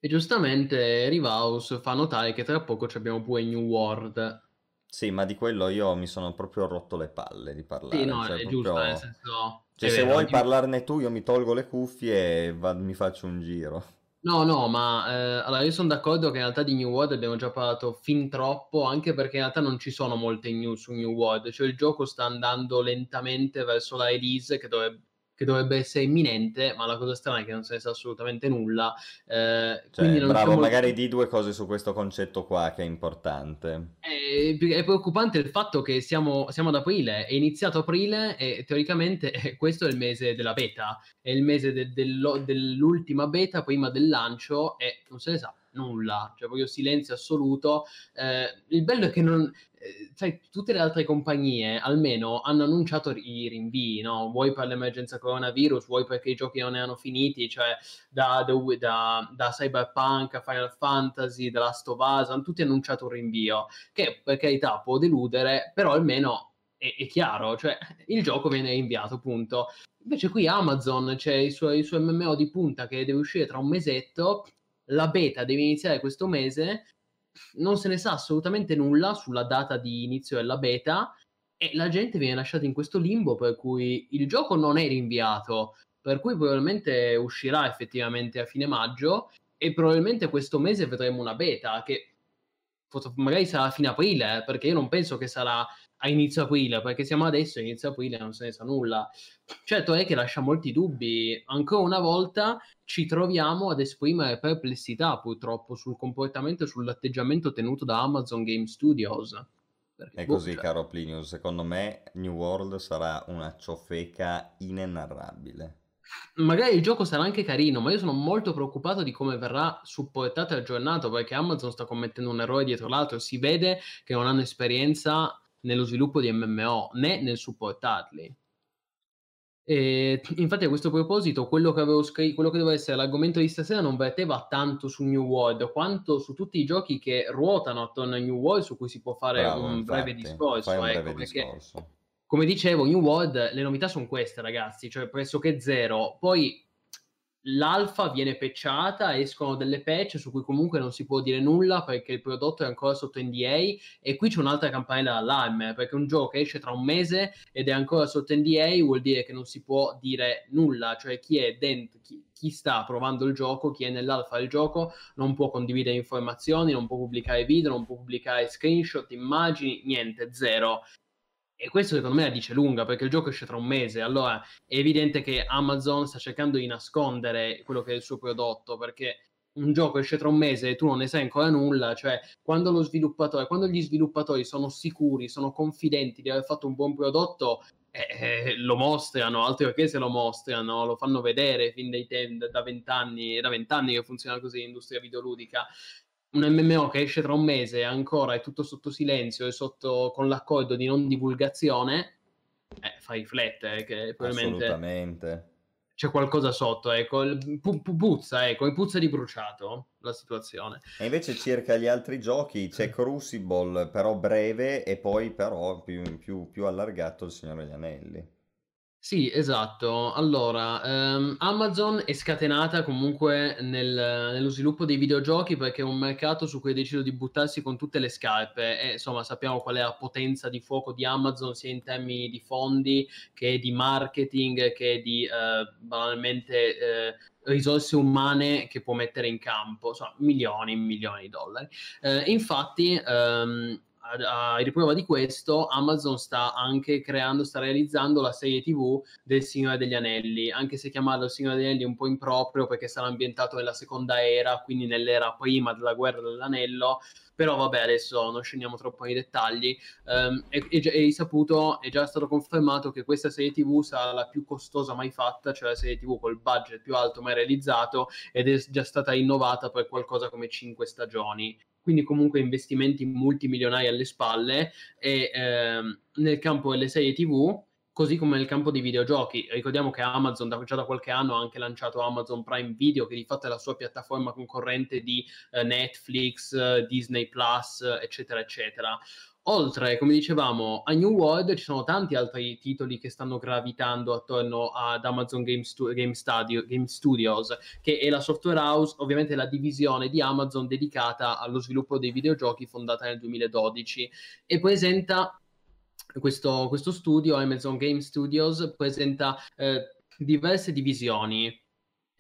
E giustamente Rivaus fa notare che tra poco abbiamo pure New World. Sì, ma di quello io mi sono proprio rotto le palle di parlare. Sì, no, cioè, è proprio... giusto, nel senso... Cioè, se vero, vuoi io... parlarne tu, io mi tolgo le cuffie e va... mi faccio un giro. No, no, ma eh, allora io sono d'accordo che in realtà di New World abbiamo già parlato fin troppo, anche perché in realtà non ci sono molte news su New World, cioè il gioco sta andando lentamente verso la release che dovrebbe che dovrebbe essere imminente, ma la cosa strana è che non se ne sa assolutamente nulla. Eh, cioè, bravo, magari di due cose su questo concetto qua che è importante. È, è preoccupante il fatto che siamo, siamo, ad aprile, è iniziato aprile e teoricamente *laughs* questo è il mese della beta, è il mese de, de, dell'ultima beta prima del lancio e non se ne sa nulla, cioè proprio silenzio assoluto. Eh, il bello è che non, eh, sai, tutte le altre compagnie almeno hanno annunciato i rinvii, no? Vuoi per l'emergenza coronavirus, vuoi perché i giochi non erano finiti, cioè da, da, da Cyberpunk a Final Fantasy, da Last of Us, hanno tutti annunciato un rinvio, che per carità può deludere, però almeno è, è chiaro, cioè il gioco viene rinviato, punto. Invece qui Amazon c'è il suo, il suo MMO di punta che deve uscire tra un mesetto, la beta deve iniziare questo mese non se ne sa assolutamente nulla sulla data di inizio della beta e la gente viene lasciata in questo limbo per cui il gioco non è rinviato, per cui probabilmente uscirà effettivamente a fine maggio e probabilmente questo mese vedremo una beta che magari sarà a fine aprile, perché io non penso che sarà a inizio aprile, perché siamo adesso a inizio aprile non se ne sa nulla. Certo è che lascia molti dubbi. Ancora una volta ci troviamo ad esprimere perplessità purtroppo sul comportamento e sull'atteggiamento tenuto da Amazon Game Studios. Perché, è boh, così, cioè... caro Plinius. Secondo me New World sarà una ciofeca inenarrabile. Magari il gioco sarà anche carino, ma io sono molto preoccupato di come verrà supportato e aggiornato perché Amazon sta commettendo un errore dietro l'altro. Si vede che non hanno esperienza nello sviluppo di MMO né nel supportarli. E infatti a questo proposito quello che avevo scritto, quello che doveva essere l'argomento di stasera non verteva tanto su New World quanto su tutti i giochi che ruotano attorno a New World su cui si può fare Bravo, un infatti, breve discorso. un ecco, breve perché, discorso. come dicevo, New World, le novità sono queste ragazzi, cioè pressoché zero. Poi l'alfa viene patchata, escono delle patch su cui comunque non si può dire nulla perché il prodotto è ancora sotto NDA e qui c'è un'altra campanella d'allarme perché un gioco esce tra un mese ed è ancora sotto NDA vuol dire che non si può dire nulla, cioè chi è dentro, chi, chi sta provando il gioco, chi è nell'alfa del gioco non può condividere informazioni, non può pubblicare video, non può pubblicare screenshot, immagini, niente, zero. E questo secondo me la dice lunga perché il gioco esce tra un mese. Allora è evidente che Amazon sta cercando di nascondere quello che è il suo prodotto perché un gioco esce tra un mese e tu non ne sai ancora nulla. Cioè, quando lo sviluppatore, quando gli sviluppatori sono sicuri, sono confidenti di aver fatto un buon prodotto, eh, eh lo mostrano, altro che se lo mostrano, lo fanno vedere fin dai tempi da vent'anni, è da vent'anni che funziona così l'industria videoludica un MMO che esce tra un mese ancora è tutto sotto silenzio e sotto con l'accordo di non divulgazione, eh, fa riflettere che probabilmente Assolutamente. c'è qualcosa sotto, ecco, pu- pu- puzza, ecco, puzza di bruciato la situazione. E invece circa gli altri giochi c'è Crucible, però breve, e poi però più, più, più allargato il Signore degli Anelli. Sì, esatto. Allora, ehm, Amazon è scatenata comunque nel nello sviluppo dei videogiochi perché è un mercato su cui ha deciso di buttarsi con tutte le scarpe e insomma sappiamo qual è la potenza di fuoco di Amazon sia in termini di fondi che di marketing che di eh, banalmente eh, risorse umane che può mettere in campo, insomma milioni e milioni di dollari. Eh, infatti ehm, a, a riprova di questo, Amazon sta anche creando, sta realizzando la serie TV del Signore degli Anelli, anche se chiamarlo il Signore degli Anelli è un po' improprio perché sarà ambientato nella seconda era, quindi nell'era prima della guerra dell'anello. Però vabbè, adesso non scendiamo troppo nei dettagli. Um, è risaputo, è già stato confermato che questa serie TV sarà la più costosa mai fatta, cioè la serie TV col budget più alto mai realizzato ed è già stata innovata per qualcosa come 5 stagioni quindi comunque investimenti multimilionari alle spalle e ehm, nel campo delle serie TV così come nel campo dei videogiochi. Ricordiamo che Amazon da, già da qualche anno ha anche lanciato Amazon Prime Video, che di fatto è la sua piattaforma concorrente di eh, Netflix, eh, Disney Plus, eccetera, eccetera. Oltre, come dicevamo, a New World ci sono tanti altri titoli che stanno gravitando attorno ad Amazon Game, Stu- Game, Studio- Game Studios, che è la software house, ovviamente la divisione di Amazon dedicata allo sviluppo dei videogiochi fondata nel 2012 e presenta questo, questo studio, Amazon Game Studios, presenta eh, diverse divisioni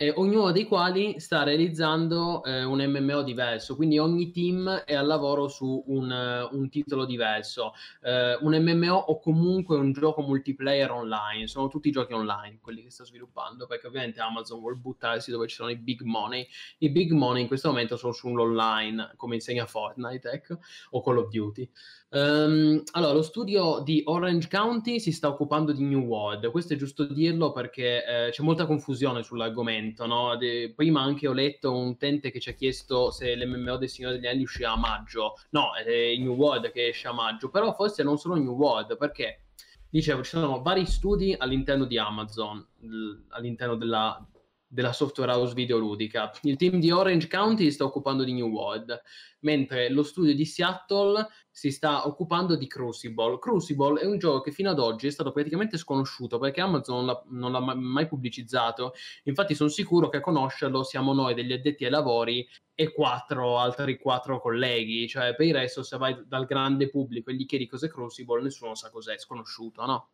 eh, ognuno dei quali sta realizzando eh, un MMO diverso, quindi ogni team è al lavoro su un, uh, un titolo diverso, uh, un MMO o comunque un gioco multiplayer online, sono tutti giochi online quelli che sta sviluppando, perché ovviamente Amazon vuole buttarsi dove ci sono i big money, i big money in questo momento sono sull'online, come insegna Fortnite, ecco, o Call of Duty. Um, allora, lo studio di Orange County si sta occupando di New World, questo è giusto dirlo perché eh, c'è molta confusione sull'argomento. No? De- prima anche ho letto un utente che ci ha chiesto se l'MMO del Signore degli Anelli uscirà a maggio. No, è New World che esce a maggio, però forse non solo New World, perché dicevo, ci sono vari studi all'interno di Amazon, l- all'interno della, della software house videoludica. Il team di Orange County sta occupando di New World mentre lo studio di Seattle si sta occupando di Crucible. Crucible è un gioco che fino ad oggi è stato praticamente sconosciuto perché Amazon non l'ha, non l'ha mai pubblicizzato. Infatti sono sicuro che a conoscerlo siamo noi degli addetti ai lavori e quattro altri quattro colleghi, cioè per il resto se vai dal grande pubblico e gli chiedi cos'è Crucible nessuno sa cos'è, è sconosciuto, no?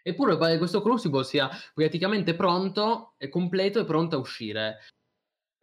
Eppure pare che questo Crucible sia praticamente pronto, è completo e pronto a uscire.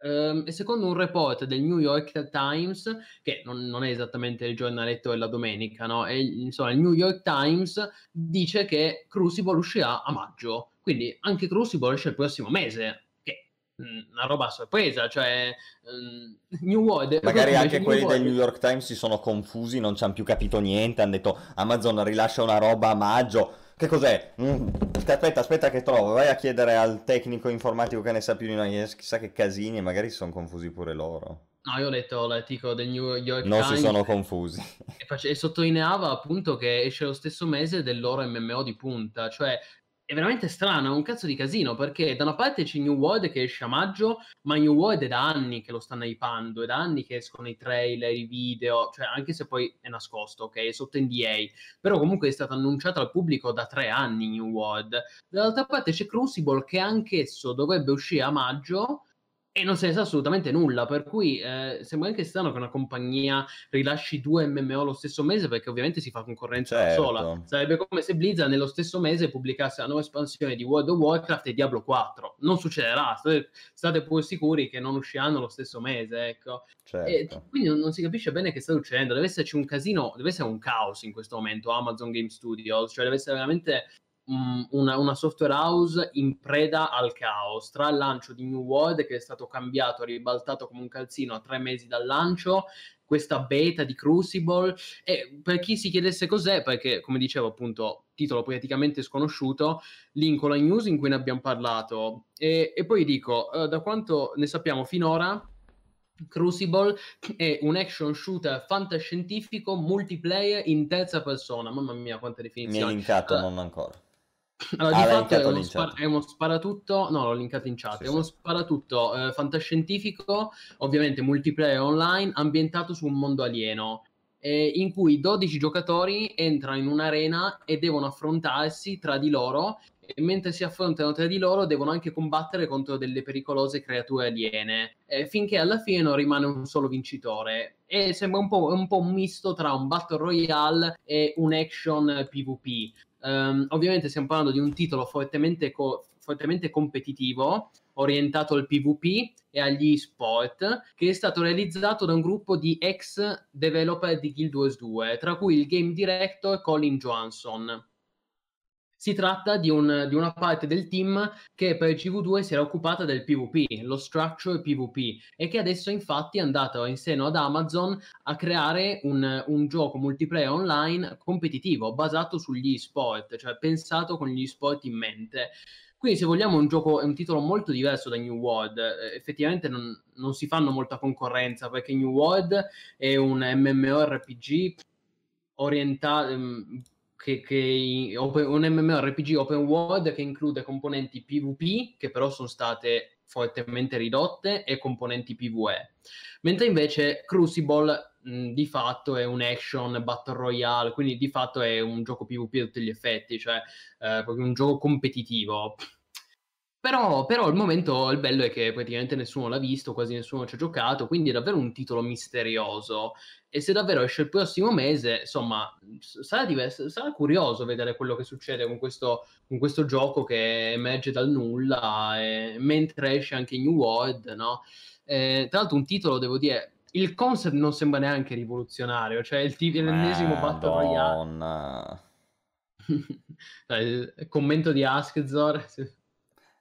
Um, e secondo un report del New York Times, che non, non è esattamente il giornaletto della domenica, no? È, insomma, il New York Times dice che Crucible uscirà a maggio, quindi anche Crucible esce il prossimo mese, che è una roba a sorpresa, cioè um, New World... Magari anche quelli New del New York Times si sono confusi, non ci hanno più capito niente, hanno detto Amazon rilascia una roba a maggio che cos'è? Mm, aspetta, aspetta che trovo. Vai a chiedere al tecnico informatico che ne sa più di noi. Eh, chissà che casini, magari si sono confusi pure loro. No, io ho letto l'articolo del New York non Times. Non si sono confusi. E, face- e sottolineava appunto che esce lo stesso mese del loro MMO di punta. Cioè, è veramente strano, è un cazzo di casino perché da una parte c'è New World che esce a maggio, ma New World è da anni che lo stanno hypando, è da anni che escono i trailer, i video, cioè anche se poi è nascosto, ok, è sotto NDA, però comunque è stato annunciato al pubblico da tre anni New World. Dall'altra parte c'è Crucible che anch'esso dovrebbe uscire a maggio, e non se ne sa assolutamente nulla, per cui eh, sembra anche strano che una compagnia rilasci due MMO lo stesso mese perché ovviamente si fa concorrenza certo. da sola. Sarebbe come se Blizzard nello stesso mese pubblicasse la nuova espansione di World of Warcraft e Diablo 4. Non succederà, state, state pure sicuri che non usciranno lo stesso mese, ecco. Certo. E quindi non, non, si capisce bene che sta succedendo, deve esserci un casino, deve essere un caos in questo momento Amazon Game Studios, cioè deve essere veramente una, una, software house in preda al caos tra il lancio di New World che è stato cambiato, ribaltato come un calzino a tre mesi dal lancio, questa beta di Crucible e per chi si chiedesse cos'è, perché come dicevo appunto titolo praticamente sconosciuto, linko la news in cui ne abbiamo parlato e, e poi dico, uh, da quanto ne sappiamo finora, Crucible è un action shooter fantascientifico multiplayer in terza persona. Mamma mia, quante definizioni. Mi hai linkato, uh, non ancora. Allora, ah, di fatto è uno, spar- è uno, sparatutto, no, l'ho linkato in chat, sì, è uno sparatutto eh, fantascientifico, ovviamente multiplayer online, ambientato su un mondo alieno, eh, in cui 12 giocatori entrano in un'arena e devono affrontarsi tra di loro, e mentre si affrontano tra di loro devono anche combattere contro delle pericolose creature aliene, eh, finché alla fine non rimane un solo vincitore. E sembra un po', un po' un misto tra un Battle Royale e un action PvP. Um, ovviamente stiamo parlando di un titolo fortemente, co- fortemente competitivo, orientato al PvP e agli sport, che è stato realizzato da un gruppo di ex developer di Guild Wars 2, tra cui il game director Colin Johansson. Si tratta di, un, di, una parte del team che per CV2 si era occupata del PvP, lo structure PvP, e che adesso infatti è andato in seno ad Amazon a creare un, un gioco multiplayer online competitivo basato sugli sport, cioè pensato con gli sport in mente. Quindi se vogliamo un gioco, è un titolo molto diverso da New World, eh, effettivamente non, non si fanno molta concorrenza perché New World è un MMORPG orientato ehm, che, che open, un MMORPG open world che include componenti PvP che però sono state fortemente ridotte e componenti PvE. Mentre invece Crucible mh, di fatto è un action battle royale, quindi di fatto è un gioco PvP a tutti gli effetti, cioè eh, proprio un gioco competitivo. Però, però il momento, il bello è che praticamente nessuno l'ha visto, quasi nessuno ci ha giocato, quindi è davvero un titolo misterioso. E se davvero esce il prossimo mese, insomma, sarà, diverso, sarà curioso vedere quello che succede con questo, con questo gioco che emerge dal nulla, e, mentre esce anche New World, no? E, tra l'altro un titolo, devo dire, il concept non sembra neanche rivoluzionario, cioè il t- l'ennesimo Battle Royale. *laughs* il commento di Askzor. *laughs*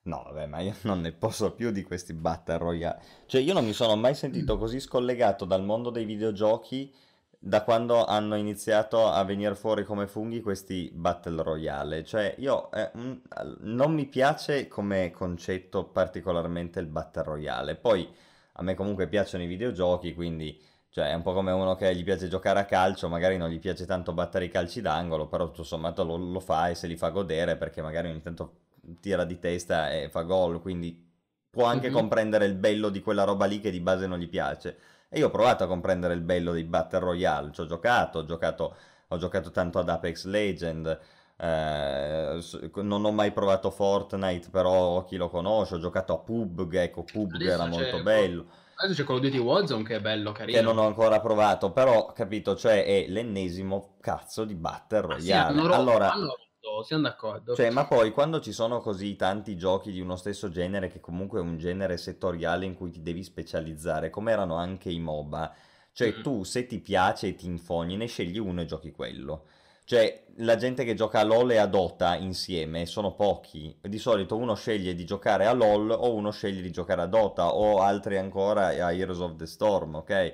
No, vabbè, ma io *laughs* non ne posso più di questi battle royale. Cioè, io non mi sono mai sentito così scollegato dal mondo dei videogiochi da quando hanno iniziato a venire fuori come funghi questi battle royale. Cioè, io eh, mm, non mi piace come concetto particolarmente il battle royale. Poi a me comunque piacciono i videogiochi, quindi cioè è un po' come uno che gli piace giocare a calcio, magari non gli piace tanto battere i calci d'angolo, però tutto sommato lo, lo fa e se li fa godere perché magari ogni tanto tira di testa e fa gol, quindi può anche mm-hmm. comprendere il bello di quella roba lì che di base non gli piace. E io ho provato a comprendere il bello dei Battle Royale, ci ho giocato, ho giocato, ho giocato tanto ad Apex Legend, eh, non ho mai provato Fortnite, però chi lo conosce, ho giocato a PUBG, ecco PUBG Adesso era molto bello. Adesso c'è of Duty Warzone che è bello, carino. Che non ho ancora provato, però capito, cioè è l'ennesimo cazzo di Battle Royale. Ah, sì, hanno, allora... d'accordo, siamo d'accordo. Cioè, ma poi quando ci sono così tanti giochi di uno stesso genere, che comunque è un genere settoriale in cui ti devi specializzare, come erano anche i MOBA, cioè Mm. tu se ti piace e ti infogni, ne scegli uno e giochi quello. Cioè, la gente che gioca a LoL e a Dota insieme sono pochi. Di solito uno sceglie di giocare a LoL o uno sceglie di giocare a Dota o altri ancora a Heroes of the Storm, ok?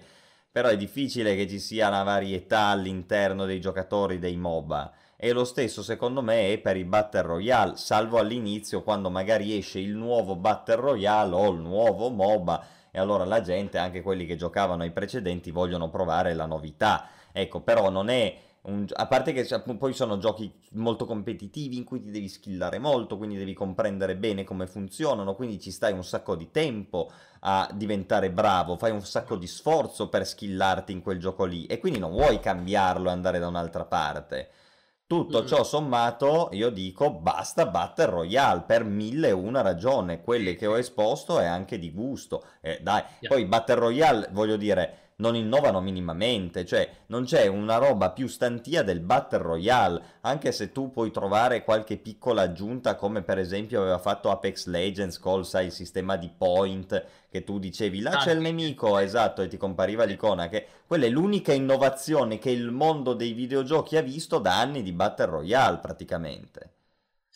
Però è difficile che ci sia una varietà all'interno dei giocatori dei MOBA. E lo stesso secondo me è per i Battle Royale, salvo all'inizio quando magari esce il nuovo Battle Royale o il nuovo MOBA e allora la gente, anche quelli che giocavano ai precedenti, vogliono provare la novità. Ecco, però non è un a parte che cioè, poi sono giochi molto competitivi in cui ti devi skillare molto, quindi devi comprendere bene come funzionano, quindi ci stai un sacco di tempo a diventare bravo, fai un sacco di sforzo per skillarti in quel gioco lì e quindi non vuoi cambiarlo e andare da un'altra parte. Tutto Mm. ciò sommato, io dico basta Battle Royale per mille e una ragione. Quelle che ho esposto è anche di gusto. Eh, dai, Yeah. poi Battle Royale, voglio dire, non innovano minimamente, cioè non c'è una roba più stantia del Battle Royale, anche se tu puoi trovare qualche piccola aggiunta come per esempio aveva fatto Apex Legends col, sai, il sistema di point che tu dicevi là Ah, c'è il nemico, esatto, e ti compariva l'icona, che quella è l'unica innovazione che il mondo dei videogiochi ha visto da anni di Battle Royale praticamente.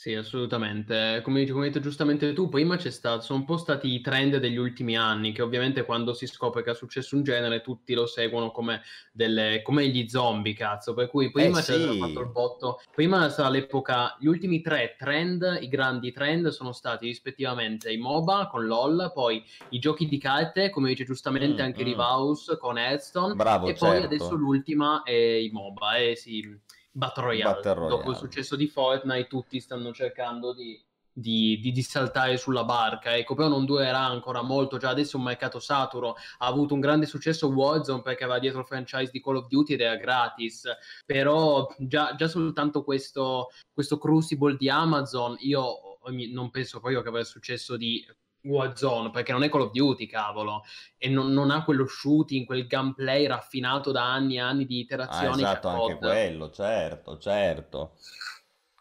Sì, assolutamente. Come, come hai detto giustamente tu, prima c'è stato, sono un po' stati i trend degli ultimi anni, che ovviamente quando si scopre che è successo un genere, tutti lo seguono come, delle, come gli zombie, cazzo. Per cui prima Eh c'era sì. fatto il botto. Prima sarà l'epoca, gli ultimi tre trend, i grandi trend, sono stati rispettivamente i MOBA con LOL, poi i giochi di carte, come dice giustamente Mm, anche mm. Rivaus con Hearthstone, Bravo, e poi certo. adesso l'ultima è i MOBA, eh sì, Battle Royale. Battle Dopo il Royale. successo di Fortnite tutti stanno cercando di, di, di- di saltare sulla barca, ecco, però non durerà ancora molto, già adesso è un mercato saturo, ha avuto un grande successo Warzone perché aveva dietro il franchise di Call of Duty ed era gratis, però già, già soltanto questo, questo Crucible di Amazon, io non penso proprio che avrà successo di Warzone, perché non è Call of Duty, cavolo, e non, non ha quello shooting, quel gameplay raffinato da anni e anni di Ah, iterazioni che esatto, anche quello, certo, certo.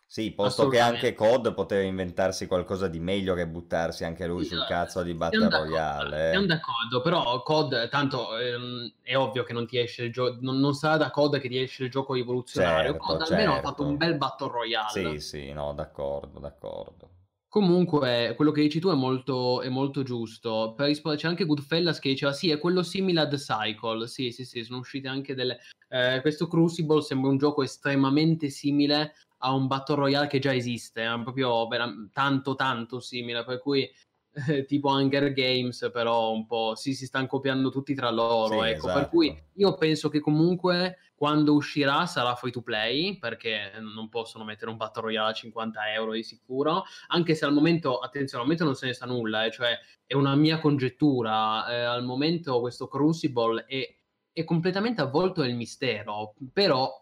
Sì, posto che anche. COD poteva inventarsi qualcosa di meglio che buttarsi anche lui Sì, sul eh, cazzo di Battle Royale. eh. siamo d'accordo, però COD, tanto ehm, è ovvio che non ti esce il gioco, non, non sarà da COD che ti esce il gioco rivoluzionario. Certo, COD almeno ha fatto certo. un bel Battle Royale. Sì, sì, no, d'accordo, d'accordo. Comunque, quello che dici tu è molto, è molto giusto. Per rispondere, c'è anche Goodfellas che diceva: Sì, è quello simile a The Cycle. Sì, sì, sì, sono uscite anche delle. eh, questo Crucible sembra un gioco estremamente simile a un Battle Royale che già esiste, è proprio vera- tanto, tanto simile. Per cui, eh, *laughs* tipo Hunger Games, però un po' sì, si stanno copiando tutti tra loro. Sì, ecco, per esatto. cui io penso che comunque quando uscirà sarà free to play perché non possono mettere un Battle Royale a 50 euro di sicuro anche se al momento, attenzione, al momento non se ne sa nulla, eh, cioè è una mia congettura, eh, al momento questo Crucible è, è completamente avvolto nel mistero, però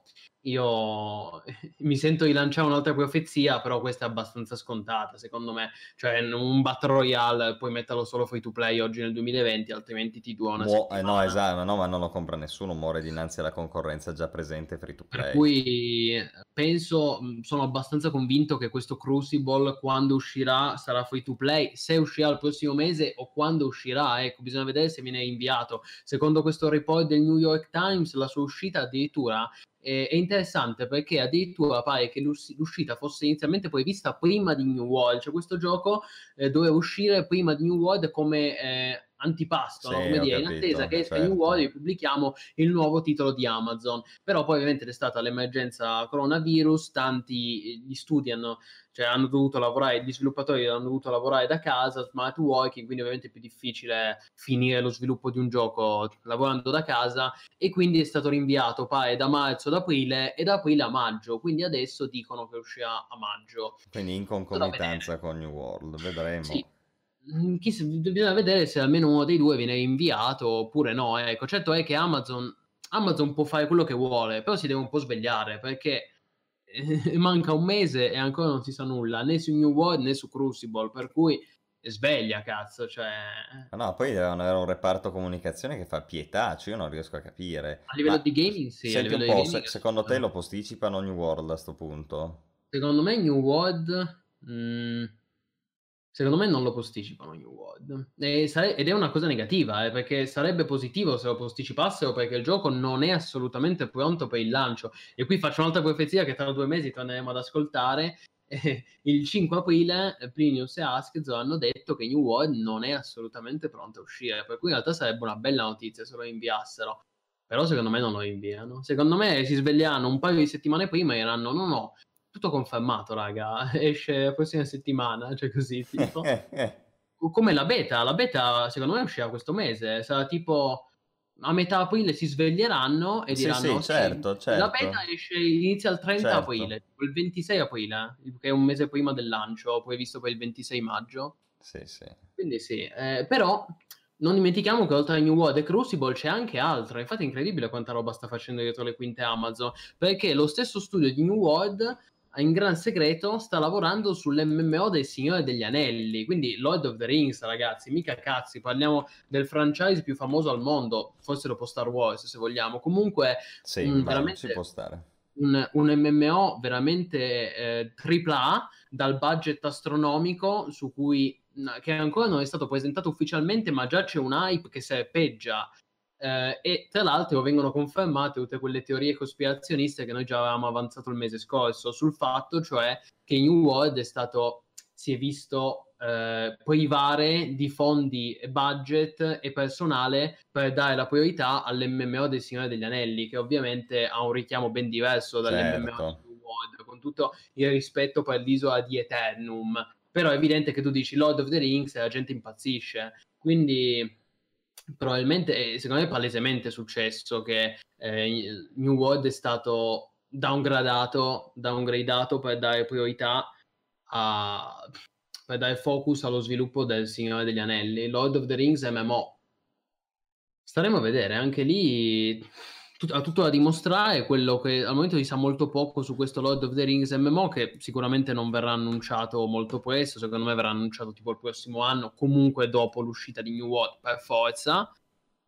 io *laughs* mi sento di lanciare un'altra profezia, però questa è abbastanza scontata, secondo me, cioè un Battle Royale puoi metterlo solo free to play oggi nel 2020, altrimenti ti dura una Muo- eh, no, esatto, no, ma non lo compra nessuno, muore dinanzi alla concorrenza già presente free to Per play. cui penso, mh, sono abbastanza convinto che questo Crucible quando uscirà sarà free to play, se uscirà il prossimo mese o quando uscirà, ecco, bisogna vedere se viene inviato. Secondo questo report del New York Times, la sua uscita addirittura è, è interessante perché addirittura pare che l'us- l'uscita fosse inizialmente prevista prima di New World, cioè questo gioco eh, doveva uscire prima di New World come antipasto, no? Sì, come ho dire, in capito, attesa che esca New certo. World e pubblichiamo il nuovo titolo di Amazon. Però poi ovviamente c'è stata l'emergenza coronavirus, tanti eh, gli studi hanno, cioè, hanno dovuto lavorare, gli sviluppatori hanno dovuto lavorare da casa, smart working, quindi ovviamente è più difficile finire lo sviluppo di un gioco lavorando da casa e quindi è stato rinviato pare da marzo ad aprile e da aprile a maggio, quindi adesso dicono che uscirà a maggio. Quindi in concomitanza con New World, vedremo. Sì. Mm, chi sa- bisogna vedere se almeno uno dei due viene inviato oppure no. Ecco, certo è che Amazon, Amazon può fare quello che vuole, però si deve un po' svegliare perché eh, *laughs* manca un mese e ancora non si sa nulla né su New World né su Crucible. Per cui sveglia, cazzo. Cioè, Ma no, poi devono avere un reparto comunicazione che fa pietà, cioè io non riesco a capire. a livello Ma di gaming, sì. senti un po', gaming, secondo te lo posticipano New World a sto punto? Secondo me New World... Mh, mm, secondo me non lo posticipano New World. Sare- ed è una cosa negativa, eh, perché sarebbe positivo se lo posticipassero, perché il gioco non è assolutamente pronto per il lancio. E qui faccio un'altra profezia che tra due mesi torneremo ad ascoltare. *laughs* il 5 aprile Plinius e Askezo hanno detto che New World non è assolutamente pronto a uscire, per cui in realtà sarebbe una bella notizia se lo inviassero però secondo me non lo inviano. Secondo me si svegliano un paio di settimane prima e diranno no no, tutto confermato raga, *laughs* esce la prossima settimana, cioè così *laughs* tipo. Come la beta, la beta secondo me uscirà questo mese, sarà tipo a metà aprile si sveglieranno e diranno sì, certo, certo. la beta esce, inizia il 30 certo. aprile, il 26 aprile, che è un mese prima del lancio, poi visto per il 26 maggio. Sì, sì. Quindi sì, eh, però non dimentichiamo che oltre a New World e Crucible c'è anche altro. Infatti è incredibile quanta roba sta facendo dietro le quinte Amazon. Perché lo stesso studio di New World in gran segreto sta lavorando sull'MMO del Signore degli Anelli, quindi Lord of the Rings, ragazzi, mica cazzi, parliamo del franchise più famoso al mondo, forse dopo Star Wars se vogliamo, comunque sì, mh, veramente ci può stare. Un, un MMO veramente eh, AAA dal budget astronomico su cui che ancora non è stato presentato ufficialmente, ma già c'è un hype che serpeggia. Eh, e tra l'altro vengono confermate tutte quelle teorie cospirazioniste che noi già avevamo avanzato il mese scorso sul fatto, cioè che New World è stato, si è visto eh, privare di fondi, budget e personale per dare la priorità all'MMO del Signore degli Anelli, che ovviamente ha un richiamo ben diverso dall'MMO certo. di New World, con tutto il rispetto per l'isola di Eternum però è evidente che tu dici Lord of the Rings e la gente impazzisce. Quindi probabilmente, secondo me è palesemente successo che eh, New World è stato downgradato, downgradato per dare priorità a, per dare focus allo sviluppo del Signore degli Anelli. Lord of the Rings MMO. Staremo a vedere, anche lì ha tutto da dimostrare, quello che al momento si sa molto poco su questo Lord of the Rings MMO che sicuramente non verrà annunciato molto presto, secondo me verrà annunciato tipo il prossimo anno, comunque dopo l'uscita di New World per forza.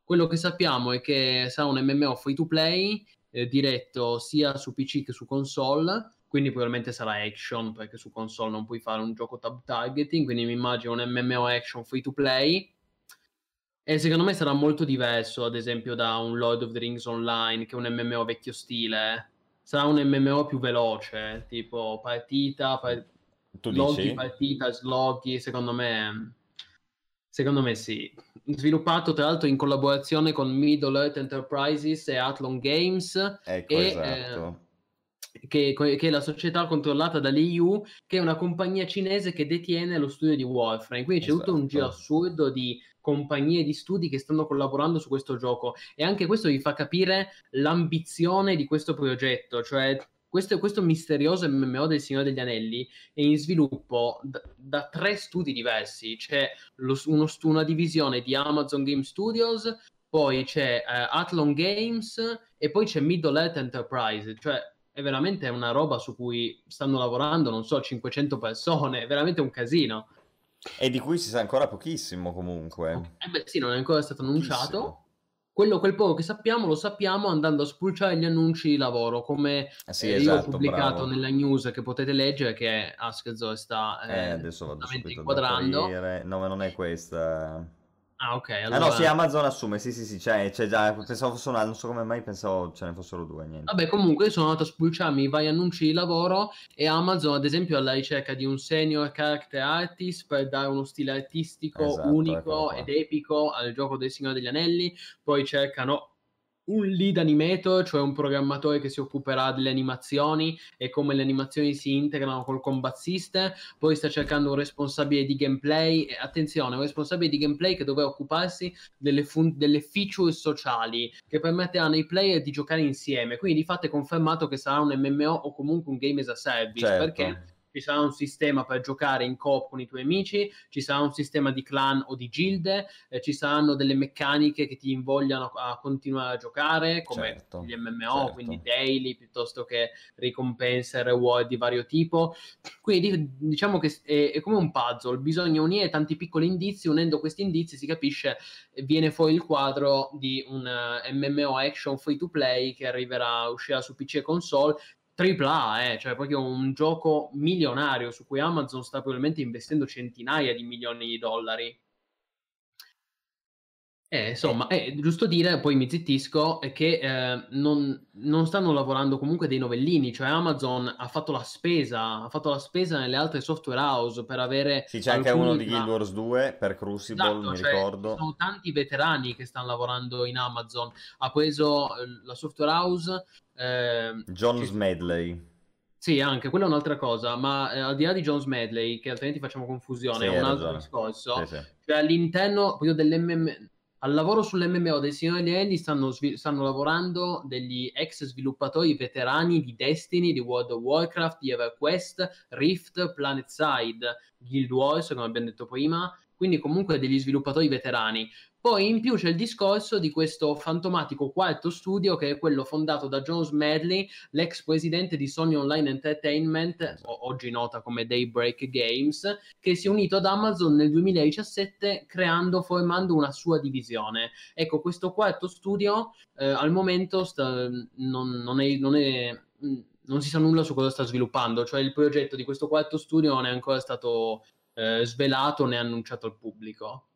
Quello che sappiamo è che sarà un MMO free to play eh, diretto sia su PC che su console, quindi probabilmente sarà action perché su console non puoi fare un gioco tab targeting, quindi mi immagino un MMO action free to play e secondo me sarà molto diverso, ad esempio, da un Lord of the Rings Online, che è un MMO vecchio stile. Sarà un MMO più veloce, tipo partita, par- loghi, partita, sloghi, secondo me... Secondo me sì. Sviluppato tra l'altro in collaborazione con Middle Earth Enterprises e Athlon Games. Ecco, e, esatto. Eh, che, che, è la società controllata dall'EU, che è una compagnia cinese che detiene lo studio di Warframe. Quindi esatto. c'è tutto un giro esatto. assurdo di compagnie di studi che stanno collaborando su questo gioco. E anche questo vi fa capire l'ambizione di questo progetto, cioè questo, questo misterioso MMO del Signore degli Anelli è in sviluppo da, da tre studi diversi, c'è lo, uno, una divisione di Amazon Game Studios, poi c'è uh, Athlon Games e poi c'è Middle Earth Enterprise, cioè è veramente una roba su cui stanno lavorando, non so, 500 persone, è veramente un casino. E di cui si sa ancora pochissimo comunque. Eh beh sì, non è ancora stato annunciato. Quello, quel poco che sappiamo lo sappiamo andando a spulciare gli annunci di lavoro, come eh sì, eh, esatto, io ho pubblicato bravo. nella news che potete leggere che Askzo sta eh, eh, adesso vado inquadrando. No, ma non è questa. Ah, ok. Allora... Ah, no, sì, Amazon assume, sì, sì, sì, c'è, c'è già, pensavo fosse una, non so come mai pensavo ce ne fossero due, niente. Vabbè, comunque sono andato a spulciarmi i vari annunci di lavoro e Amazon, ad esempio, alla ricerca di un senior character artist per dare uno stile artistico esatto, unico ed epico al gioco del Signore degli Anelli, poi cercano un lead animator, cioè un programmatore che si occuperà delle animazioni e come le animazioni si integrano col combat system, poi sta cercando un responsabile di gameplay, e attenzione, un responsabile di gameplay che dovrà occuparsi delle, fun- delle feature sociali che permetteranno ai player di giocare insieme, quindi di fatto è confermato che sarà un MMO o comunque un game as a service, certo. perché ci sarà un sistema per giocare in coop con i tuoi amici, ci sarà un sistema di clan o di gilde, eh, ci saranno delle meccaniche che ti invogliano a continuare a giocare, come certo, gli MMO, certo. quindi daily piuttosto che ricompense e reward di vario tipo. Quindi diciamo che è, è, come un puzzle, bisogna unire tanti piccoli indizi, unendo questi indizi si capisce, viene fuori il quadro di un eh, MMO action free to play che arriverà, uscirà su PC e console AAA, eh, cioè proprio un gioco milionario su cui Amazon sta probabilmente investendo centinaia di milioni di dollari. Eh, insomma, è giusto dire, poi mi zittisco, che eh, non, non, stanno lavorando comunque dei novellini, cioè Amazon ha fatto la spesa, ha fatto la spesa nelle altre software house per avere... Sì, c'è anche uno di Guild Wars 2 per Crucible, esatto, mi cioè, ricordo. Sono tanti veterani che stanno lavorando in Amazon. Ha preso eh, la software house... Eh, John che... Smedley. Sì, anche quella è un'altra cosa, ma eh, al di là di Jones Medley, che altrimenti facciamo confusione, sì, è un altro ragione. discorso. Sì, sì. Cioè all'interno proprio dell'MM, al lavoro sull'MMO del Signore degli Anelli stanno, stanno, lavorando degli ex sviluppatori veterani di Destiny, di World of Warcraft, di EverQuest, Rift, PlanetSide, Guild Wars, come abbiamo detto prima, quindi comunque degli sviluppatori veterani. Poi in più c'è il discorso di questo fantomatico quarto studio che è quello fondato da Jones Medley, l'ex presidente di Sony Online Entertainment, oggi nota come Daybreak Games, che si è unito ad Amazon nel 2017 creando, formando una sua divisione. Ecco, questo quarto studio eh, al momento sta, non, non, è, non, è, non si sa nulla su cosa sta sviluppando, cioè il progetto di questo quarto studio non è ancora stato eh, svelato né annunciato al pubblico.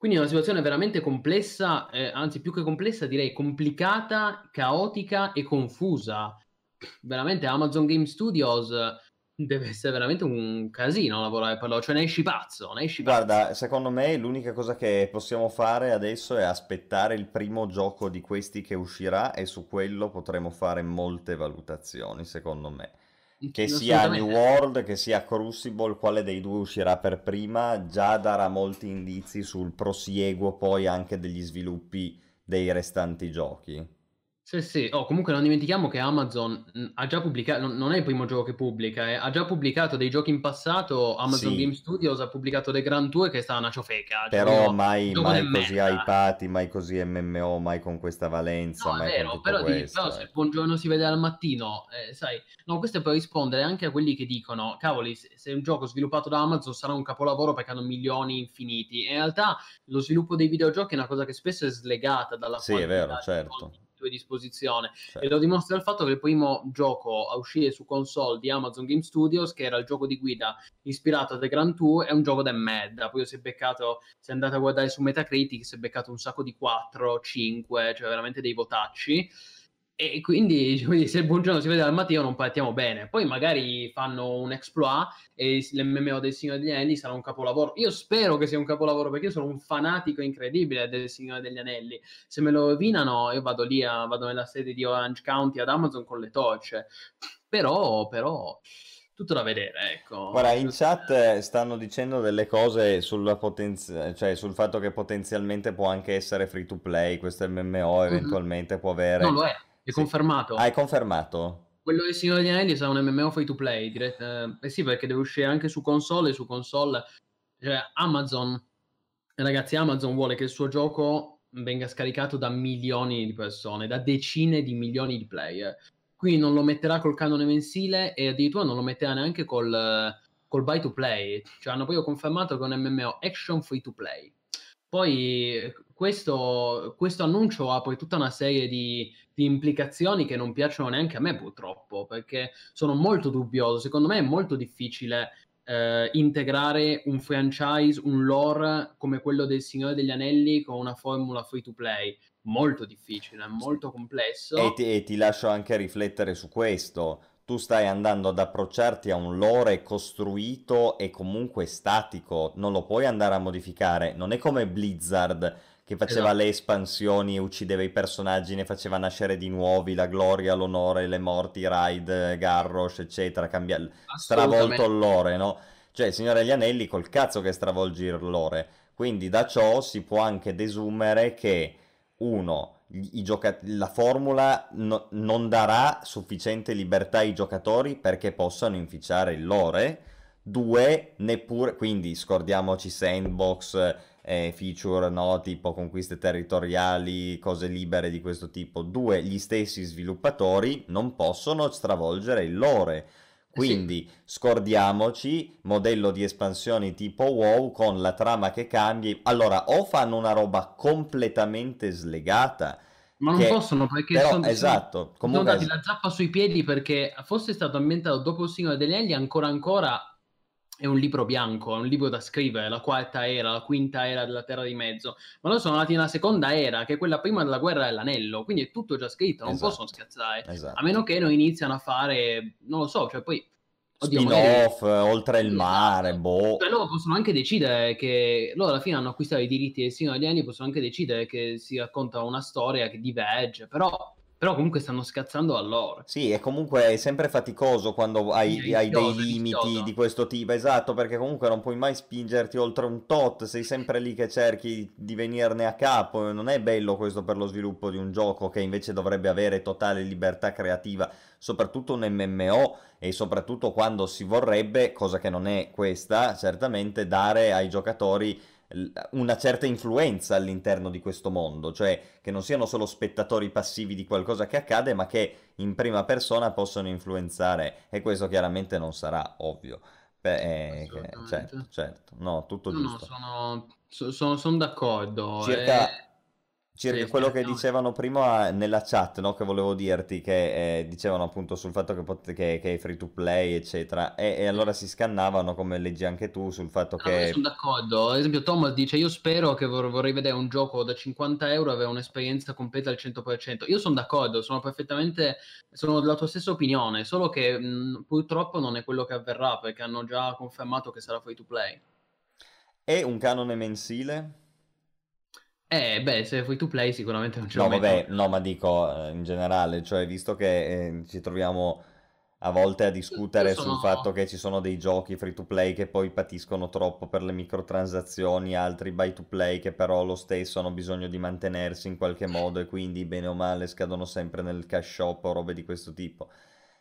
Quindi è una situazione veramente complessa, eh, anzi più che complessa direi complicata, caotica e confusa. Veramente Amazon Game Studios deve essere veramente un casino lavorare per loro, cioè ne esci pazzo, ne esci pazzo. Guarda, secondo me l'unica cosa che possiamo fare adesso è aspettare il primo gioco di questi che uscirà e su quello potremo fare molte valutazioni, secondo me. Che sia New World, che sia Crucible, quale dei due uscirà per prima, già darà molti indizi sul prosieguo poi anche degli sviluppi dei restanti giochi. Sì, sì, oh, comunque non dimentichiamo che Amazon mh, ha già pubblicato, non, non, è il primo gioco che pubblica, eh, ha già pubblicato dei giochi in passato, Amazon sì. Game Studios ha pubblicato The Grand Tour che è stata una ciofeca. Cioè però mai, mai così hypati, mai così MMO, mai con questa valenza, no, mai vero, però, di, però se il buongiorno si vede al mattino, eh, sai, no, questo è per rispondere anche a quelli che dicono, cavoli, se, se un gioco sviluppato da Amazon sarà un capolavoro perché hanno milioni infiniti. In realtà lo sviluppo dei videogiochi è una cosa che spesso è slegata dalla Sì, è vero, certo tue disposizione. Certo. E lo dimostra il fatto che il primo gioco a uscire su console di Amazon Game Studios, che era il gioco di guida ispirato a The Grand Tour, è un gioco da merda. Poi si è beccato, se andate a guardare su Metacritic, si è beccato un sacco di 4, 5, cioè veramente dei votacci e *laughs* quindi se il buongiorno si vede dal mattino non partiamo bene. Poi magari fanno un exploit e l'MMO del Signore degli Anelli sarà un capolavoro. Io spero che sia un capolavoro perché io sono un fanatico incredibile del Signore degli Anelli. Se me lo rovinano io vado lì, a, vado nella sede di Orange County ad Amazon con le torce. Però, però tutto da vedere, ecco. Guarda, in chat stanno dicendo delle cose potenzi- cioè sul fatto che potenzialmente può anche essere free to play, questo MMO mhm. eventualmente mm-hmm. può avere... Non lo è è confermato. Hai confermato? Quello del Signore degli Anelli sarà un MMO free to play. Dirett- eh, eh sì, perché deve uscire anche su console e su console. Cioè, Amazon, ragazzi, Amazon vuole che il suo gioco venga scaricato da milioni di persone, da decine di milioni di player. Quindi non lo metterà col canone mensile e addirittura non lo metterà neanche col, col buy to play. Cioè hanno proprio confermato che è un MMO action free to play. Poi questo, questo annuncio ha poi tutta una serie di, di, implicazioni che non piacciono neanche a me purtroppo, perché sono molto dubbioso. Secondo me è molto difficile eh, integrare un franchise, un lore come quello del Signore degli Anelli con una formula free to play. Molto difficile, molto complesso. E ti, e ti lascio anche riflettere su questo tu stai andando ad approcciarti a un lore costruito e comunque statico, non lo puoi andare a modificare, non è come Blizzard che faceva esatto. le espansioni uccideva i personaggi, ne faceva nascere di nuovi, la gloria, l'onore, le morti, raid, Garrosh, eccetera, cambia... stravolto il lore, no? Cioè, il Signore degli Anelli col cazzo che stravolgi il lore. Quindi da ciò si può anche desumere che, uno, gioca- la formula no- non darà sufficiente libertà ai giocatori perché possano inficiare il lore. Due, neppure, quindi scordiamoci sandbox, eh, feature, no? tipo conquiste territoriali, cose libere di questo tipo. Due, gli stessi sviluppatori non possono stravolgere il lore. Quindi sì. scordiamoci, modello di espansioni tipo WoW con la trama che cambi. Allora, o fanno una roba completamente slegata Ma non che... possono perché però, sono, esatto, comunque... sono dati la zappa sui piedi perché fosse stato ambientato dopo il Signore degli Anelli ancora ancora è un libro bianco, è un libro da scrivere, la quarta era, la quinta era della Terra di Mezzo, ma loro sono nati nella seconda era, che è quella prima della guerra dell'anello, quindi è tutto già scritto, non esatto. possono scherzare, esatto. a meno che non iniziano a fare, non lo so, cioè poi... Oddio, Spin-off, magari... oltre il mare, esatto. boh. Cioè, loro possono anche decidere che loro alla fine hanno acquistato i diritti del Signore degli Anni, possono anche decidere che si racconta una storia che diverge, però però comunque stanno scazzando a loro. Sì, e comunque è sempre faticoso quando hai, sì, hai dei limiti rischioso. di questo tipo, esatto, perché comunque non puoi mai spingerti oltre un tot, sei sempre lì che cerchi di venirne a capo, non è bello questo per lo sviluppo di un gioco che invece dovrebbe avere totale libertà creativa, soprattutto un MMO e soprattutto quando si vorrebbe, cosa che non è questa, certamente dare ai giocatori una certa influenza all'interno di questo mondo, cioè che non siano solo spettatori passivi di qualcosa che accade, ma che in prima persona possono influenzare e questo chiaramente non sarà ovvio. Beh, eh, certo, certo, no, tutto no, giusto. No, sono, sono, sono d'accordo. Circa... Eh circa sì, quello che dicevano prima nella chat, no? che volevo dirti, che eh, dicevano appunto sul fatto che, pot- che, che, è free to play, eccetera, e, e, allora si scannavano, come leggi anche tu, sul fatto no, che... sono d'accordo, ad esempio Thomas dice, io spero che vor- vorrei vedere un gioco da 50 euro e avere un'esperienza completa al 100%, io sono d'accordo, sono perfettamente, sono della tua stessa opinione, solo che mh, purtroppo non è quello che avverrà, perché hanno già confermato che sarà free to play. E un canone mensile? Eh, beh, se free to play sicuramente non ce No, lo vabbè, no, ma dico eh, in generale, cioè visto che eh, ci troviamo a volte a discutere sul fatto sono... che ci sono dei giochi free to play che poi patiscono troppo per le microtransazioni, altri buy to play che però lo stesso hanno bisogno di mantenersi in qualche modo e quindi bene o male scadono sempre nel cash shop o robe di questo tipo.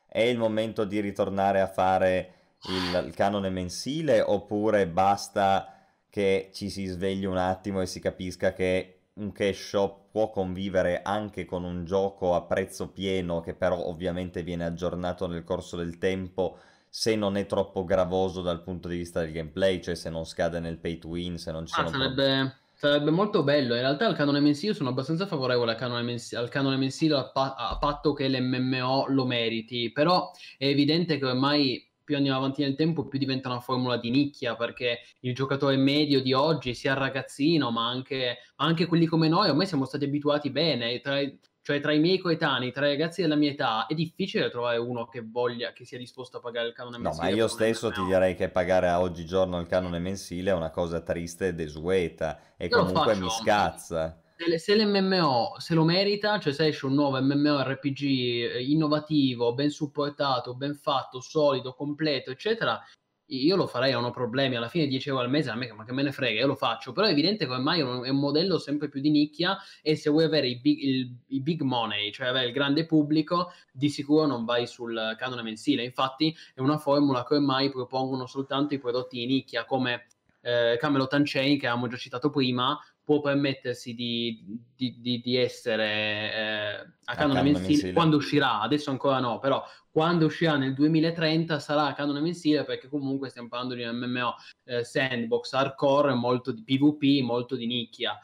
È il momento di ritornare a fare il, il canone mensile oppure basta che ci si svegli un attimo e si capisca che un cash shop può convivere anche con un gioco a prezzo pieno che però ovviamente viene aggiornato nel corso del tempo se non è troppo gravoso dal punto di vista del gameplay, cioè se non scade nel pay to win, se non ci Ah, sono sarebbe, sarebbe molto bello. In realtà al canone mensile sono abbastanza favorevole al canone, mensi- al canone mensile a, pa- a patto che l'MMO lo meriti. Però è evidente che ormai più andiamo avanti nel tempo, più diventa una formula di nicchia, perché il giocatore medio di oggi, sia il ragazzino, ma anche, anche quelli come noi, ormai siamo stati abituati bene. Tra, cioè, tra i miei coetanei, tra i ragazzi della mia età, è difficile trovare uno che voglia, che sia disposto a pagare il canone No, mensile. ma io stesso ti direi che pagare a oggigiorno il canone mensile è una cosa triste e desueta e Io comunque mi scazza. Se, se l'MMO se lo merita, cioè se esce un nuovo MMORPG eh, innovativo, ben supportato, ben fatto, solido, completo, eccetera, io lo farei, non ho problemi. Alla fine 10 euro al mese, a me ma che me ne frega, io lo faccio. Però è evidente che ormai è un, modello sempre più di nicchia e se vuoi avere i big, il- i big money, cioè avere il grande pubblico, di sicuro non vai sul canone mensile. Infatti è una formula che ormai propongono soltanto i prodotti di nicchia, come eh, Camelot Unchained, che avevamo già citato prima, può permettersi di, di- di- di essere eh, a canone mensile, mensile. quando uscirà, adesso ancora no, però quando uscirà nel 2030 sarà a canone mensile perché comunque stiamo parlando di un MMO eh, sandbox hardcore, molto di PvP, molto di nicchia.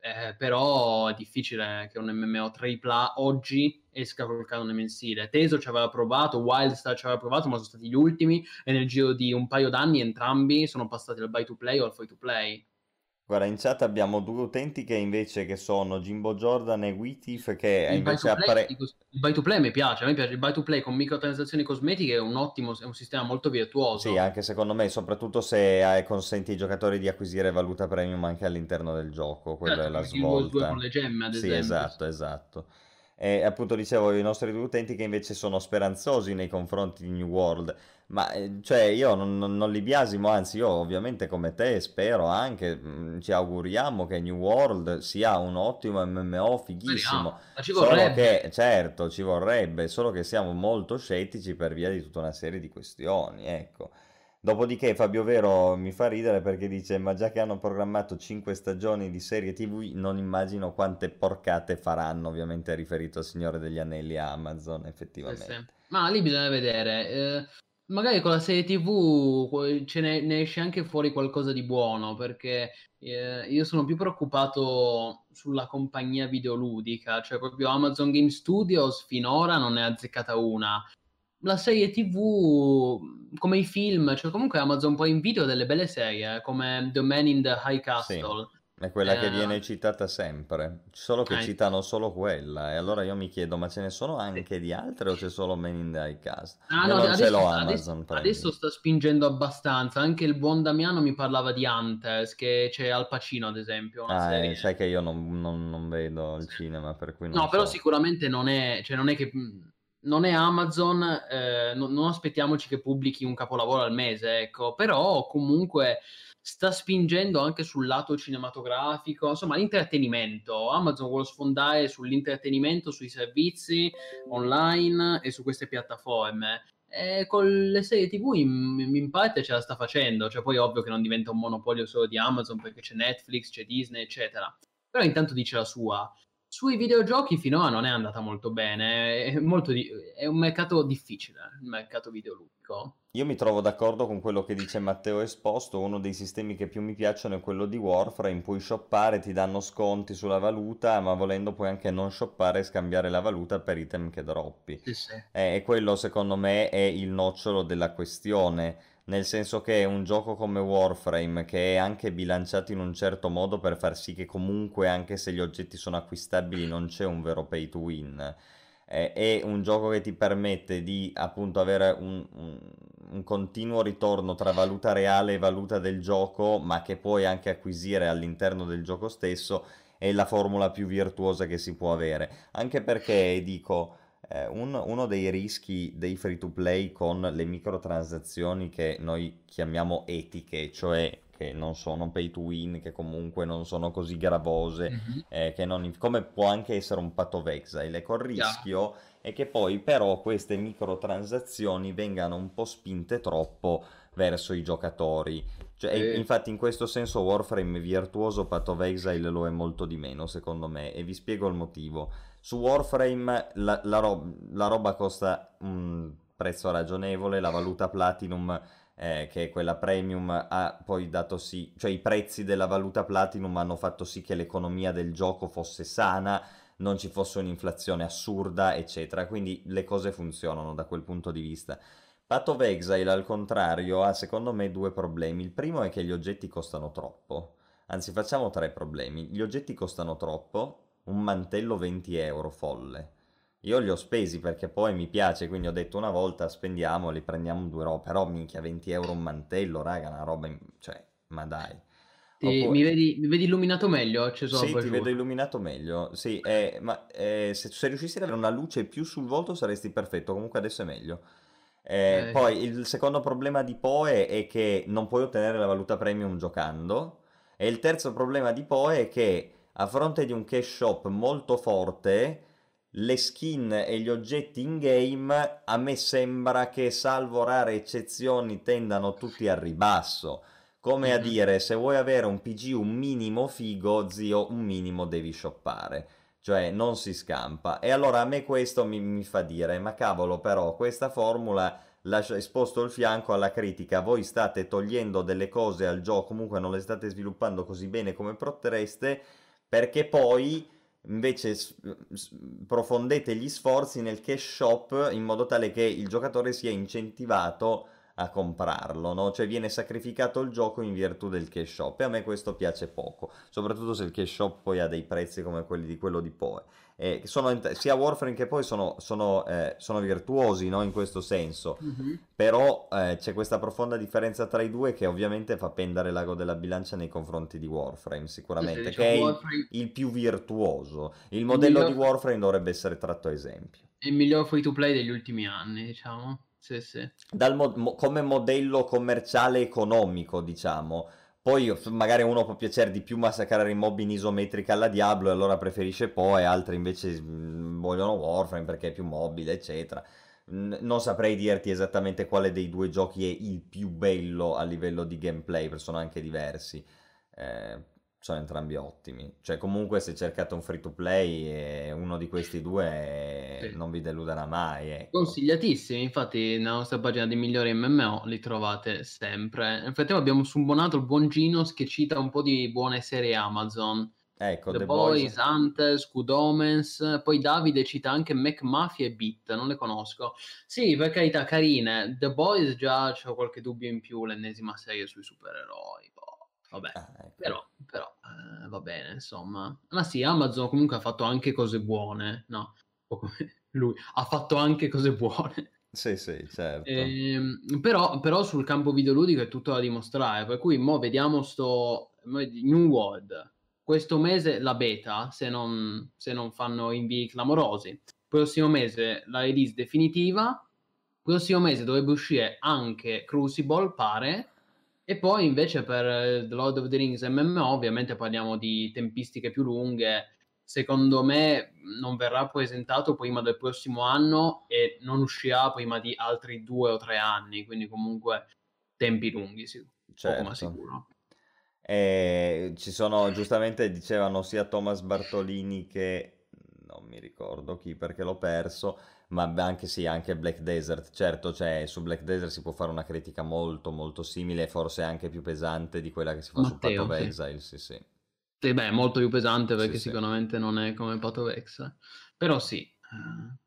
Eh, però è difficile che un MMO AAA oggi esca col canone mensile. Teso ci aveva provato, Wildstar ci aveva provato, ma sono stati gli ultimi e nel giro di un paio d'anni entrambi sono passati dal buy to play o al free to play. Guarda, in chat abbiamo due utenti che invece che sono Jimbo Jordan e Witif che Il invece appare... il buy to play mi piace, a me piace il buy to play con microtransazioni cosmetiche, è un ottimo, è un sistema molto virtuoso. Sì, anche secondo me, soprattutto se hai- consenti ai giocatori di acquisire valuta premium anche all'interno del gioco, quella Certo, è la come il World 2 svolta. con le gemme, ad Sì, esempio. esatto, esatto. E appunto dicevo, i nostri due utenti che invece sono speranzosi nei confronti di New World, ma eh, cioè io non, non- li biasimo, anzi io ovviamente come te spero anche, mm, ci auguriamo che New World sia un ottimo MMO fighissimo, ma ci solo vorrebbe. che certo ci vorrebbe, solo che siamo molto scettici per via di tutta una serie di questioni, ecco. Dopodiché Fabio Vero mi fa ridere perché dice: Ma già che hanno programmato 5 stagioni di serie TV, non immagino quante porcate faranno. Ovviamente è riferito al Signore degli Anelli a Amazon, Sì, sì. effettivamente. Ma lì bisogna vedere. eh, magari con la serie TV ce ne, ne, esce anche fuori qualcosa di buono, perché eh, io sono più preoccupato sulla compagnia videoludica, cioè proprio Amazon Game Studios finora non ne ha azzeccata una. La serie TV, come i film, cioè comunque Amazon Prime Video ha delle belle serie, come The Man in the High Castle. Sì è quella che viene eh. citata sempre, solo che Eh. citano solo quella. E allora io mi chiedo, ma ce ne sono Sì. anche di altre o c'è solo Men in the Cast? Ah Io no, non ce adesso, l'ho sta- adesso- Amazon Prime. adesso sta spingendo abbastanza. Anche il buon Damiano mi parlava di Antes, che c'è Al Pacino, ad esempio, Ah, eh, sai che io non, non- non vedo il cinema, per cui non No, però so. sicuramente non è, cioè non è che mh, non è Amazon, eh, non, non aspettiamoci che pubblichi un capolavoro al mese, ecco, però comunque sta spingendo anche sul lato cinematografico, insomma, l'intrattenimento. Amazon vuole sfondare sull'intrattenimento, sui servizi online e su queste piattaforme. E con le serie TV in, in parte ce la sta facendo, cioè poi ovvio che non diventa un monopolio solo di Amazon perché c'è Netflix, c'è Disney, eccetera. Però intanto dice la sua. Sui videogiochi finora non è andata molto bene, è, molto di- è un mercato difficile, il mercato videoludico. Io mi trovo d'accordo con quello che dice Matteo Esposto, uno dei sistemi che più mi piacciono è quello di Warframe, puoi shoppare, ti danno sconti sulla valuta, ma volendo puoi anche non shoppare e scambiare la valuta per item che droppi. Sì, sì. Eh, E quello secondo me è il nocciolo della questione, nel senso che un gioco come Warframe che è anche bilanciato in un certo modo per far sì che comunque anche se gli oggetti sono acquistabili non c'è un vero pay to win. È un gioco che ti permette di appunto avere un- un continuo ritorno tra valuta reale e valuta del gioco, ma che puoi anche acquisire all'interno del gioco stesso, è la formula più virtuosa che si può avere. Anche perché, dico, eh, un- uno dei rischi dei free to play con le microtransazioni che noi chiamiamo etiche, cioè che non sono pay to win, che comunque non sono così gravose, Mhm. eh, che non- come può anche essere un Path of Exile. Ecco, il rischio è che poi però queste microtransazioni vengano un po' spinte troppo verso i giocatori. Cioè, Sì. infatti in questo senso Warframe virtuoso Path of Exile lo è molto di meno secondo me e vi spiego il motivo. Su Warframe la, la ro- la roba costa un prezzo ragionevole, la valuta Platinum eh, che è quella premium ha poi dato sì, cioè i prezzi della valuta Platinum hanno fatto sì che l'economia del gioco fosse sana, non ci fosse un'inflazione assurda, eccetera. Quindi le cose funzionano da quel punto di vista. Path of Exile, al contrario, ha secondo me due problemi. Il primo è che gli oggetti costano troppo. Anzi, facciamo tre problemi. Gli oggetti costano troppo, un mantello 20 euro folle. Io li ho spesi perché poi mi piace, quindi ho detto una volta spendiamoli, prendiamo due robe, però minchia 20 euro un mantello, raga, una roba, in- cioè, ma dai. Oppure- mi, vedi, mi vedi illuminato meglio? Ho acceso Sì, la ti giù. vedo illuminato meglio. Sì, eh, ma eh, se, se riuscissi ad avere una luce più sul volto saresti perfetto. Comunque adesso è meglio. Eh, Eh. Poi il secondo problema di Poe è che non puoi ottenere la valuta premium giocando. E il terzo problema di Poe è che a fronte di un cash shop molto forte, le skin e gli oggetti in game a me sembra che, salvo rare eccezioni, tendano tutti al ribasso. Come a Mhm. dire, se vuoi avere un PG un minimo figo, zio, un minimo devi shoppare. Cioè, non si scampa. E allora a me questo mi, mi fa dire, ma cavolo, però, questa formula lascia esposto il fianco alla critica. Voi state togliendo delle cose al gioco, comunque non le state sviluppando così bene come potreste, perché poi invece profondete gli sforzi nel cash shop in modo tale che il giocatore sia incentivato a comprarlo, no? Cioè viene sacrificato il gioco in virtù del cash shop e a me questo piace poco, soprattutto se il cash shop poi ha dei prezzi come quelli di quello di Poe. Eh, sono sia Warframe che poi sono, sono, eh, sono virtuosi no? in questo senso, Mhm. però eh, c'è questa profonda differenza tra i due che ovviamente fa pendere l'ago della bilancia nei confronti di Warframe sicuramente, Sì, che è il, Warframe il più virtuoso. Il modello miglior- di Warframe dovrebbe essere tratto a esempio. è il miglior free to play degli ultimi anni, diciamo. Sì, sì. Mo- come modello commerciale economico, diciamo. Poi magari uno può piacere di più massacrare i mob in isometrica alla Diablo e allora preferisce Poe, altri invece mm, vogliono Warframe perché è più mobile, eccetera. Non saprei dirti esattamente quale dei due giochi è il più bello a livello di gameplay, perché sono anche diversi. Eh, sono entrambi ottimi. Cioè, comunque, se cercate un free to play, uno di questi due Sì. non vi deluderà mai. Ecco. Consigliatissimi, infatti nella nostra pagina di migliori MMO li trovate sempre. Nel frattempo abbiamo subonato il buon Ginos che cita un po' di buone serie Amazon. Ecco, The, The Boys, Boys. Hunters, Good Omens, poi Davide cita anche McMafia e Beat, non le conosco. Sì, per carità, carine. The Boys già c'ho qualche dubbio in più, l'ennesima serie sui supereroi. boh, vabbè. Ah, ecco. Però, però eh, va bene, insomma. Ma sì, Amazon comunque ha fatto anche cose buone, no? Po' come *laughs* lui, ha fatto anche cose buone. Sì, sì, certo. Ehm, però, però sul campo videoludico è tutto da dimostrare, per cui mo vediamo sto New World. Questo mese la beta, se non, se non fanno invii clamorosi. Prossimo mese la release definitiva. Prossimo mese dovrebbe uscire anche Crucible, pare. E poi invece per eh, The Lord of the Rings MMO, ovviamente parliamo di tempistiche più lunghe. Secondo me non verrà presentato prima del prossimo anno e non uscirà prima di altri due o tre anni, quindi comunque tempi lunghi, sì, poco ma Certo. sicuro. E ci sono, giustamente dicevano sia Thomas Bartolini che non mi ricordo chi perché l'ho perso, ma anche sì, anche Black Desert. Certo, cioè su Black Desert si può fare una critica molto molto simile, forse anche più pesante di quella che si fa su Path Matteo, of sì. Exile, sì, sì. Sì, beh, molto più pesante perché Sì, sì. sicuramente non è come Path of Exile. Però sì, eh,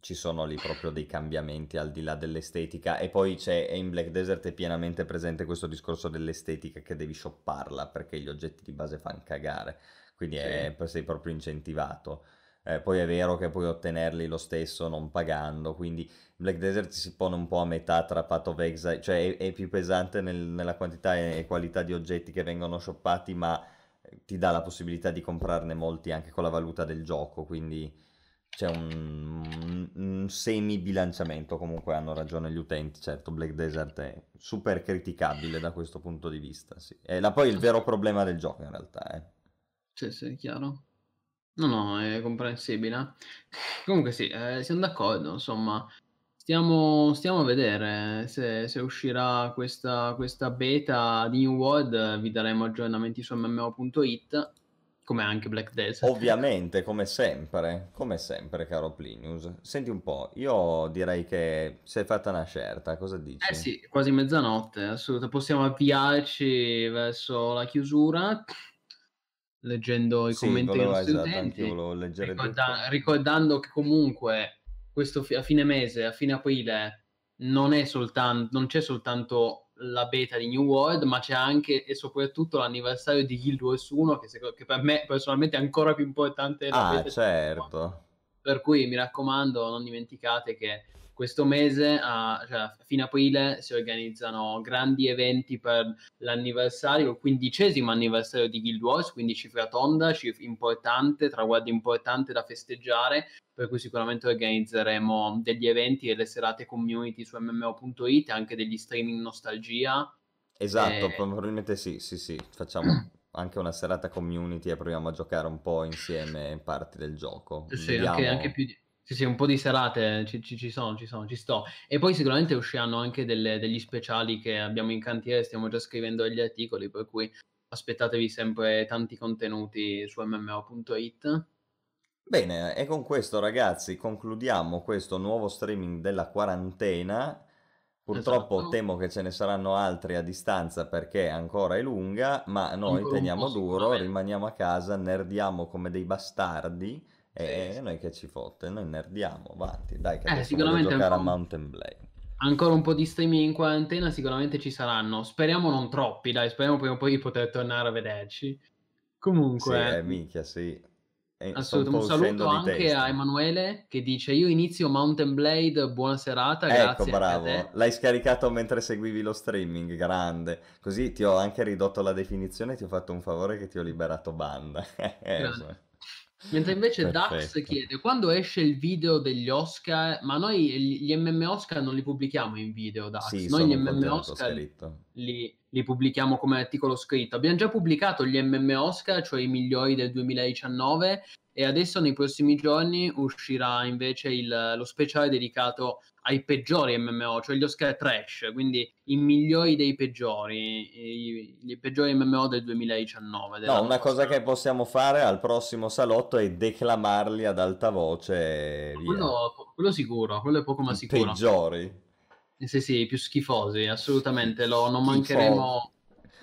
Ci sono lì proprio dei cambiamenti al di là dell'estetica e poi c'è in Black Desert è pienamente presente questo discorso dell'estetica che devi shopparla perché gli oggetti di base fanno cagare, quindi è- sei proprio incentivato. Eh, poi è vero che puoi ottenerli lo stesso non pagando, quindi Black Desert si pone un po' a metà tra Path of Exile, cioè è, è più pesante nel- nella quantità e qualità di oggetti che vengono shoppati, ma eh, ti dà la possibilità di comprarne molti anche con la valuta del gioco, quindi c'è un, un semi-bilanciamento, comunque hanno ragione gli utenti, certo Black Desert è super criticabile da questo punto di vista, sì. È la- poi il vero problema del gioco in realtà, eh. sì, sì, chiaro. No, no, è comprensibile. Comunque sì, eh, siamo d'accordo, insomma. Stiamo, stiamo a vedere se, se uscirà questa, questa beta di New World, eh, vi daremo aggiornamenti su mmo.it, come anche Black Desert. Ovviamente, come sempre, come sempre, caro Plinius. Senti un po', io direi che si è fatta una scelta, cosa dici? Eh sì, quasi mezzanotte, assolutamente. Possiamo avviarci verso la chiusura, leggendo i Sì, commenti dei volevo, nostri esatto, volevo leggere Ricorda- ricordando che comunque questo fi- a fine mese, a fine aprile, non è soltanto, non c'è soltanto la beta di New World, ma c'è anche e soprattutto l'anniversario di Guild Wars 1, che, seco- che per me personalmente è ancora più importante Ah, certo. Per cui mi raccomando, non dimenticate che questo mese, a, cioè a fine aprile, si organizzano grandi eventi per l'anniversario, il quindicesimo anniversario di Guild Wars, quindi cifra tonda, cifra importante, traguardo importante da festeggiare, per cui sicuramente organizzeremo degli eventi e le serate community su mmo.it, e anche degli streaming nostalgia. Esatto, Eh. probabilmente sì, sì, sì, facciamo *clears throat* anche una serata community e proviamo a giocare un po' insieme parti del gioco. Sì, anche, Vediamo- anche più di... Sì, sì, un po' di serate ci, ci- ci sono, ci sono, ci sto. E poi sicuramente usciranno anche delle- degli speciali che abbiamo in cantiere, stiamo già scrivendo degli articoli, per cui aspettatevi sempre tanti contenuti su mmo.it. Bene, e con questo ragazzi concludiamo questo nuovo streaming della quarantena. Purtroppo Esatto. temo che ce ne saranno altri a distanza perché ancora è lunga, ma noi teniamo duro, rimaniamo a casa, nerdiamo come dei bastardi e Sì, sì. noi che ci fotte, noi nerdiamo, avanti, dai che Eh, sicuramente giocare a Mountain Blade. Ancora un po' di streaming in quarantena sicuramente ci saranno. Speriamo non troppi, dai, speriamo prima o poi di poter tornare a vederci. Sì, Comunque... eh, minchia, sì. E un Assolutamente, un saluto anche testa. a Emanuele che dice io inizio Mountain Blade, buona serata, Ecco, grazie bravo. L'hai scaricato mentre seguivi lo streaming, grande. Così ti ho anche ridotto la definizione ti ho fatto un favore che ti ho liberato banda. *laughs* Mentre invece Dax Perfetto. chiede quando esce il video degli Oscar, ma noi gli MM Oscar non li pubblichiamo in video, Dax, Sì, noi gli MM Oscar li, li pubblichiamo come articolo scritto. Abbiamo già pubblicato gli MM Oscar, cioè i migliori del 2019, e adesso nei prossimi giorni uscirà invece il, lo speciale dedicato ai peggiori MMO, cioè gli Oscar Trash, quindi i migliori dei peggiori, i, i peggiori MMO del 2019. No, una cosa che possiamo fare al prossimo salotto è declamarli ad alta voce. Quello, quello, sicuro, quello è poco ma sicuro. I peggiori. Sì, sì, più schifosi, assolutamente. Lo, non mancheremo.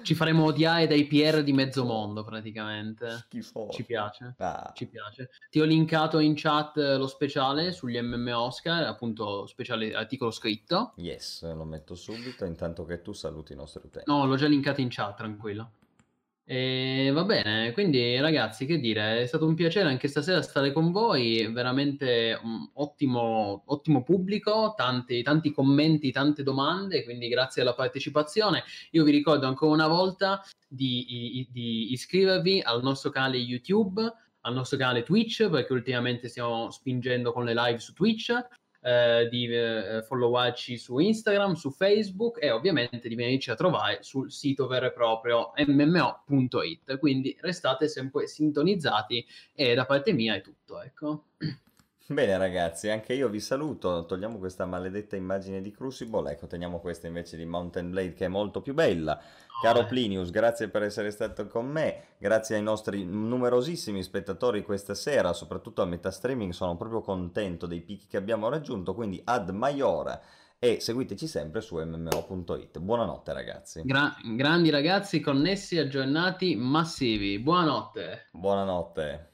Ci faremo odiare dai PR di mezzo mondo, praticamente. Schifo. Ci piace. Ah. Ci piace. Ti ho linkato in chat lo speciale sugli MM Oscar, appunto, speciale articolo scritto. Yes, lo metto subito, intanto che tu saluti i nostri utenti. No, l'ho già linkato in chat, tranquillo. E va bene, quindi ragazzi, che dire, è stato un piacere anche stasera stare con voi, veramente ottimo, ottimo pubblico, tanti, tanti commenti, tante domande, quindi grazie alla partecipazione. Io vi ricordo ancora una volta di, di iscrivervi al nostro canale YouTube, al nostro canale Twitch, perché ultimamente stiamo spingendo con le live su Twitch eh, di eh, followarci su Instagram, su Facebook e ovviamente di venirci a trovare sul sito vero e proprio mmo.it. Quindi restate sempre sintonizzati e da parte mia è tutto, ecco. Bene ragazzi, anche io vi saluto, togliamo questa maledetta immagine di Crucible, ecco teniamo questa invece di Mountain Blade che è molto più bella. Caro Plinius, grazie per essere stato con me, grazie ai nostri numerosissimi spettatori questa sera, soprattutto a metà streaming, sono proprio contento dei picchi che abbiamo raggiunto, quindi ad maiora e seguiteci sempre su mmo.it. Buonanotte ragazzi. Gra- grandi ragazzi, connessi, aggiornati, massivi. Buonanotte. Buonanotte.